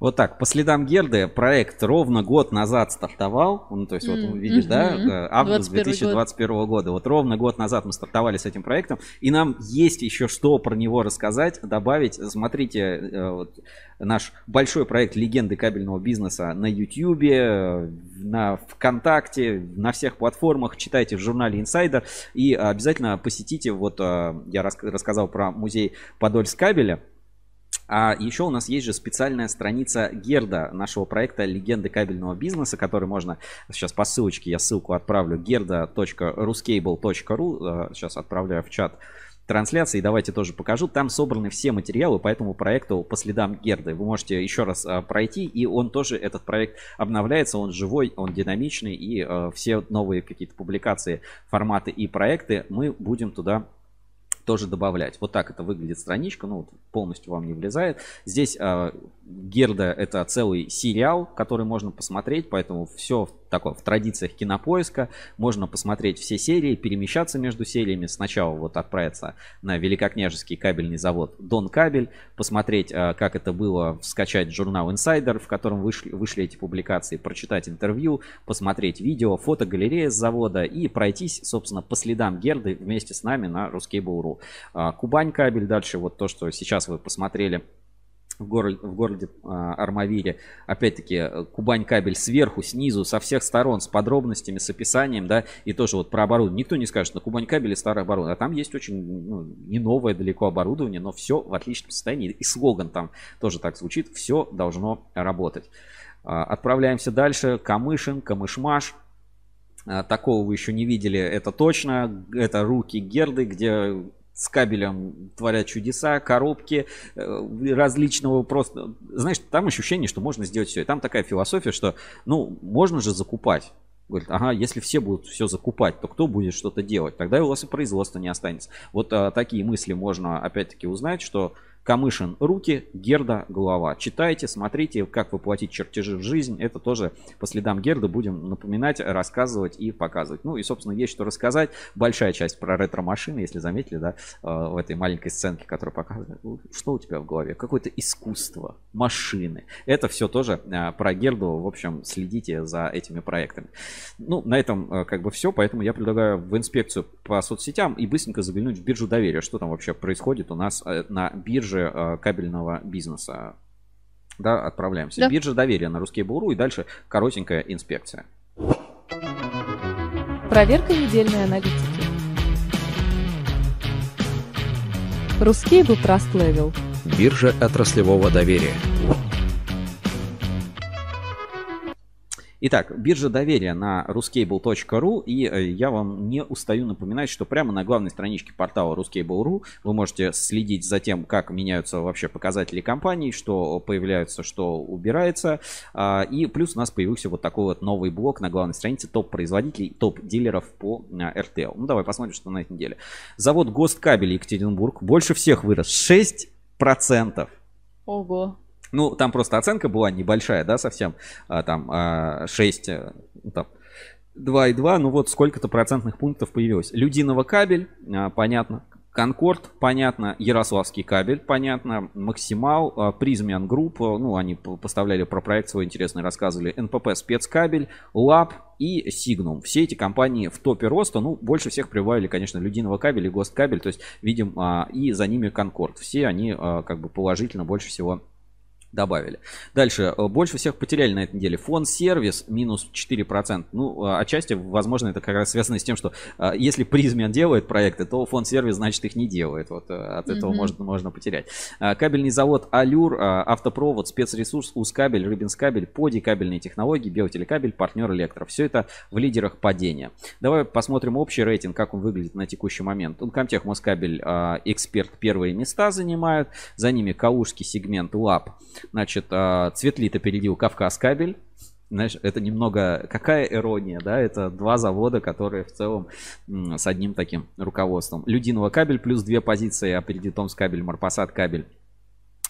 Вот так, по следам Герды проект ровно год назад стартовал. Ну, то есть, вот mm-hmm. видишь, да, э, август 2021 год. года. Вот ровно год назад мы стартовали с этим проектом. И нам есть еще что про него рассказать, добавить. Смотрите, э, вот, наш большой проект «Легенды кабельного бизнеса» на YouTube, на ВКонтакте, на всех платформах. Читайте в журнале Insider. И обязательно посетите, вот э, я рассказал про музей Подольск кабеля. А еще у нас есть же специальная страница Герда нашего проекта «Легенды кабельного бизнеса», который можно, сейчас по ссылочке, я ссылку отправлю, gerda.ruscable.ru, э, сейчас отправляю в чат трансляции, давайте тоже покажу. Там собраны все материалы по этому проекту по следам Герды. Вы можете еще раз э, пройти, и он тоже, этот проект обновляется, он живой, он динамичный, и э, все новые какие-то публикации, форматы и проекты мы будем туда тоже добавлять. Вот так это выглядит страничка, ну, вот полностью вам не влезает. Здесь э, Герда это целый сериал, который можно посмотреть, поэтому все такое в традициях кинопоиска. Можно посмотреть все серии, перемещаться между сериями. Сначала вот отправиться на Великокняжеский кабельный завод Дон Кабель, посмотреть, а, как это было, скачать журнал Insider, в котором вышли, вышли эти публикации, прочитать интервью, посмотреть видео, фотогалерея с завода и пройтись, собственно, по следам Герды вместе с нами на Ruskable.ru. А, Кубань кабель, дальше вот то, что сейчас вы посмотрели в, город, в городе э, Армавире. Опять-таки, э, Кубань кабель сверху, снизу, со всех сторон, с подробностями, с описанием, да, и тоже вот про оборудование. Никто не скажет, на Кубань кабеле старое оборудование. А там есть очень, ну, не новое далеко оборудование, но все в отличном состоянии. И слоган там тоже так звучит, все должно работать. Э, отправляемся дальше. Камышин, Камышмаш. Э, такого вы еще не видели, это точно. Это руки Герды, где с кабелем творят чудеса, коробки э, различного просто. Знаешь, там ощущение, что можно сделать все. И там такая философия, что, ну, можно же закупать. Говорит, ага, если все будут все закупать, то кто будет что-то делать? Тогда у вас и производства не останется. Вот а, такие мысли можно опять-таки узнать, что Камышин руки, Герда голова. Читайте, смотрите, как воплотить чертежи в жизнь. Это тоже по следам Герда будем напоминать, рассказывать и показывать. Ну и, собственно, есть что рассказать. Большая часть про ретро-машины, если заметили, да, э, в этой маленькой сценке, которая показывает. Ну, что у тебя в голове? Какое-то искусство, машины. Это все тоже э, про Герду. В общем, следите за этими проектами. Ну, на этом э, как бы все, поэтому я предлагаю в инспекцию по соцсетям и быстренько заглянуть в биржу доверия. Что там вообще происходит у нас на бирже бирже э, кабельного бизнеса. Да, отправляемся. Да. Биржа доверия на русский буру и дальше коротенькая инспекция. Проверка недельной аналитики. Русский был Trust Level. Биржа отраслевого доверия. Итак, биржа доверия на ruscable.ru и э, я вам не устаю напоминать, что прямо на главной страничке портала ruscable.ru вы можете следить за тем, как меняются вообще показатели компании, что появляется, что убирается. А, и плюс у нас появился вот такой вот новый блок на главной странице топ-производителей, топ-дилеров по RTL. Ну давай посмотрим, что на этой неделе. Завод Госткабель Екатеринбург больше всех вырос. 6%. Ого. Ну, там просто оценка была небольшая, да, совсем. А, там а, 6, э, ну, там, 2,2, ну вот сколько-то процентных пунктов появилось. Людиново кабель, а, понятно, Конкорд, понятно, Ярославский кабель, понятно, Максимал, Призмиан Групп, ну, они поставляли про проект свой интересный, рассказывали, НПП Спецкабель, Лаб и Сигнум. Все эти компании в топе роста, ну, больше всех прибавили, конечно, Людиного кабель и Госткабель, то есть видим и за ними Конкорд. Все они как бы положительно больше всего добавили. Дальше. Э, больше всех потеряли на этой неделе. Фонд сервис минус 4%. Ну, э, отчасти, возможно, это как раз связано с тем, что э, если Призмен делает проекты, то фонд сервис, значит, их не делает. Вот от этого mm-hmm. можно, можно потерять. Кабельный завод Алюр, автопровод, спецресурс, Ускабель, Рыбинскабель, Поди, кабельные технологии, Биотелекабель, партнер Электро. Все это в лидерах падения. Давай посмотрим общий рейтинг, как он выглядит на текущий момент. Умкамтех, Москабель, Эксперт первые места занимают. За ними Калужский сегмент ЛАП Значит, а, Цветлит опередил Кавказ кабель. Знаешь, это немного... Какая ирония, да? Это два завода, которые в целом с одним таким руководством. Людиного кабель плюс две позиции опередит Томс кабель, Марпасад кабель.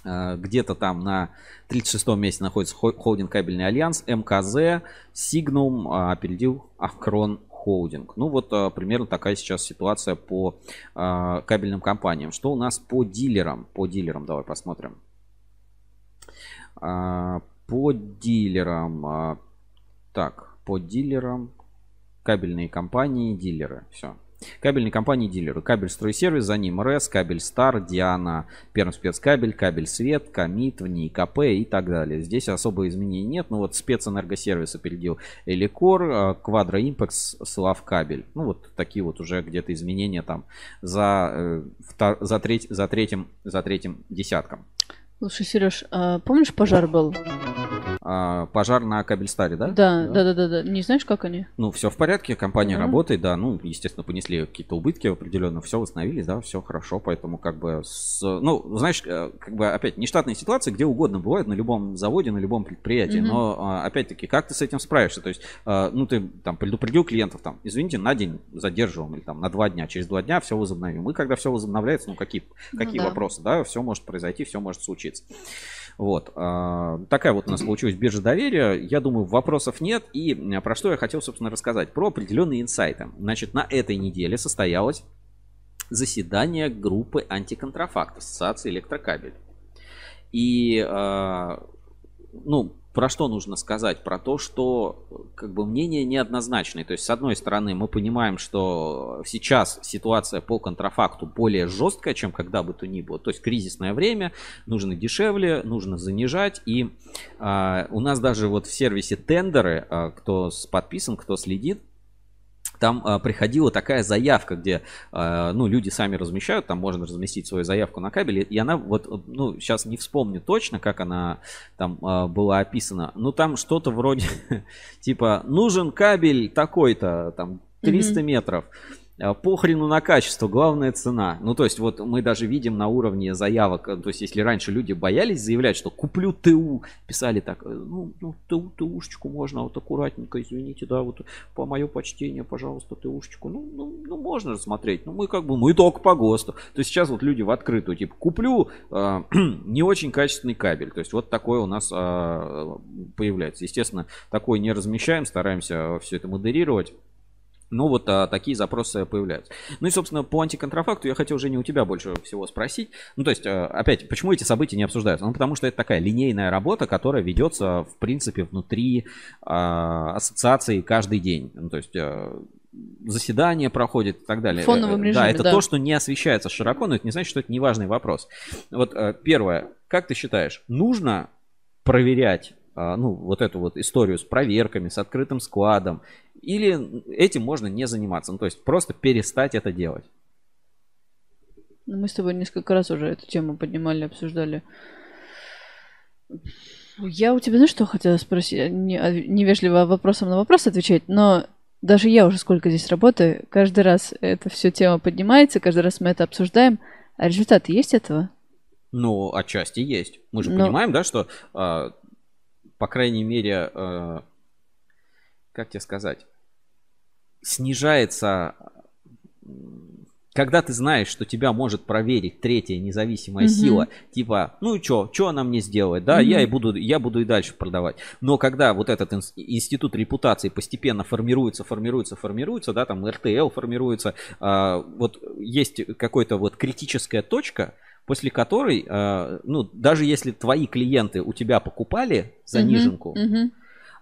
А, где-то там на 36-м месте находится холдинг кабельный альянс, МКЗ, Сигнум опередил Акрон холдинг. Ну вот примерно такая сейчас ситуация по кабельным компаниям. Что у нас по дилерам? По дилерам давай посмотрим. А, по дилерам. А, так, по дилерам. Кабельные компании, дилеры. Все. Кабельные компании дилеры. Кабель стройсервис, за ним РЭС, кабель Стар, Диана, Перм спецкабель, кабель Свет, Комит, ВНИ, КП и так далее. Здесь особо изменений нет. Ну вот спецэнергосервис опередил Эликор, Квадро Импекс, Слав кабель. Ну вот такие вот уже где-то изменения там за, э, за, треть, за, третьим, за третьим десятком. Слушай, Сереж, а помнишь, пожар был? А, пожар на Кабельстаре, да? Да, да, да, да, да. Не знаешь, как они? Ну, все в порядке, компания ага. работает, да. Ну, естественно, понесли какие-то убытки определенно, все восстановились, да, все хорошо, поэтому как бы с, ну, знаешь, э, как бы опять нештатные ситуации где угодно бывают на любом заводе, на любом предприятии, угу. но а, опять-таки, как ты с этим справишься? То есть, а, ну, ты там предупредил клиентов, там, извините, на день задерживаем или там на два дня, через два дня все возобновим. И когда все возобновляется, ну, какие, какие ну, да. вопросы, да, все может произойти, все может случиться. Вот. А, такая вот у нас получилась биржа доверия. Я думаю, вопросов нет. И про что я хотел, собственно, рассказать. Про определенные инсайты. Значит, на этой неделе состоялось заседание группы антиконтрафакт Ассоциации электрокабель. И, а, ну, про что нужно сказать? Про то, что как бы мнение неоднозначное. То есть, с одной стороны, мы понимаем, что сейчас ситуация по контрафакту более жесткая, чем когда бы то ни было. То есть, кризисное время, нужно дешевле, нужно занижать. И а, у нас даже вот в сервисе тендеры, а, кто подписан, кто следит, там а, приходила такая заявка, где, а, ну, люди сами размещают, там можно разместить свою заявку на кабеле, и она вот, ну, сейчас не вспомню точно, как она там а, была описана, но там что-то вроде, <laughs> типа, нужен кабель такой-то, там, 300 mm-hmm. метров, похрену на качество, главная цена. Ну, то есть, вот мы даже видим на уровне заявок, то есть, если раньше люди боялись заявлять, что куплю ТУ, писали так, ну, ну ТУ, ТУшечку можно, вот аккуратненько, извините, да, вот по мое почтение, пожалуйста, ТУшечку. Ну, ну, ну, можно рассмотреть, ну, мы как бы, мы только по ГОСТу. То есть, сейчас вот люди в открытую, типа, куплю э, <clears throat> не очень качественный кабель. То есть, вот такое у нас э, появляется. Естественно, такой не размещаем, стараемся все это модерировать. Ну, вот а, такие запросы появляются. Ну и, собственно, по антиконтрафакту я хотел уже не у тебя больше всего спросить. Ну, то есть, а, опять, почему эти события не обсуждаются? Ну, потому что это такая линейная работа, которая ведется, в принципе, внутри а, ассоциации каждый день. Ну, то есть, а, заседания проходят и так далее. В фоновом э, режиме, да. Это да. то, что не освещается широко, но это не значит, что это не важный вопрос. Вот первое, как ты считаешь, нужно проверять ну, вот эту вот историю с проверками, с открытым складом, или этим можно не заниматься, ну, то есть просто перестать это делать. Ну, мы с тобой несколько раз уже эту тему поднимали, обсуждали. Я у тебя, знаешь, что хотела спросить? Не, а, невежливо вопросом на вопрос отвечать, но даже я уже сколько здесь работаю, каждый раз эта все тема поднимается, каждый раз мы это обсуждаем. А результаты есть этого? Ну, отчасти есть. Мы же но... понимаем, да, что а, по крайней мере, э, как тебе сказать, снижается когда ты знаешь, что тебя может проверить третья независимая mm-hmm. сила, типа, ну и что, что она мне сделает, да, mm-hmm. я и буду, я буду и дальше продавать. Но когда вот этот институт репутации постепенно формируется, формируется, формируется, да, там РТЛ формируется, а, вот есть какой-то вот критическая точка, после которой, а, ну, даже если твои клиенты у тебя покупали заниженку, mm-hmm. Mm-hmm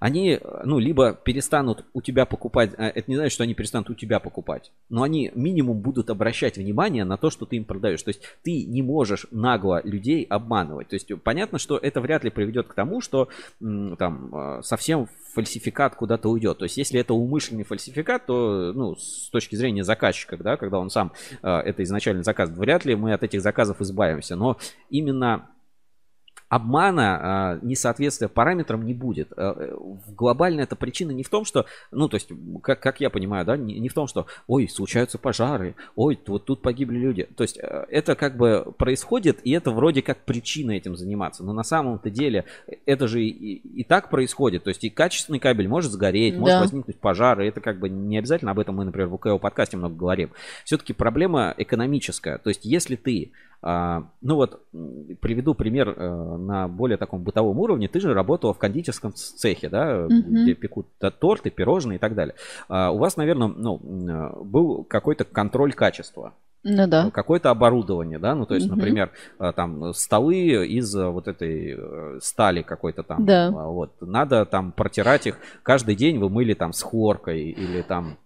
они, ну, либо перестанут у тебя покупать, а, это не значит, что они перестанут у тебя покупать, но они минимум будут обращать внимание на то, что ты им продаешь. То есть ты не можешь нагло людей обманывать. То есть понятно, что это вряд ли приведет к тому, что там а, совсем фальсификат куда-то уйдет. То есть, если это умышленный фальсификат, то, ну, с точки зрения заказчика, да, когда он сам э, это изначально заказывает, вряд ли мы от этих заказов избавимся. Но именно обмана, а, несоответствия параметрам не будет. Э, э, глобальная эта причина не в том, что, ну, то есть, как, как я понимаю, да, не, не в том, что, ой, случаются пожары, ой, вот тут погибли люди. То есть, э, это как бы происходит, и это вроде как причина этим заниматься. Но на самом-то деле это же и, и так происходит. То есть, и качественный кабель может сгореть, да. может возникнуть пожар, и это как бы не обязательно, об этом мы, например, в УКО подкасте много говорим. Все-таки проблема экономическая. То есть, если ты а, ну вот, приведу пример на более таком бытовом уровне. Ты же работала в кондитерском цехе, да, mm-hmm. где пекут торты, пирожные и так далее. А, у вас, наверное, ну, э, был какой-то контроль качества. Ну да. Какое-то оборудование, да, ну то есть, угу. например, э, там столы из вот этой стали какой-то там, да. вот, надо там протирать их каждый день, вы мыли там с хлоркой или там а,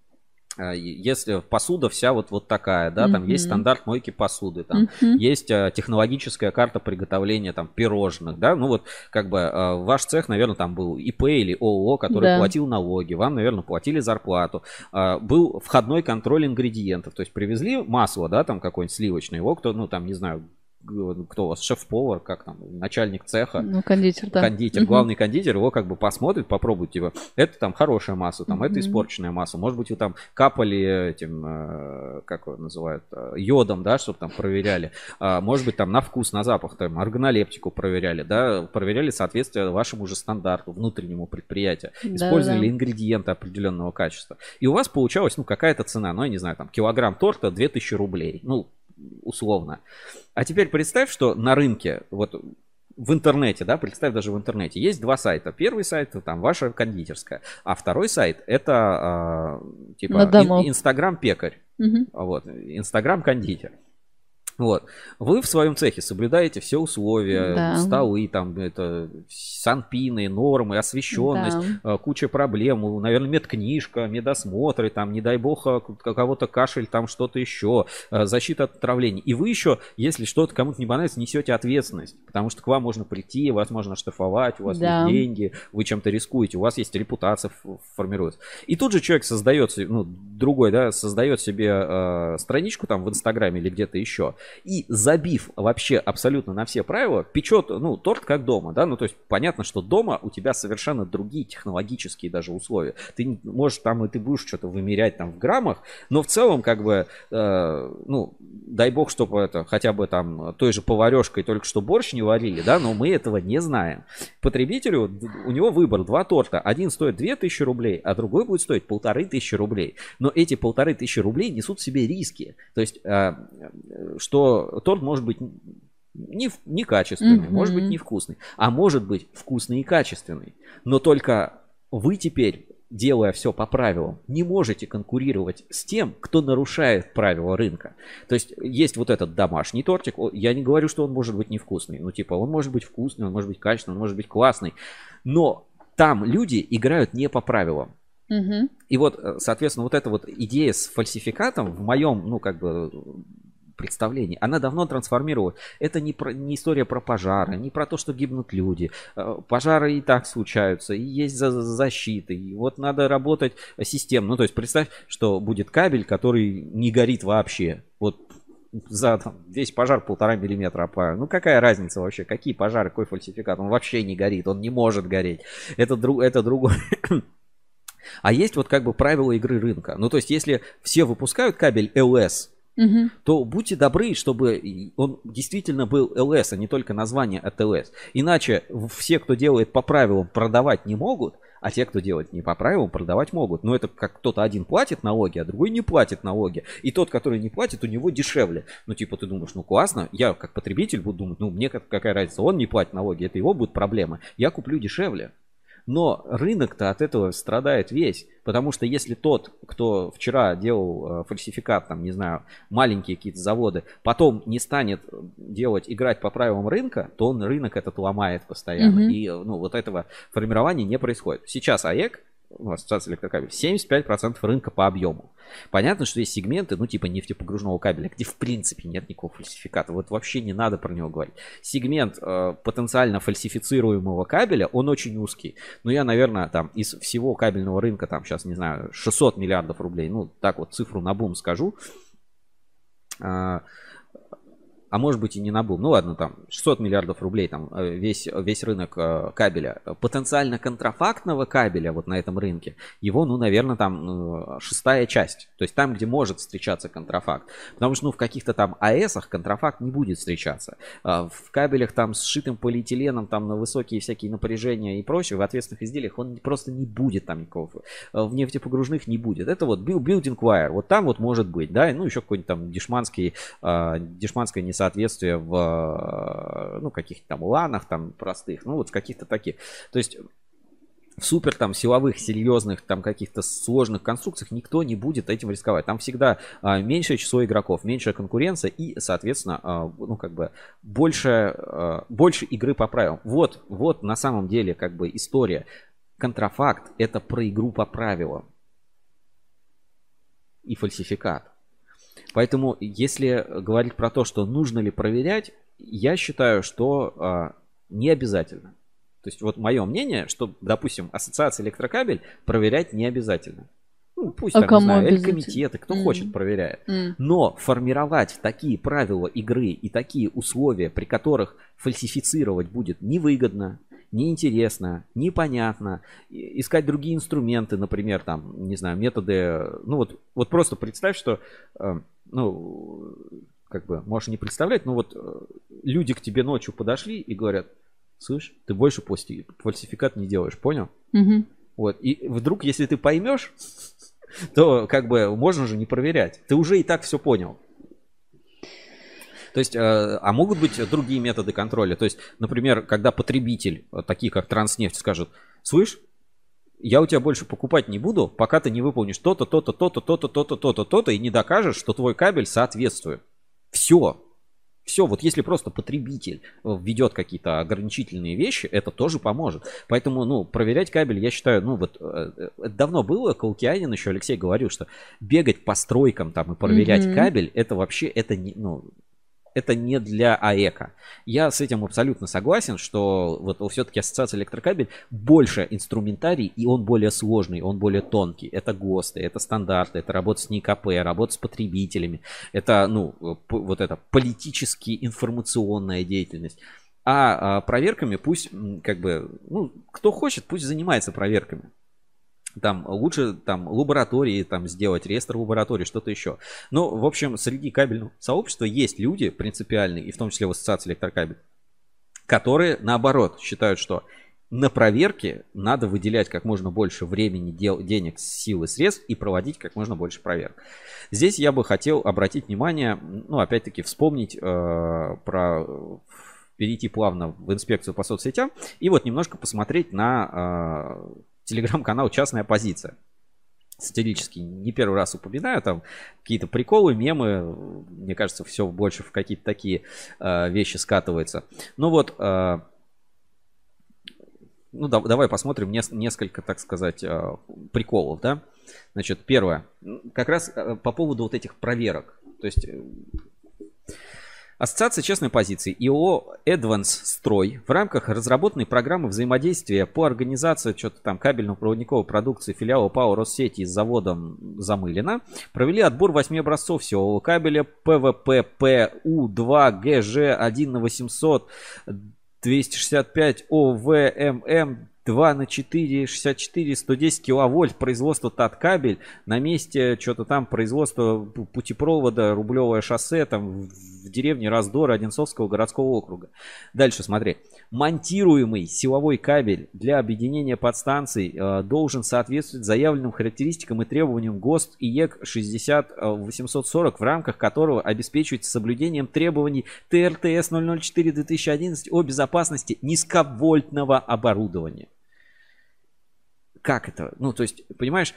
если посуда вся вот, вот такая, да, там mm-hmm. есть стандарт мойки посуды, там mm-hmm. есть а, технологическая карта приготовления там пирожных, да, ну вот как бы а, ваш цех, наверное, там был ИП или ООО, который да. платил налоги, вам, наверное, платили зарплату, а, был входной контроль ингредиентов, то есть привезли масло, да, там какое-нибудь сливочное, его кто, ну там, не знаю, кто у вас, шеф-повар, как там, начальник цеха. Ну, кондитер, да. Кондитер, угу. главный кондитер, его как бы посмотрит, попробует, типа, это там хорошая масса, там, угу. это испорченная масса. Может быть, вы там капали этим, э, как его называют, э, йодом, да, чтобы там проверяли. А, может быть, там на вкус, на запах, там, органолептику проверяли, да, проверяли соответствие вашему же стандарту, внутреннему предприятию. Использовали да, да. ингредиенты определенного качества. И у вас получалась, ну, какая-то цена, ну, я не знаю, там, килограмм торта 2000 рублей. Ну, условно. А теперь представь, что на рынке, вот в интернете, да, представь даже в интернете, есть два сайта. Первый сайт, там, ваша кондитерская, а второй сайт, это э, типа Инстаграм пекарь, угу. вот, Инстаграм кондитер. Вот. Вы в своем цехе соблюдаете все условия, да. столы, там, это, санпины, нормы, освещенность, да. Э, куча проблем, наверное, медкнижка, медосмотры, там, не дай бог, а, кого-то кашель, там что-то еще, э, защита от отравлений. И вы еще, если что-то кому-то не понравится, несете ответственность, потому что к вам можно прийти, вас можно штрафовать, у вас да. есть деньги, вы чем-то рискуете, у вас есть репутация формируется. И тут же человек создает, ну, другой, да, создает себе э, страничку там в Инстаграме или где-то еще, и забив вообще абсолютно на все правила, печет, ну, торт как дома, да, ну, то есть понятно, что дома у тебя совершенно другие технологические даже условия. Ты можешь там, и ты будешь что-то вымерять там в граммах, но в целом, как бы, э, ну, дай бог, чтобы это хотя бы там той же поварешкой только что борщ не варили, да, но мы этого не знаем. Потребителю, у него выбор, два торта, один стоит 2000 рублей, а другой будет стоить полторы тысячи рублей. Но эти полторы тысячи рублей несут в себе риски. То есть, э, что что торт может быть не, не качественный, mm-hmm. может быть невкусный, а может быть вкусный и качественный. Но только вы теперь, делая все по правилам, не можете конкурировать с тем, кто нарушает правила рынка. То есть есть вот этот домашний тортик, я не говорю, что он может быть невкусный, ну типа он может быть вкусный, он может быть качественный, он может быть классный, но там люди играют не по правилам. Угу. И вот, э, соответственно, вот эта вот идея с фальсификатом в моем, ну, как бы, представлений. Она давно трансформировалась. Это не, про, не история про пожары, не про то, что гибнут люди. Э, пожары и так случаются, и есть за, защита. И вот надо работать системно. Ну, то есть представь, что будет кабель, который не горит вообще. Вот за там, весь пожар полтора миллиметра опаю. Ну какая разница вообще? Какие пожары, какой фальсификат? Он вообще не горит, он не может гореть. Это, друг, это другое. <coughs> А есть вот как бы правила игры рынка. Ну то есть если все выпускают кабель LS, угу. то будьте добры, чтобы он действительно был ЛС, а не только название от ЛС. Иначе все, кто делает по правилам, продавать не могут, А те, кто делает не по правилам, продавать могут. Но это как кто-то один платит налоги, а другой не платит налоги. И тот, который не платит, у него дешевле. Ну, типа, ты думаешь, ну классно, я как потребитель буду думать, ну, мне какая разница, он не платит налоги, это его будет проблема. Я куплю дешевле. Но рынок-то от этого страдает весь. Потому что если тот, кто вчера делал э, фальсификат, там, не знаю, маленькие какие-то заводы, потом не станет делать, играть по правилам рынка, то он рынок этот ломает постоянно. Mm-hmm. И ну, вот этого формирования не происходит. Сейчас АЭК ну, ассоциация электрокабелей, 75% рынка по объему. Понятно, что есть сегменты, ну, типа нефтепогружного кабеля, где в принципе нет никакого фальсификата. Вот вообще не надо про него говорить. Сегмент э, потенциально фальсифицируемого кабеля, он очень узкий. Но я, наверное, там из всего кабельного рынка, там сейчас, не знаю, 600 миллиардов рублей, ну, так вот цифру на бум скажу. Э, а может быть и не на бум. Ну ладно, там 600 миллиардов рублей, там э, весь, весь рынок э, кабеля. Потенциально контрафактного кабеля вот на этом рынке, его, ну, наверное, там э, шестая часть. То есть там, где может встречаться контрафакт. Потому что, ну, в каких-то там АЭСах контрафакт не будет встречаться. В кабелях там с сшитым полиэтиленом, там на высокие всякие напряжения и прочее, в ответственных изделиях он просто не будет там никакого. В нефтепогружных не будет. Это вот building wire, вот там вот может быть, да, ну, еще какой-нибудь там дешманский, дешманская несоответствие соответствие в э, ну, каких-то там ланах там простых, ну вот в каких-то таких. То есть в супер там силовых, серьезных, там каких-то сложных конструкциях никто не будет этим рисковать. Там всегда а, меньшее число игроков, меньшая конкуренция и, соответственно, а, ну как бы больше, а, больше игры по правилам. Вот, вот на самом деле как бы история. Контрафакт это про игру по правилам и фальсификат. Поэтому, если говорить про то, что нужно ли проверять, я считаю, что а, не обязательно. То есть вот мое мнение, что, допустим, ассоциация электрокабель проверять не обязательно. Ну, пусть а там, кому не знаю, комитеты, кто mm. хочет, проверяет. Mm. Но формировать такие правила игры и такие условия, при которых фальсифицировать будет невыгодно, неинтересно, непонятно. Искать другие инструменты, например, там, не знаю, методы. Ну вот, вот просто представь, что, э, ну, как бы, можешь не представлять, но вот э, люди к тебе ночью подошли и говорят, слышь, ты больше фальсификат не делаешь, понял? Угу. Вот, и вдруг, если ты поймешь, <laughs> то как бы можно же не проверять. Ты уже и так все понял. То есть, э, а могут быть другие методы контроля. То есть, например, когда потребитель, э, такие как Транснефть, скажет, слышь, я у тебя больше покупать не буду, пока ты не выполнишь то-то, то-то, то-то, то-то, то-то, то-то, то-то, и не докажешь, что твой кабель соответствует. Все. Все, вот если просто потребитель э, введет какие-то ограничительные вещи, это тоже поможет. Поэтому, ну, проверять кабель, я считаю, ну, вот это давно было, Каукианин еще Алексей говорил, что бегать по стройкам там и проверять mm-hmm. кабель, это вообще, это не, ну, это не для АЭКа. Я с этим абсолютно согласен, что вот все-таки ассоциация электрокабель больше инструментарий, и он более сложный, он более тонкий. Это ГОСТы, это стандарты, это работа с НИКП, работа с потребителями, это, ну, вот это политически информационная деятельность. А, а проверками пусть, как бы, ну, кто хочет, пусть занимается проверками. Там лучше там лаборатории там сделать, реестр лаборатории, что-то еще. Но, в общем, среди кабельного сообщества есть люди принципиальные, и в том числе в ассоциации электрокабель, которые, наоборот, считают, что на проверке надо выделять как можно больше времени, дел, денег, сил и средств и проводить как можно больше проверок. Здесь я бы хотел обратить внимание, ну, опять-таки, вспомнить э, про перейти плавно в инспекцию по соцсетям и вот немножко посмотреть на э, телеграм-канал «Частная позиция». Сатирический, не первый раз упоминаю, там какие-то приколы, мемы, мне кажется, все больше в какие-то такие э, вещи скатывается. Ну вот, э, ну да, давай посмотрим нес- несколько, так сказать, э, приколов, да. Значит, первое, как раз э, по поводу вот этих проверок. То есть э, Ассоциация честной позиции ИО Advance Строй в рамках разработанной программы взаимодействия по организации что-то там кабельно-проводниковой продукции филиала ПАО Россети с заводом Замылина провели отбор 8 образцов силового кабеля ПВППУ2ГЖ1 на 800 265 ОВММ 2 на 4, 64, 110 киловольт, производство ТАТ-кабель, на месте что-то там производство путепровода, рублевое шоссе, там в деревне Раздора Одинцовского городского округа. Дальше смотри. Монтируемый силовой кабель для объединения подстанций э, должен соответствовать заявленным характеристикам и требованиям ГОСТ и ЕК 60840, в рамках которого обеспечивается соблюдением требований ТРТС 004-2011 о безопасности низковольтного оборудования как это? Ну, то есть, понимаешь,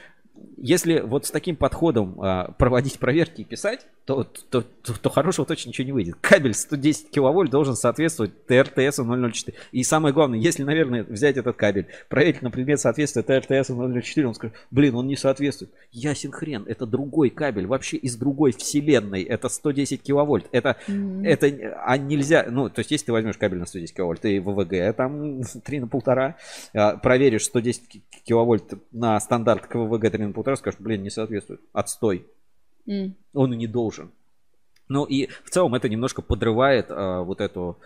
если вот с таким подходом а, проводить проверки и писать, то, то, то, то хорошего точно ничего не выйдет. Кабель 110 киловольт должен соответствовать ТРТС 004. И самое главное, если, наверное, взять этот кабель, проверить на предмет соответствия ТРТС 004, он скажет, блин, он не соответствует. Ясен хрен, это другой кабель, вообще из другой вселенной. Это 110 киловольт. Это, mm-hmm. это, а нельзя, ну, то есть, если ты возьмешь кабель на 110 киловольт и ВВГ там 3 на полтора, а, проверишь 110 киловольт на стандарт КВВГ 3 на полтора, скажешь, блин, не соответствует. Отстой. Mm. Он и не должен. Ну и в целом это немножко подрывает а, вот эту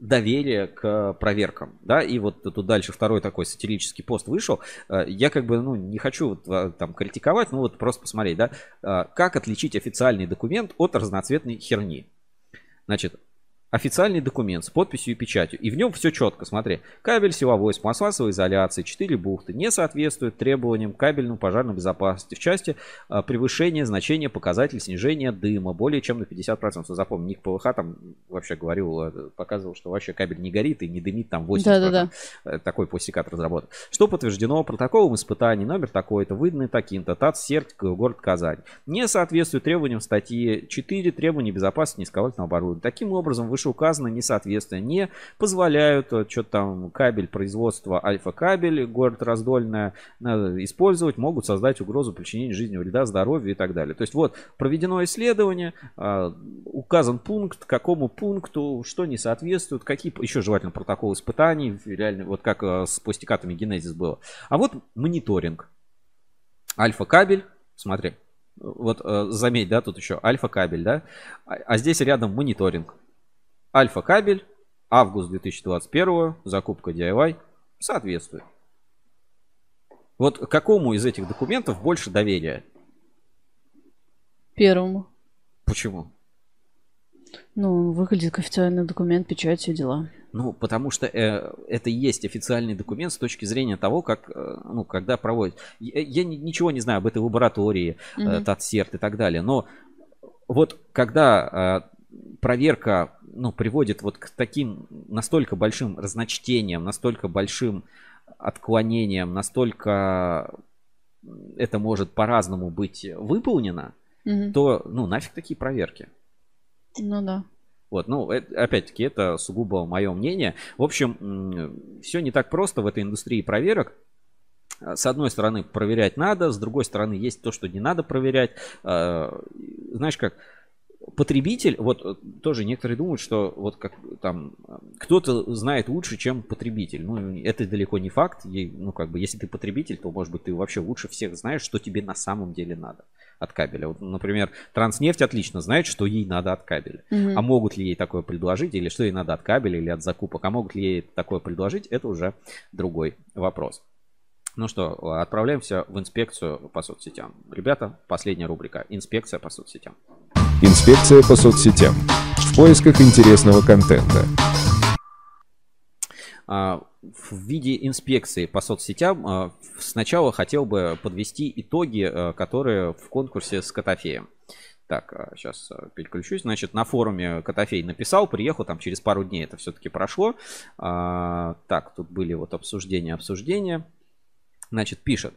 доверие к проверкам, да, и вот тут дальше второй такой сатирический пост вышел, а, я как бы, ну, не хочу вот, а, там критиковать, ну вот просто посмотреть, да, а, как отличить официальный документ от разноцветной херни. Значит, официальный документ с подписью и печатью. И в нем все четко, смотри. Кабель силовой с пластмассовой изоляцией, 4 бухты, не соответствует требованиям кабельной пожарной безопасности в части а, превышения значения показателей снижения дыма более чем на 50%. Запомни, Ник ПВХ там вообще говорил, э, показывал, что вообще кабель не горит и не дымит там 80%. Да, да, да. Такой пустикат разработан. Что подтверждено протоколом испытаний, номер такой-то, выданный таким-то, ТАТ, СЕРТ, город Казань. Не соответствует требованиям статьи 4 требований безопасности низковольтного оборудования. Таким образом, вы вышеуказанное несоответствие не позволяют э, что-то там кабель производства альфа-кабель, город Раздольная, использовать, могут создать угрозу причинения жизни вреда, здоровью и так далее. То есть вот проведено исследование, а, указан пункт, какому пункту, что не соответствует, какие еще желательно протоколы испытаний, реально, вот как э, с пластикатами генезис было. А вот мониторинг. Альфа-кабель, смотри, вот э, заметь, да, тут еще альфа-кабель, да, а, а здесь рядом мониторинг. Альфа-кабель, август 2021, закупка DIY, соответствует. Вот какому из этих документов больше доверия? Первому. Почему? Ну, выглядит как официальный документ, печать, все дела. Ну, потому что э, это и есть официальный документ с точки зрения того, как, э, ну, когда проводят. Я, я ничего не знаю об этой лаборатории, mm-hmm. э, ТАТСЕРТ и так далее, но вот когда э, проверка ну, приводит вот к таким настолько большим разночтениям, настолько большим отклонениям, настолько это может по-разному быть выполнено, угу. то ну нафиг такие проверки. Ну да. Вот, ну, это, опять-таки, это сугубо мое мнение. В общем, все не так просто в этой индустрии проверок. С одной стороны, проверять надо, с другой стороны, есть то, что не надо проверять. А, знаешь как, потребитель, вот э, тоже некоторые думают, что вот как там кто-то знает лучше, чем потребитель. Ну, это далеко не факт. Ну, как бы, если ты потребитель, то, может быть, ты вообще лучше всех знаешь, что тебе на самом деле надо от кабеля. Вот, например, Транснефть отлично знает, что ей надо от кабеля. Угу. А могут ли ей такое предложить, или что ей надо от кабеля, или от закупок. А могут ли ей такое предложить, это уже другой вопрос. Ну что, отправляемся в инспекцию по соцсетям. Ребята, последняя рубрика. Инспекция по соцсетям. Инспекция по соцсетям. В поисках интересного контента. А, в виде инспекции по соцсетям а, сначала хотел бы подвести итоги, а, которые в конкурсе с Котофеем. Так, сейчас переключусь. Значит, на форуме Котофей написал, приехал там через пару дней, это все-таки прошло. Так, тут были вот обсуждения, обсуждения. Значит, пишет.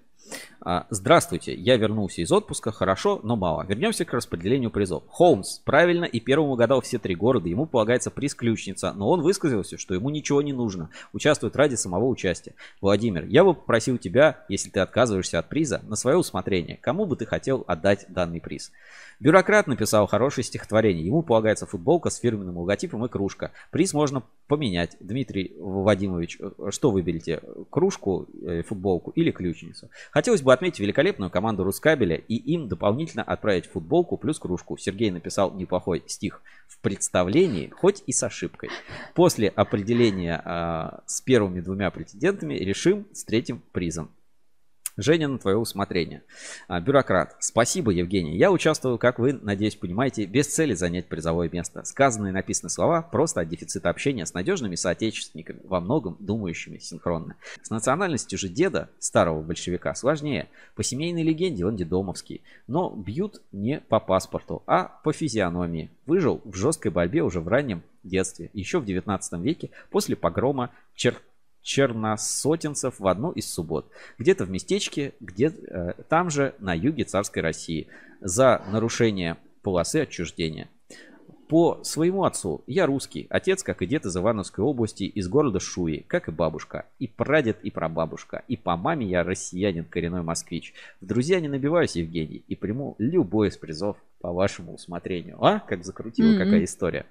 А, здравствуйте, я вернулся из отпуска, хорошо, но мало. Вернемся к распределению призов. Холмс правильно и первым угадал все три города, ему полагается приз ключница, но он высказался, что ему ничего не нужно, участвует ради самого участия. Владимир, я бы попросил тебя, если ты отказываешься от приза, на свое усмотрение, кому бы ты хотел отдать данный приз. Бюрократ написал хорошее стихотворение. Ему полагается футболка с фирменным логотипом и кружка. Приз можно поменять. Дмитрий Вадимович, что выберете? Кружку, э, футболку или ключницу? Хотел Хотелось бы отметить великолепную команду Рускабеля и им дополнительно отправить футболку плюс кружку. Сергей написал неплохой стих в представлении, хоть и с ошибкой. После определения э, с первыми двумя претендентами решим с третьим призом. Женя, на твое усмотрение. А, бюрократ. Спасибо, Евгений. Я участвую, как вы, надеюсь, понимаете, без цели занять призовое место. Сказанные написанные слова просто от дефицита общения с надежными соотечественниками, во многом думающими синхронно. С национальностью же деда, старого большевика, сложнее. По семейной легенде он дедомовский. Но бьют не по паспорту, а по физиономии. Выжил в жесткой борьбе уже в раннем детстве, еще в 19 веке, после погрома Чер черносотенцев в одну из суббот. Где-то в местечке, где э, там же на юге царской России за нарушение полосы отчуждения. По своему отцу я русский, отец, как и дед из Ивановской области, из города Шуи, как и бабушка, и прадед, и прабабушка, и по маме я россиянин, коренной москвич. В друзья не набиваюсь, Евгений, и приму любой из призов по вашему усмотрению. А, как закрутила mm-hmm. какая история.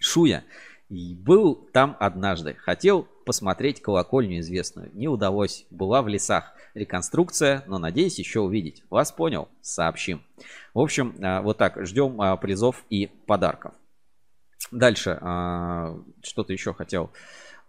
Шуя был там однажды. Хотел посмотреть колокольню известную. Не удалось. Была в лесах. Реконструкция, но надеюсь еще увидеть. Вас понял? Сообщим. В общем, а, вот так. Ждем а, призов и подарков. Дальше. А, что-то еще хотел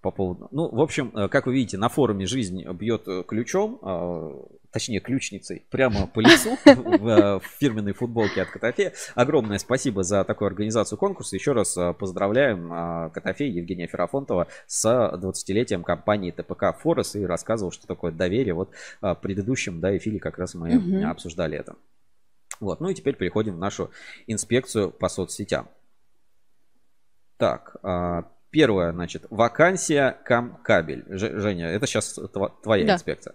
по поводу... Ну, в общем, э, как вы видите, на форуме «Жизнь бьет э, ключом», э, точнее, ключницей, прямо по лицу <laughs> в фирменной футболке от Котофея. Огромное спасибо за такую организацию конкурса. Еще раз поздравляем Котофея Евгения Ферафонтова с 20-летием компании ТПК «Форес» и рассказывал, что такое доверие. Вот в предыдущем, да, эфире как раз мы угу. обсуждали это. Вот, ну и теперь переходим в нашу инспекцию по соцсетям. Так, Первое, значит, вакансия кам-кабель. Женя, это сейчас твоя да. инспекция.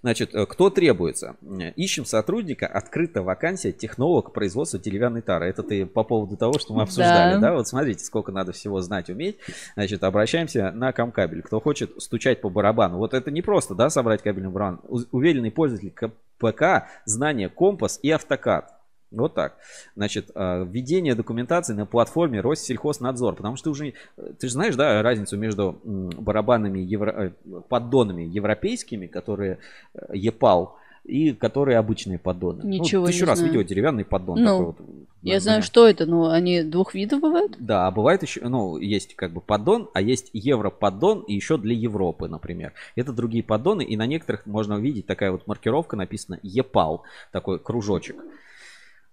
Значит, э, кто требуется? Ищем сотрудника, открыта вакансия технолог производства деревянной тары. Это ты по поводу того, что мы обсуждали, да? да? Вот смотрите, сколько надо всего знать, уметь. Значит, обращаемся на кам-кабель. Кто хочет стучать по барабану. Вот это не просто, да, собрать кабельный барабан. Уверенный пользователь КПК, знание компас и автокад. Вот так. Значит, а, введение документации на платформе Россельхознадзор. Потому что ты уже, ты же знаешь, да, разницу между барабанами, евро, э, поддонами европейскими, которые э, ЕПАЛ, и которые обычные поддоны. Ну, Ничего ну, тысячу не раз знаю. видел деревянный поддон. Ну, такой вот, я знаю, что это, но они двух видов бывают? Да, а бывает еще, ну, есть как бы поддон, а есть европоддон и еще для Европы, например. Это другие поддоны, и на некоторых можно увидеть такая вот маркировка написана ЕПАЛ, такой кружочек.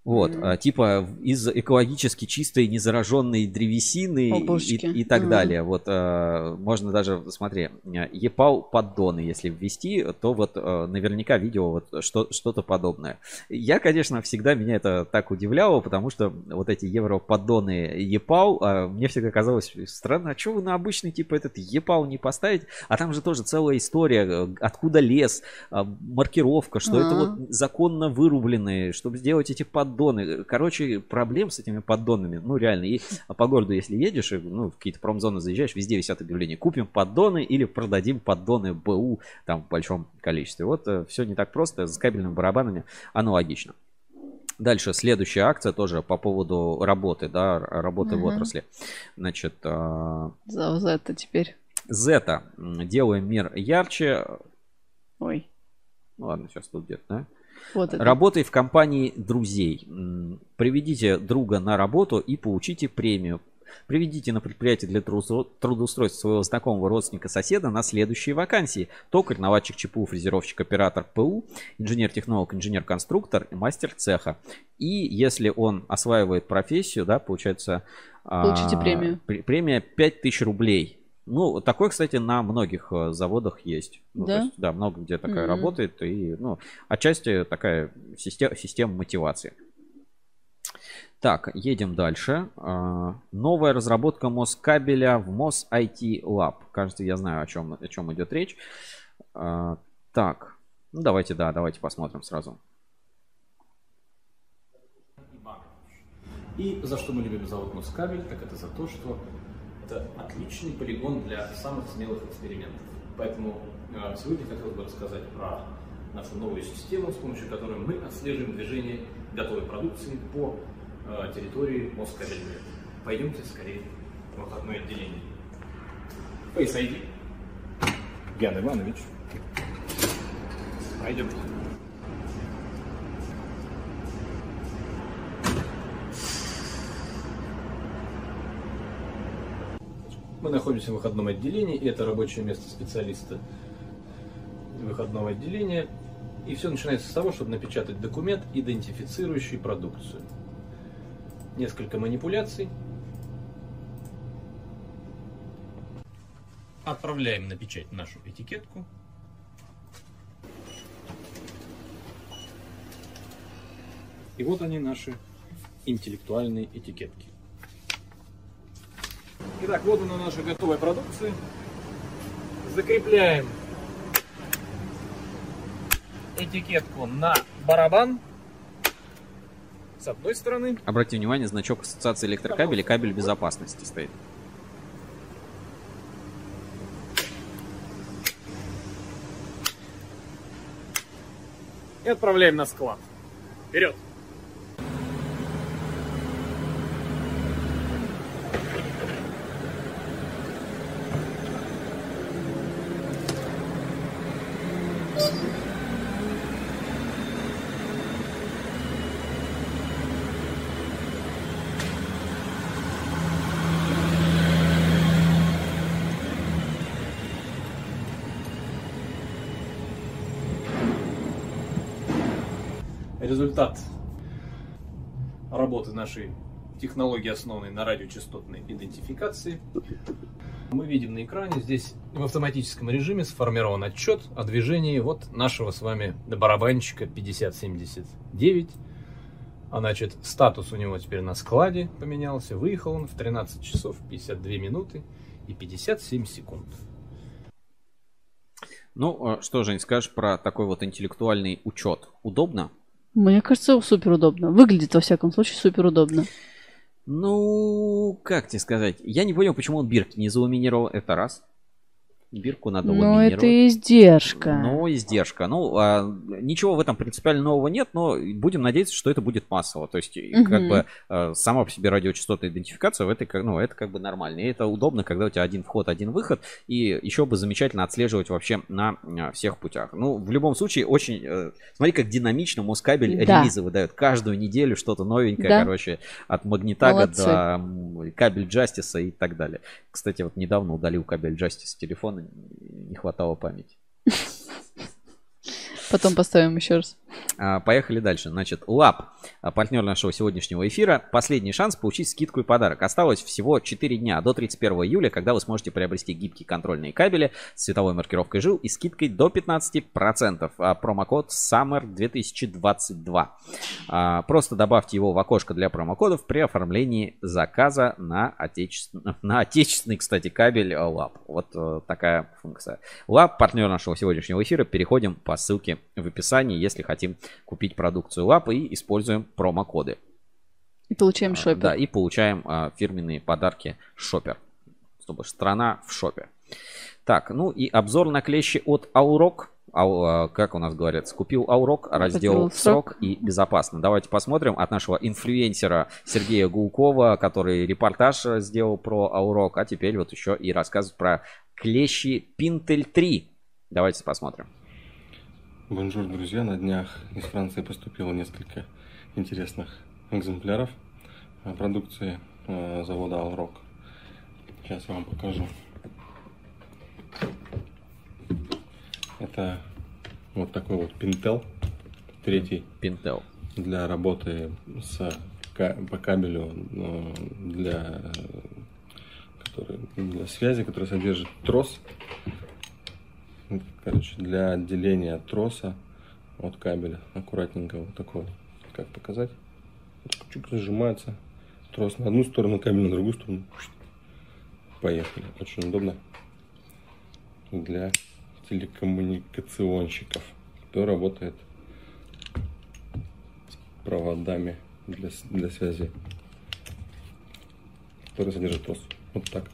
Вот, mm-hmm. типа из экологически чистой, незараженной древесины и, и так mm-hmm. далее. Вот а, можно даже, смотри, епал поддоны, если ввести, то вот а, наверняка видео вот что, что-то подобное. Я, конечно, всегда меня это так удивляло, потому что вот эти европоддоны епал, мне всегда казалось странно, а что вы на обычный типа этот епал не поставить? А там же тоже целая история, откуда лес, маркировка, что mm-hmm. это вот законно вырубленные, чтобы сделать эти поддоны поддоны. Короче, проблем с этими поддонами, ну реально. И по городу, если едешь, ну, в какие-то промзоны заезжаешь, везде висят объявления. Купим поддоны или продадим поддоны БУ там в большом количестве. Вот э, все не так просто. С кабельными барабанами аналогично. Дальше следующая акция тоже по поводу работы, да, работы угу. в отрасли. Значит, за Зета теперь. Зета. Делаем мир ярче. Ой. Ну ладно, сейчас тут где-то, да? Вот Работай в компании друзей. Приведите друга на работу и получите премию. Приведите на предприятие для трудоустройства своего знакомого родственника соседа на следующие вакансии. Токарь, наладчик ЧПУ, фрезеровщик, оператор ПУ, инженер-технолог, инженер-конструктор и мастер цеха. И если он осваивает профессию, да, получается... Получите а, премию. Премия 5000 рублей. Ну, такой, кстати, на многих э, заводах есть. Ну, да? Есть, да, много где такая mm-hmm. работает. И, ну, отчасти такая система, система мотивации. Так, едем дальше. А, новая разработка Москабеля в Мос IT Lab. Кажется, я знаю, о чем, о чем идет речь. А, так, ну давайте, да, давайте посмотрим сразу. И за что мы любим завод Москабель, так это за то, что это отличный полигон для самых смелых экспериментов. Поэтому э, сегодня хотелось бы рассказать про нашу новую систему, с помощью которой мы отслеживаем движение готовой продукции по э, территории Москабельной. Пойдемте скорее в выходное отделение. Face ID. Ян Иванович. Пойдемте. Мы находимся в выходном отделении, и это рабочее место специалиста выходного отделения. И все начинается с того, чтобы напечатать документ, идентифицирующий продукцию. Несколько манипуляций. Отправляем на печать нашу этикетку. И вот они наши интеллектуальные этикетки. Итак, вот она наша готовая продукция. Закрепляем этикетку на барабан с одной стороны. Обратите внимание, значок ассоциации электрокабелей, кабель безопасности стоит. И отправляем на склад. Вперед! Результат работы нашей технологии, основанной на радиочастотной идентификации. Мы видим на экране, здесь в автоматическом режиме сформирован отчет о движении вот нашего с вами барабанчика 5079. А значит, статус у него теперь на складе поменялся. Выехал он в 13 часов 52 минуты и 57 секунд. Ну, а что, Жень, скажешь про такой вот интеллектуальный учет? Удобно? Мне кажется, супер удобно. Выглядит, во всяком случае, супер удобно. Ну, как тебе сказать? Я не понял, почему он бирки не заламинировал. Это раз. Бирку надо Ну, это издержка. Ну, издержка. Ну, а, ничего в этом принципиально нового нет, но будем надеяться, что это будет массово. То есть, угу. как бы а, сама по себе радиочастотная идентификация, в этой, ну, это как бы нормально. И это удобно, когда у тебя один вход, один выход. И еще бы замечательно отслеживать вообще на всех путях. Ну, в любом случае, очень... Э, смотри, как динамично Москабель да. релизы выдает. Каждую неделю что-то новенькое, да. короче, от Магнитага Молодцы. до кабель Джастиса и так далее. Кстати, вот недавно удалил кабель Джастис с телефона не хватало памяти. Потом поставим еще раз. А, поехали дальше. Значит, ЛАП, а, партнер нашего сегодняшнего эфира. Последний шанс получить скидку и подарок. Осталось всего 4 дня до 31 июля, когда вы сможете приобрести гибкие контрольные кабели с цветовой маркировкой жил и скидкой до 15%. А промокод SUMMER 2022. Просто добавьте его в окошко для промокодов при оформлении заказа на, отечественный, на отечественный, кстати, кабель ЛАП. Вот э, такая функция. ЛАП, партнер нашего сегодняшнего эфира. Переходим по ссылке в описании, если хотим купить продукцию лапы и используем промокоды. И получаем шопер. Да, и получаем а, фирменные подарки шопер. Чтобы страна в шопе. Так, ну и обзор на клещи от Аурок. Ау, как у нас говорят, скупил Аурок, раздел срок. срок и безопасно. Давайте посмотрим от нашего инфлюенсера Сергея Гулкова, который репортаж сделал про Аурок, а теперь вот еще и рассказывает про клещи Pintel 3. Давайте посмотрим. Bonjour, друзья. На днях из Франции поступило несколько интересных экземпляров продукции э, завода Alroc. Сейчас я вам покажу. Это вот такой вот Pintel, третий. Pintel. Для работы с, по кабелю э, для, который, для связи, который содержит трос короче, для отделения троса от кабеля. Аккуратненько вот такой. Как показать? Чуть зажимается трос на одну сторону, кабель на другую сторону. Поехали. Очень удобно для телекоммуникационщиков, кто работает с проводами для, для связи, который содержит трос. Вот так.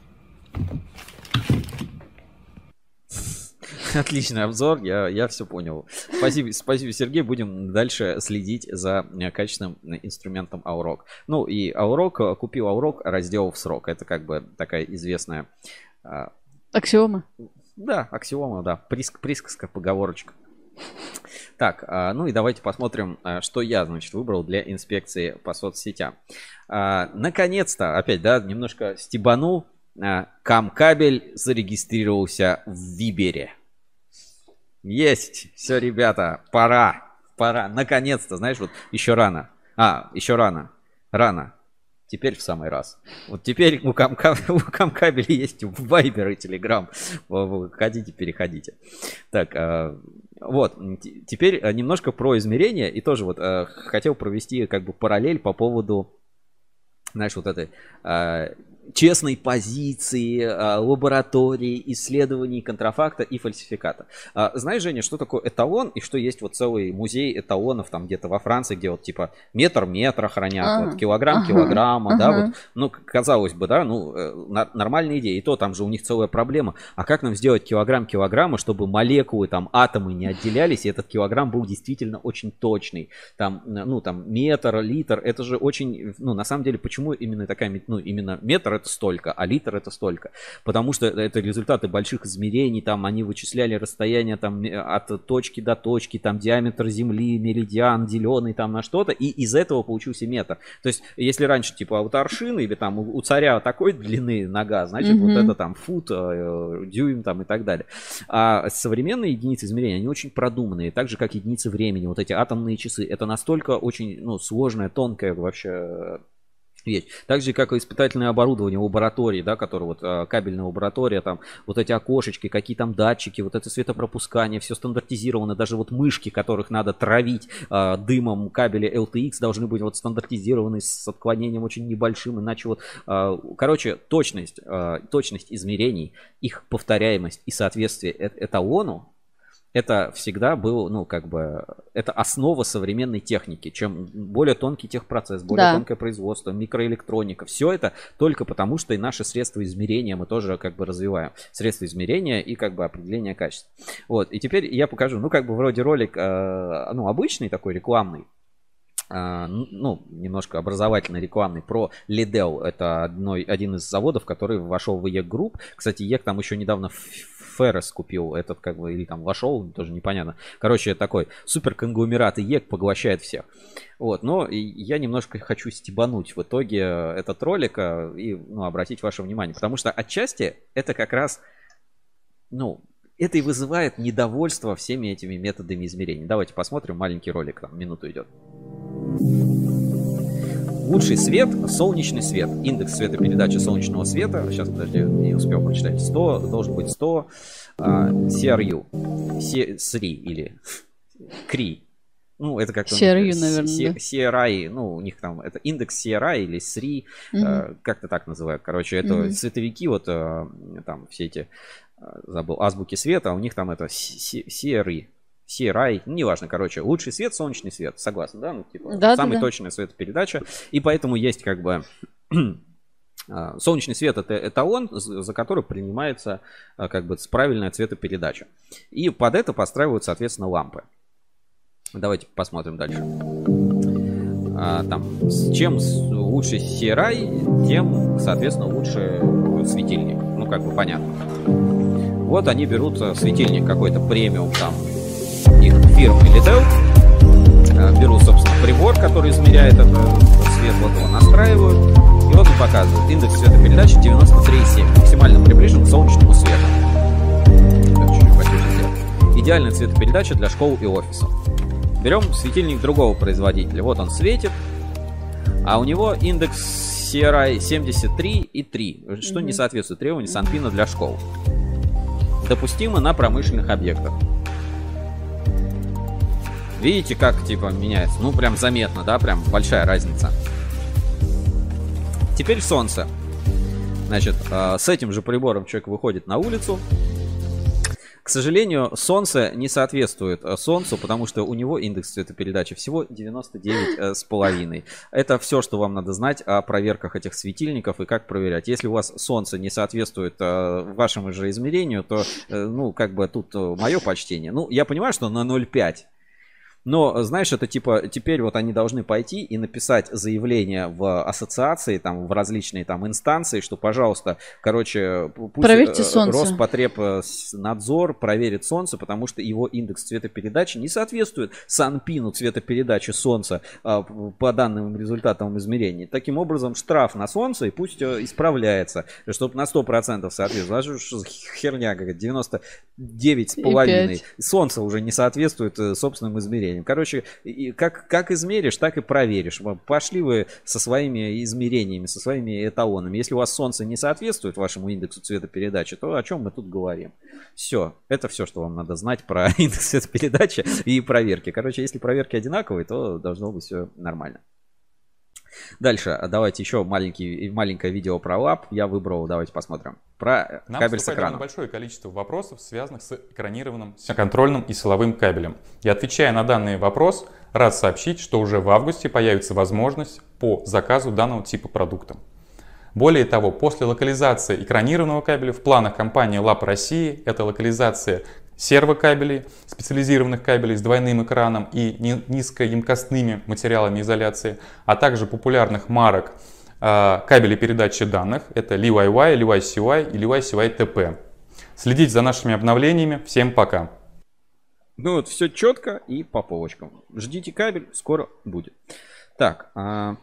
<laughs> Отличный обзор, я, я все понял. Спасибо, спасибо, Сергей. Будем дальше следить за э, качественным инструментом Аурок. Ну и Аурок, э, купил Аурок, раздел в срок. Это как бы такая известная... Аксиома? Да, аксиома, да. Приск, присказка, поговорочка. Так, ну и давайте посмотрим, что я, значит, выбрал для инспекции по соцсетям. Наконец-то, опять, да, немножко стебанул. Камкабель зарегистрировался в Вибере. Есть, все, ребята, пора, пора, наконец-то, знаешь, вот еще рано. А, еще рано, рано. Теперь в самый раз. Вот теперь у, Камка, <laughs> у Камкабеля есть Вайбер и Телеграм. Хотите, переходите. Так, а, вот. Теперь а, немножко про измерения. И тоже вот а, хотел провести как бы параллель по поводу знаешь, вот этой честной позиции, а, лаборатории, исследований контрафакта и фальсификата. А, знаешь, Женя, что такое эталон и что есть вот целый музей эталонов там где-то во Франции, где вот типа метр метра хранят, ага. вот, килограмм ага. килограмма, ага. да, вот, ну, казалось бы, да, ну, э, нормальная идея, и то там же у них целая проблема, а как нам сделать килограмм килограмма, чтобы молекулы, там, атомы не отделялись, и этот килограмм был действительно очень точный, там, ну, там, метр, литр, это же очень, ну, на самом деле, почему именно такая, ну, именно метр это столько, а литр это столько. Потому что это результаты больших измерений, там они вычисляли расстояние там от точки до точки, там диаметр Земли, меридиан, деленный там на что-то, и из этого получился метр. То есть, если раньше типа вот аршин или там у царя такой длины нога, значит mm-hmm. вот это там фут, э, дюйм там и так далее. А современные единицы измерения, они очень продуманные, так же как единицы времени, вот эти атомные часы, это настолько очень ну, сложная, тонкая вообще вещь. Так же, как и испытательное оборудование, лаборатории, да, которое вот а, кабельная лаборатория, там вот эти окошечки, какие там датчики, вот это светопропускание, все стандартизировано, даже вот мышки, которых надо травить э, дымом кабеля LTX, должны быть вот стандартизированы с отклонением очень небольшим, иначе вот, э, короче, точность, э, точность измерений, их повторяемость и соответствие эталону, это всегда был, ну, как бы, это основа современной техники. Чем более тонкий техпроцесс, более да. тонкое производство, микроэлектроника, все это только потому, что и наши средства измерения мы тоже как бы развиваем. Средства измерения и как бы определения качества. Вот, и теперь я покажу, ну, как бы вроде ролик, э, ну, обычный такой, рекламный, ну, немножко образовательно рекламный про Lidl. Это одной, один из заводов, который вошел в ЕК Групп. Кстати, ЕК там еще недавно Феррес купил этот, как бы, или там вошел, тоже непонятно. Короче, такой супер конгломерат и ЕК поглощает всех. Вот, но я немножко хочу стебануть в итоге этот ролик а, и, ну, обратить ваше внимание, потому что отчасти это как раз, ну, это и вызывает недовольство всеми этими методами измерений. Давайте посмотрим, маленький ролик, там минуту идет. Лучший свет – солнечный свет. Индекс светопередачи солнечного света, сейчас, подожди, не успел прочитать, 100, должен быть 100 а, CRU. CRI или <laughs> CRI. Ну, это как-то... CRU, наверное. CRI, ну, у них там, это индекс CRI или SRI, mm-hmm. как-то так называют. Короче, это mm-hmm. световики, вот а, там все эти, а, забыл, азбуки света, а у них там это CRI. CRI, ну, неважно, короче, лучший свет, солнечный свет, согласен, да? Ну, типа, да, самая да, точная светопередача, и поэтому есть как бы <clears throat> а, солнечный свет это эталон, за который принимается а, как бы правильная цветопередача. И под это подстраивают, соответственно, лампы. Давайте посмотрим дальше. А, там, чем лучше CRI, тем, соответственно, лучше светильник. Ну, как бы понятно. Вот они берут светильник какой-то премиум там их фирмы Lidl. Э, беру, собственно, прибор, который измеряет этот свет, вот его настраивают. И вот он показывает индекс светопередачи 93,7. Максимально приближен к солнечному свету. Идеальная цветопередача для школ и офисов. Берем светильник другого производителя. Вот он светит, а у него индекс CRI 73,3, что mm-hmm. не соответствует требованиям Санпина для школ. Допустимо на промышленных объектах. Видите, как типа меняется? Ну, прям заметно, да? Прям большая разница. Теперь солнце. Значит, э, с этим же прибором человек выходит на улицу. К сожалению, солнце не соответствует э, солнцу, потому что у него индекс цветопередачи всего 99,5. Это все, что вам надо знать о проверках этих светильников и как проверять. Если у вас солнце не соответствует э, вашему же измерению, то, ну, как бы тут мое почтение. Ну, я понимаю, что на 0,5 Но, знаешь, это типа, теперь вот они должны пойти и написать заявление в ассоциации, там, в различные там инстанции, что, пожалуйста, короче, пусть Проверьте солнце. Роспотребнадзор проверит солнце, потому что его индекс цветопередачи не соответствует санпину цветопередачи солнца по данным результатам измерений. Таким образом, штраф на солнце и пусть исправляется, чтобы на 100% соответствовало. Херня какая-то, 99,5. Солнце уже не соответствует э, собственным измерениям. Короче, как, как измеришь, так и проверишь. Пошли вы со своими измерениями, со своими эталонами. Если у вас солнце не соответствует вашему индексу цветопередачи, то о чем мы тут говорим? Все. Это все, что вам надо знать про <laughs> индекс цветопередачи и проверки. Короче, если проверки одинаковые, то должно быть все нормально. Дальше, давайте еще маленький, маленькое видео про лап. Я выбрал, давайте посмотрим. Про Нам кабель с экраном. большое количество вопросов, связанных с экранированным контрольным и силовым кабелем. И отвечая на данный вопрос, рад сообщить, что уже в августе появится возможность по заказу данного типа продукта. Более того, после локализации экранированного кабеля в планах компании ЛАП России это локализация сервокабелей, специализированных кабелей с двойным экраном и низкоемкостными материалами изоляции, а также популярных марок э, кабелей передачи данных. Это LiWi-Wi, LiWi-CY и LiWi-CY-TP. Следите за нашими обновлениями. Всем пока! Ну вот, все четко и по полочкам. Ждите кабель, скоро будет. Так, а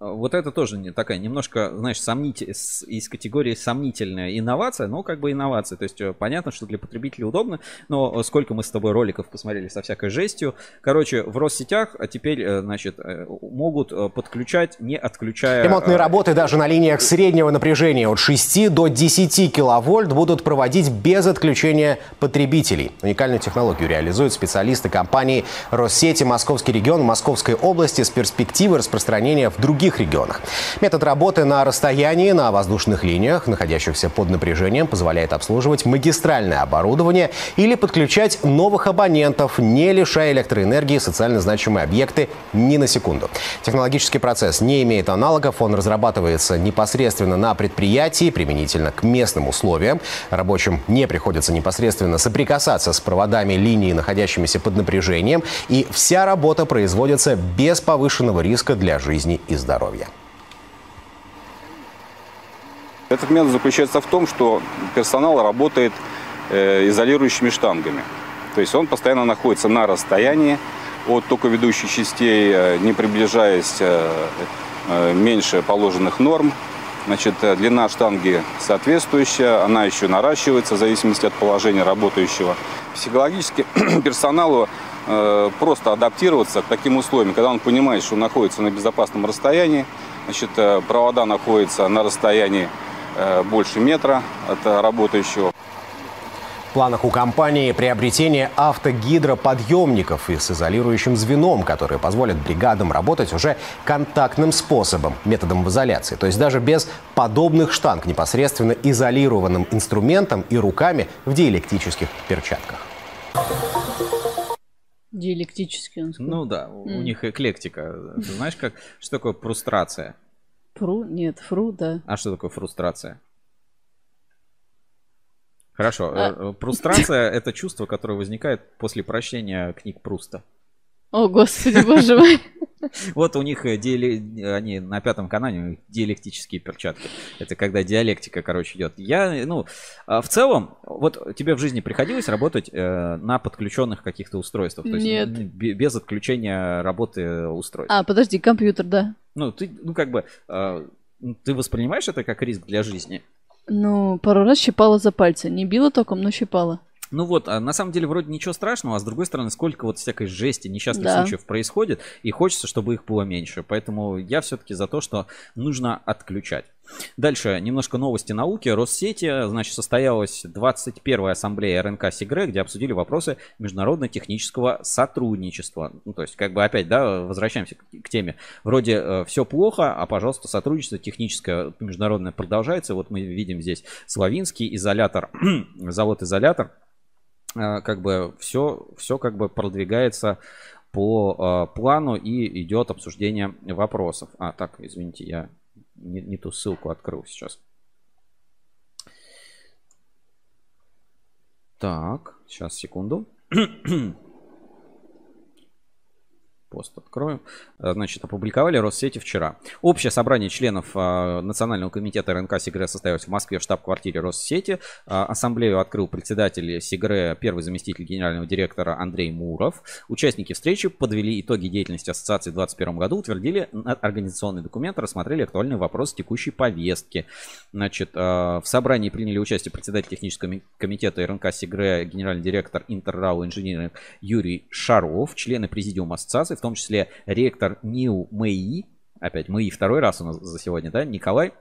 вот это тоже не такая немножко, знаешь, сомнитель, из категории сомнительная инновация, но как бы инновация. То есть э, понятно, что для потребителей удобно, но сколько мы с тобой роликов посмотрели со всякой жестью. Короче, в Россетях а теперь, э, значит, э, могут подключать, не отключая... Ремонтные работы даже на линиях среднего напряжения от 6 до 10 киловольт будут проводить без отключения потребителей. Уникальную технологию реализуют специалисты компании Россети Московский регион Московской области с перспективой распространения в других других регионах. Метод работы на расстоянии на воздушных линиях, находящихся под напряжением, позволяет обслуживать магистральное оборудование или подключать новых абонентов, не лишая электроэнергии социально значимые объекты ни на секунду. Технологический процесс не имеет аналогов, он разрабатывается непосредственно на предприятии, применительно к местным условиям. Рабочим не приходится непосредственно соприкасаться с проводами линии, находящимися под напряжением, и вся работа производится без повышенного риска для жизни и здоровья здоровья. Этот метод заключается в том, что персонал работает э, изолирующими штангами. То есть он постоянно находится на расстоянии от токоведущих частей, э, не приближаясь э, меньше положенных норм. Значит, длина штанги соответствующая, она еще наращивается в зависимости от положения работающего. Психологически <clears throat> персоналу просто адаптироваться к таким условиям, когда он понимает, что находится на безопасном расстоянии, значит, э, провода находятся на расстоянии э, больше метра от работающего. В планах у компании приобретение автогидроподъемников и с изолирующим звеном, которые позволят бригадам работать уже контактным способом, методом в изоляции. То есть даже без подобных штанг, непосредственно изолированным инструментом и руками в диэлектрических перчатках. Диалектический он сказал. Ну да, mm. у них эклектика. Ты знаешь, как, что такое фрустрация? Фру? Нет, фру, да. А что такое фрустрация? Хорошо, а... фрустрация это чувство, которое возникает после прочтения книг Пруста. О, господи, боже мой. <laughs> Вот у них э, диали... они на пятом канале диалектические перчатки. Это когда диалектика, короче, идет. Я, ну, а в целом, вот тебе в жизни приходилось работать э, на подключенных каких-то устройствах? То Нет. Есть, без отключения работы устройств. А, подожди, компьютер, да. Ну, ты, ну, как бы, э, ты воспринимаешь это как риск для жизни? Ну, пару раз щипала за пальцы. Не била током, но щипала. Ну вот, а на самом деле вроде ничего страшного, а с другой стороны, сколько вот всякой жести, несчастных да. случаев происходит, и хочется, чтобы их было меньше. Поэтому я все-таки за то, что нужно отключать. Дальше немножко новости науки. Россети, значит, состоялась 21-я ассамблея РНК Сигре, где обсудили вопросы международно-технического сотрудничества. Ну, то есть, как бы опять, да, возвращаемся к, к теме. Вроде э, все плохо, а, пожалуйста, сотрудничество техническое международное продолжается. Вот мы видим здесь Славинский изолятор, <clears throat> завод-изолятор как бы все, все как бы продвигается по э, плану и идет обсуждение вопросов. А, так, извините, я не, не ту ссылку открыл сейчас. Так, сейчас, секунду. <clears throat> пост открою. Э, значит, опубликовали Россети вчера. Общее собрание членов э, Национального комитета РНК Сигре состоялось в Москве в штаб-квартире Россети. Э, ассамблею открыл председатель Сигре, первый заместитель генерального директора Андрей Муров. Участники встречи подвели итоги деятельности ассоциации в 2021 году, утвердили организационный документ, рассмотрели актуальные вопросы текущей повестки. Значит, в собрании приняли участие председатель технического комитета РНК Сигре, генеральный директор Интеррау инженеринг Юрий Шаров, члены президиума ассоциации, в том числе ректор НИУ МЭИ, опять МЭИ второй раз у нас за сегодня, да, Николай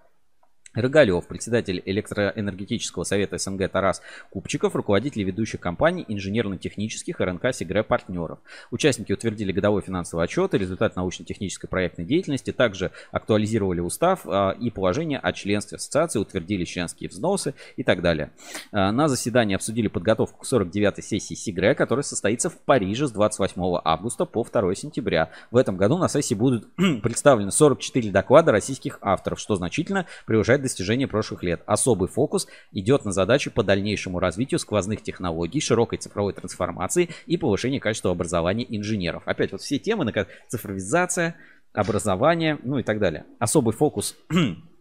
Рыгалев, председатель электроэнергетического совета СНГ Тарас Купчиков, руководители ведущих компаний инженерно-технических РНК Сигре партнеров. Участники утвердили годовой финансовый отчет и результат научно-технической проектной деятельности, также актуализировали устав а, и положение о членстве ассоциации, утвердили членские взносы и так далее. А, на заседании обсудили подготовку к 49-й сессии Сигре, которая состоится в Париже с 28 августа по 2 сентября. В этом году на сессии будут <clears throat> представлены 44 доклада российских авторов, что значительно превышает достижения прошлых лет. Особый фокус идет на задачи по дальнейшему развитию сквозных технологий, широкой цифровой трансформации и повышению качества образования инженеров. Опять вот все темы, на цифровизация, образование, ну и так далее. Особый фокус <clears throat>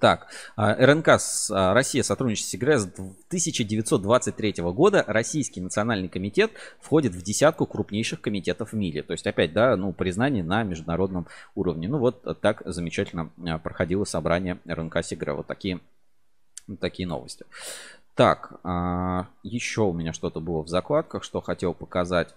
Так, а, РНК с а, Россия сотрудничает с СИГРЭС 1923 года. Российский национальный комитет входит в десятку крупнейших комитетов в мире. То есть, опять, да, ну, признание на международном уровне. Ну, вот так замечательно а, проходило собрание РНК СИГРЭ. Вот такие, такие новости. Так, еще у меня что-то было в закладках, что хотел показать.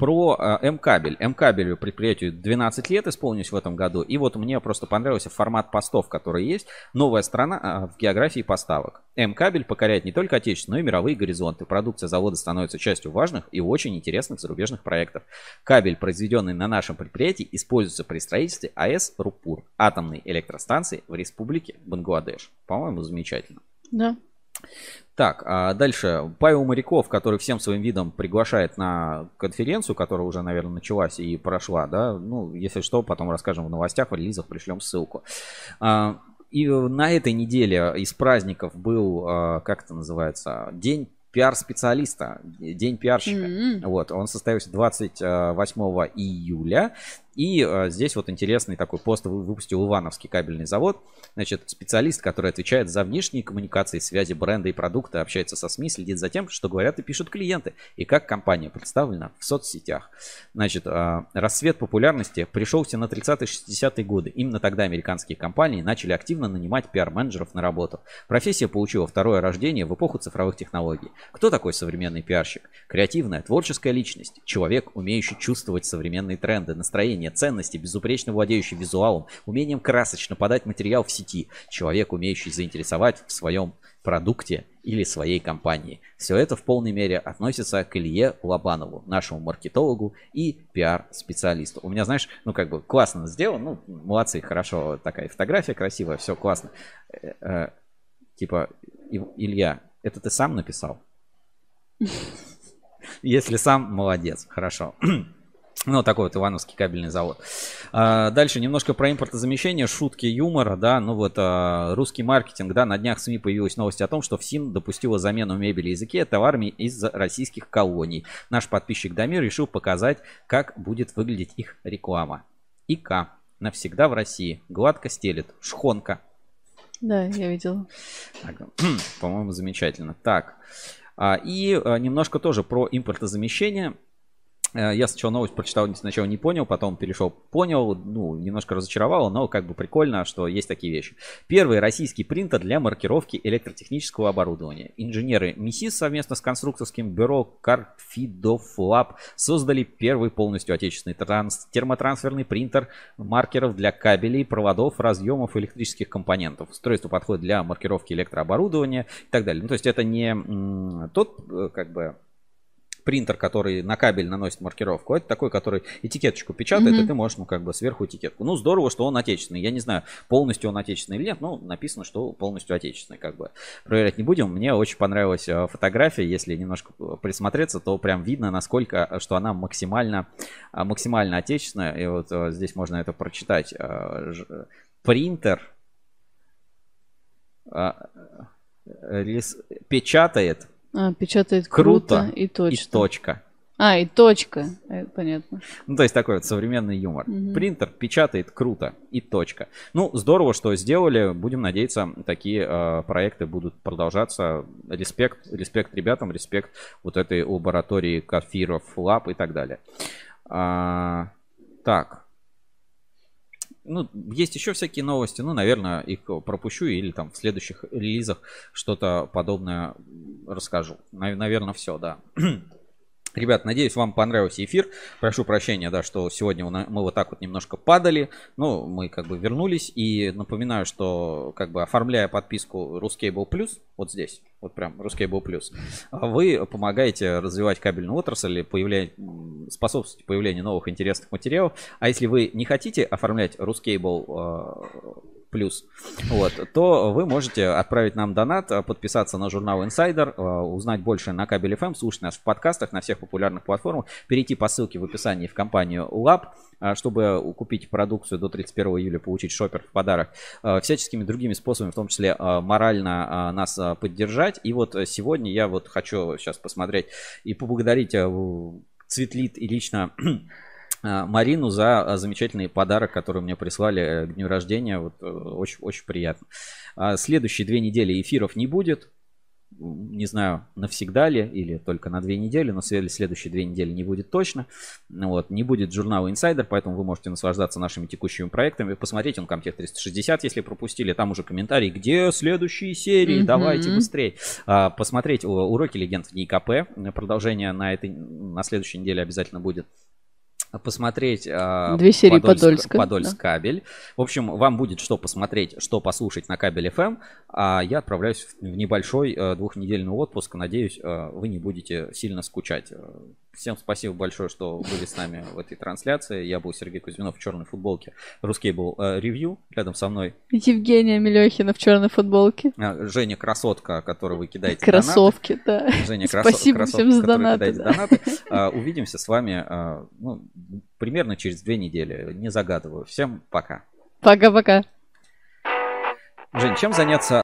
Про э, М-кабель. М-кабелю предприятию 12 лет исполнилось в этом году. И вот мне просто понравился формат постов, который есть. Новая страна э, в географии поставок. М-кабель покоряет не только отечественные, но и мировые горизонты. Продукция завода становится частью важных и очень интересных зарубежных проектов. Кабель, произведенный на нашем предприятии, используется при строительстве АЭС Рупур, атомной электростанции в республике Бангладеш. По-моему, замечательно. Да. Так, а дальше Павел Моряков, который всем своим видом приглашает на конференцию, которая уже, наверное, началась и прошла, да, ну, если что, потом расскажем в новостях, в релизах пришлем ссылку. А, и на этой неделе из праздников был, а, как это называется, День пиар-специалиста, День пиарщика. Mm-hmm. Вот, он состоялся 28 июля. И э, здесь вот интересный такой пост выпустил Ивановский кабельный завод. Значит, специалист, который отвечает за внешние коммуникации, связи бренда и продукта, общается со СМИ, следит за тем, что говорят и пишут клиенты, и как компания представлена в соцсетях. Значит, э, рассвет популярности пришелся на 30-60-е годы. Именно тогда американские компании начали активно нанимать пиар-менеджеров на работу. Профессия получила второе рождение в эпоху цифровых технологий. Кто такой современный пиарщик? Креативная, творческая личность. Человек, умеющий чувствовать современные тренды, настроения, знания, ценности, безупречно владеющий визуалом, умением красочно подать материал в сети, человек, умеющий заинтересовать в своем продукте или своей компании. Все это в полной мере относится к Илье Лобанову, нашему маркетологу и пиар-специалисту. У меня, знаешь, ну как бы классно сделано, ну молодцы, хорошо, такая фотография красивая, все классно. Э, э, типа, Илья, это ты сам написал? <laughs> Если сам, молодец, хорошо. <clears throat> Ну, такой вот Ивановский кабельный завод. А, дальше немножко про импортозамещение, шутки юмора, да, ну вот а, русский маркетинг, да, на днях в СМИ появилась новость о том, что ФСИН допустила замену мебели языке товарами из российских колоний. Наш подписчик Дамир решил показать, как будет выглядеть их реклама. ИК. Навсегда в России. Гладко стелет. Шхонка. Да, я видела. <clears throat> По-моему, замечательно. Так. А, и немножко тоже про импортозамещение. Э, я сначала новость прочитал, сначала не понял, потом перешел, понял, ну, немножко разочаровало, но как бы прикольно, что есть такие вещи. Первый российский принтер для маркировки электротехнического оборудования. Инженеры МИСИС совместно с конструкторским бюро Carfidov Lab создали первый полностью отечественный транс термотрансферный принтер маркеров для кабелей, проводов, разъемов электрических компонентов. Устройство подходит для маркировки электрооборудования и так далее. Ну, то есть это не тот, э, как бы, принтер, который на кабель наносит маркировку, это такой, который этикеточку печатает, mm-hmm. и ты можешь, ну, как бы сверху этикетку. Ну, здорово, что он отечественный. Я не знаю, полностью он отечественный или нет, но написано, что полностью отечественный, как бы. Проверять не будем. Мне очень понравилась э, фотография, если немножко присмотреться, то прям видно, насколько, э, что она максимально, э, максимально отечественная. И вот здесь можно это прочитать. Принтер печатает а, печатает круто, круто и точно. И точка. А, и точка. Это понятно. Ну, то есть такой вот современный юмор. Мгм. Принтер печатает круто. И точка. Ну, здорово, что сделали. Будем надеяться, такие э, проекты будут продолжаться. Респект, респект ребятам, респект вот этой лаборатории Кафиров Лаб и так далее. А, так. Ну, есть еще всякие новости. Ну, наверное, их пропущу или там в следующих релизах что-то подобное расскажу. Наверное, все, да. <clears throat> Ребят, надеюсь, вам понравился эфир. Прошу прощения, да, что сегодня мы вот так вот немножко падали. Но мы как бы вернулись. И напоминаю, что как бы оформляя подписку Ruscable Plus, вот здесь, вот прям Ruscable Plus, вы помогаете развивать кабельную отрасль, появля... м, способствуете появлению новых интересных материалов. А если вы не хотите оформлять Ruscable э, плюс, вот, то вы можете отправить нам донат, э, подписаться на журнал Insider, э, узнать больше на Кабель FM, слушать нас в подкастах на всех популярных платформах, перейти по ссылке в описании в компанию Lab, э, чтобы купить продукцию до 31 июля, получить шопер в подарок, всяческими другими способами, в том числе морально нас поддержать. И вот сегодня я вот хочу сейчас посмотреть и поблагодарить Цветлит и лично Марину за а, замечательный подарок, который мне прислали э, к дню рождения. Вот э, очень, очень приятно. А, Следующие две недели эфиров не будет. Не знаю, навсегда ли или только на две недели, но след- следующие две недели не будет точно. Вот. Не будет журнала Insider, поэтому вы можете наслаждаться нашими текущими проектами. Посмотреть он Комтех 360, если пропустили. Там уже комментарии, где следующие серии, Мгм. давайте быстрее. А, Посмотреть уроки легенд в НИКП. Продолжение на, этой, на следующей неделе обязательно будет посмотреть а, Две серии Подольска, Подольск кабель. В общем, вам будет что посмотреть, что послушать на кабель FM, а я отправляюсь в в небольшой э, двухнедельный отпуск. Надеюсь, э, вы не будете сильно скучать. Э, Всем спасибо большое, что были с нами в этой трансляции. Я был Сергей Кузьминов в черной футболке. Русский был ревью рядом со мной. Евгения Мелехина в черной футболке. А, Женя Красотка, которую вы кидаете Кроссовки, да. донаты. Женя красо- Спасибо красотка, всем за которой донаты. да. донаты. А, Увидимся с вами а, ну, примерно через две недели. Не загадываю. Всем пока. Пока-пока. Жень, чем заняться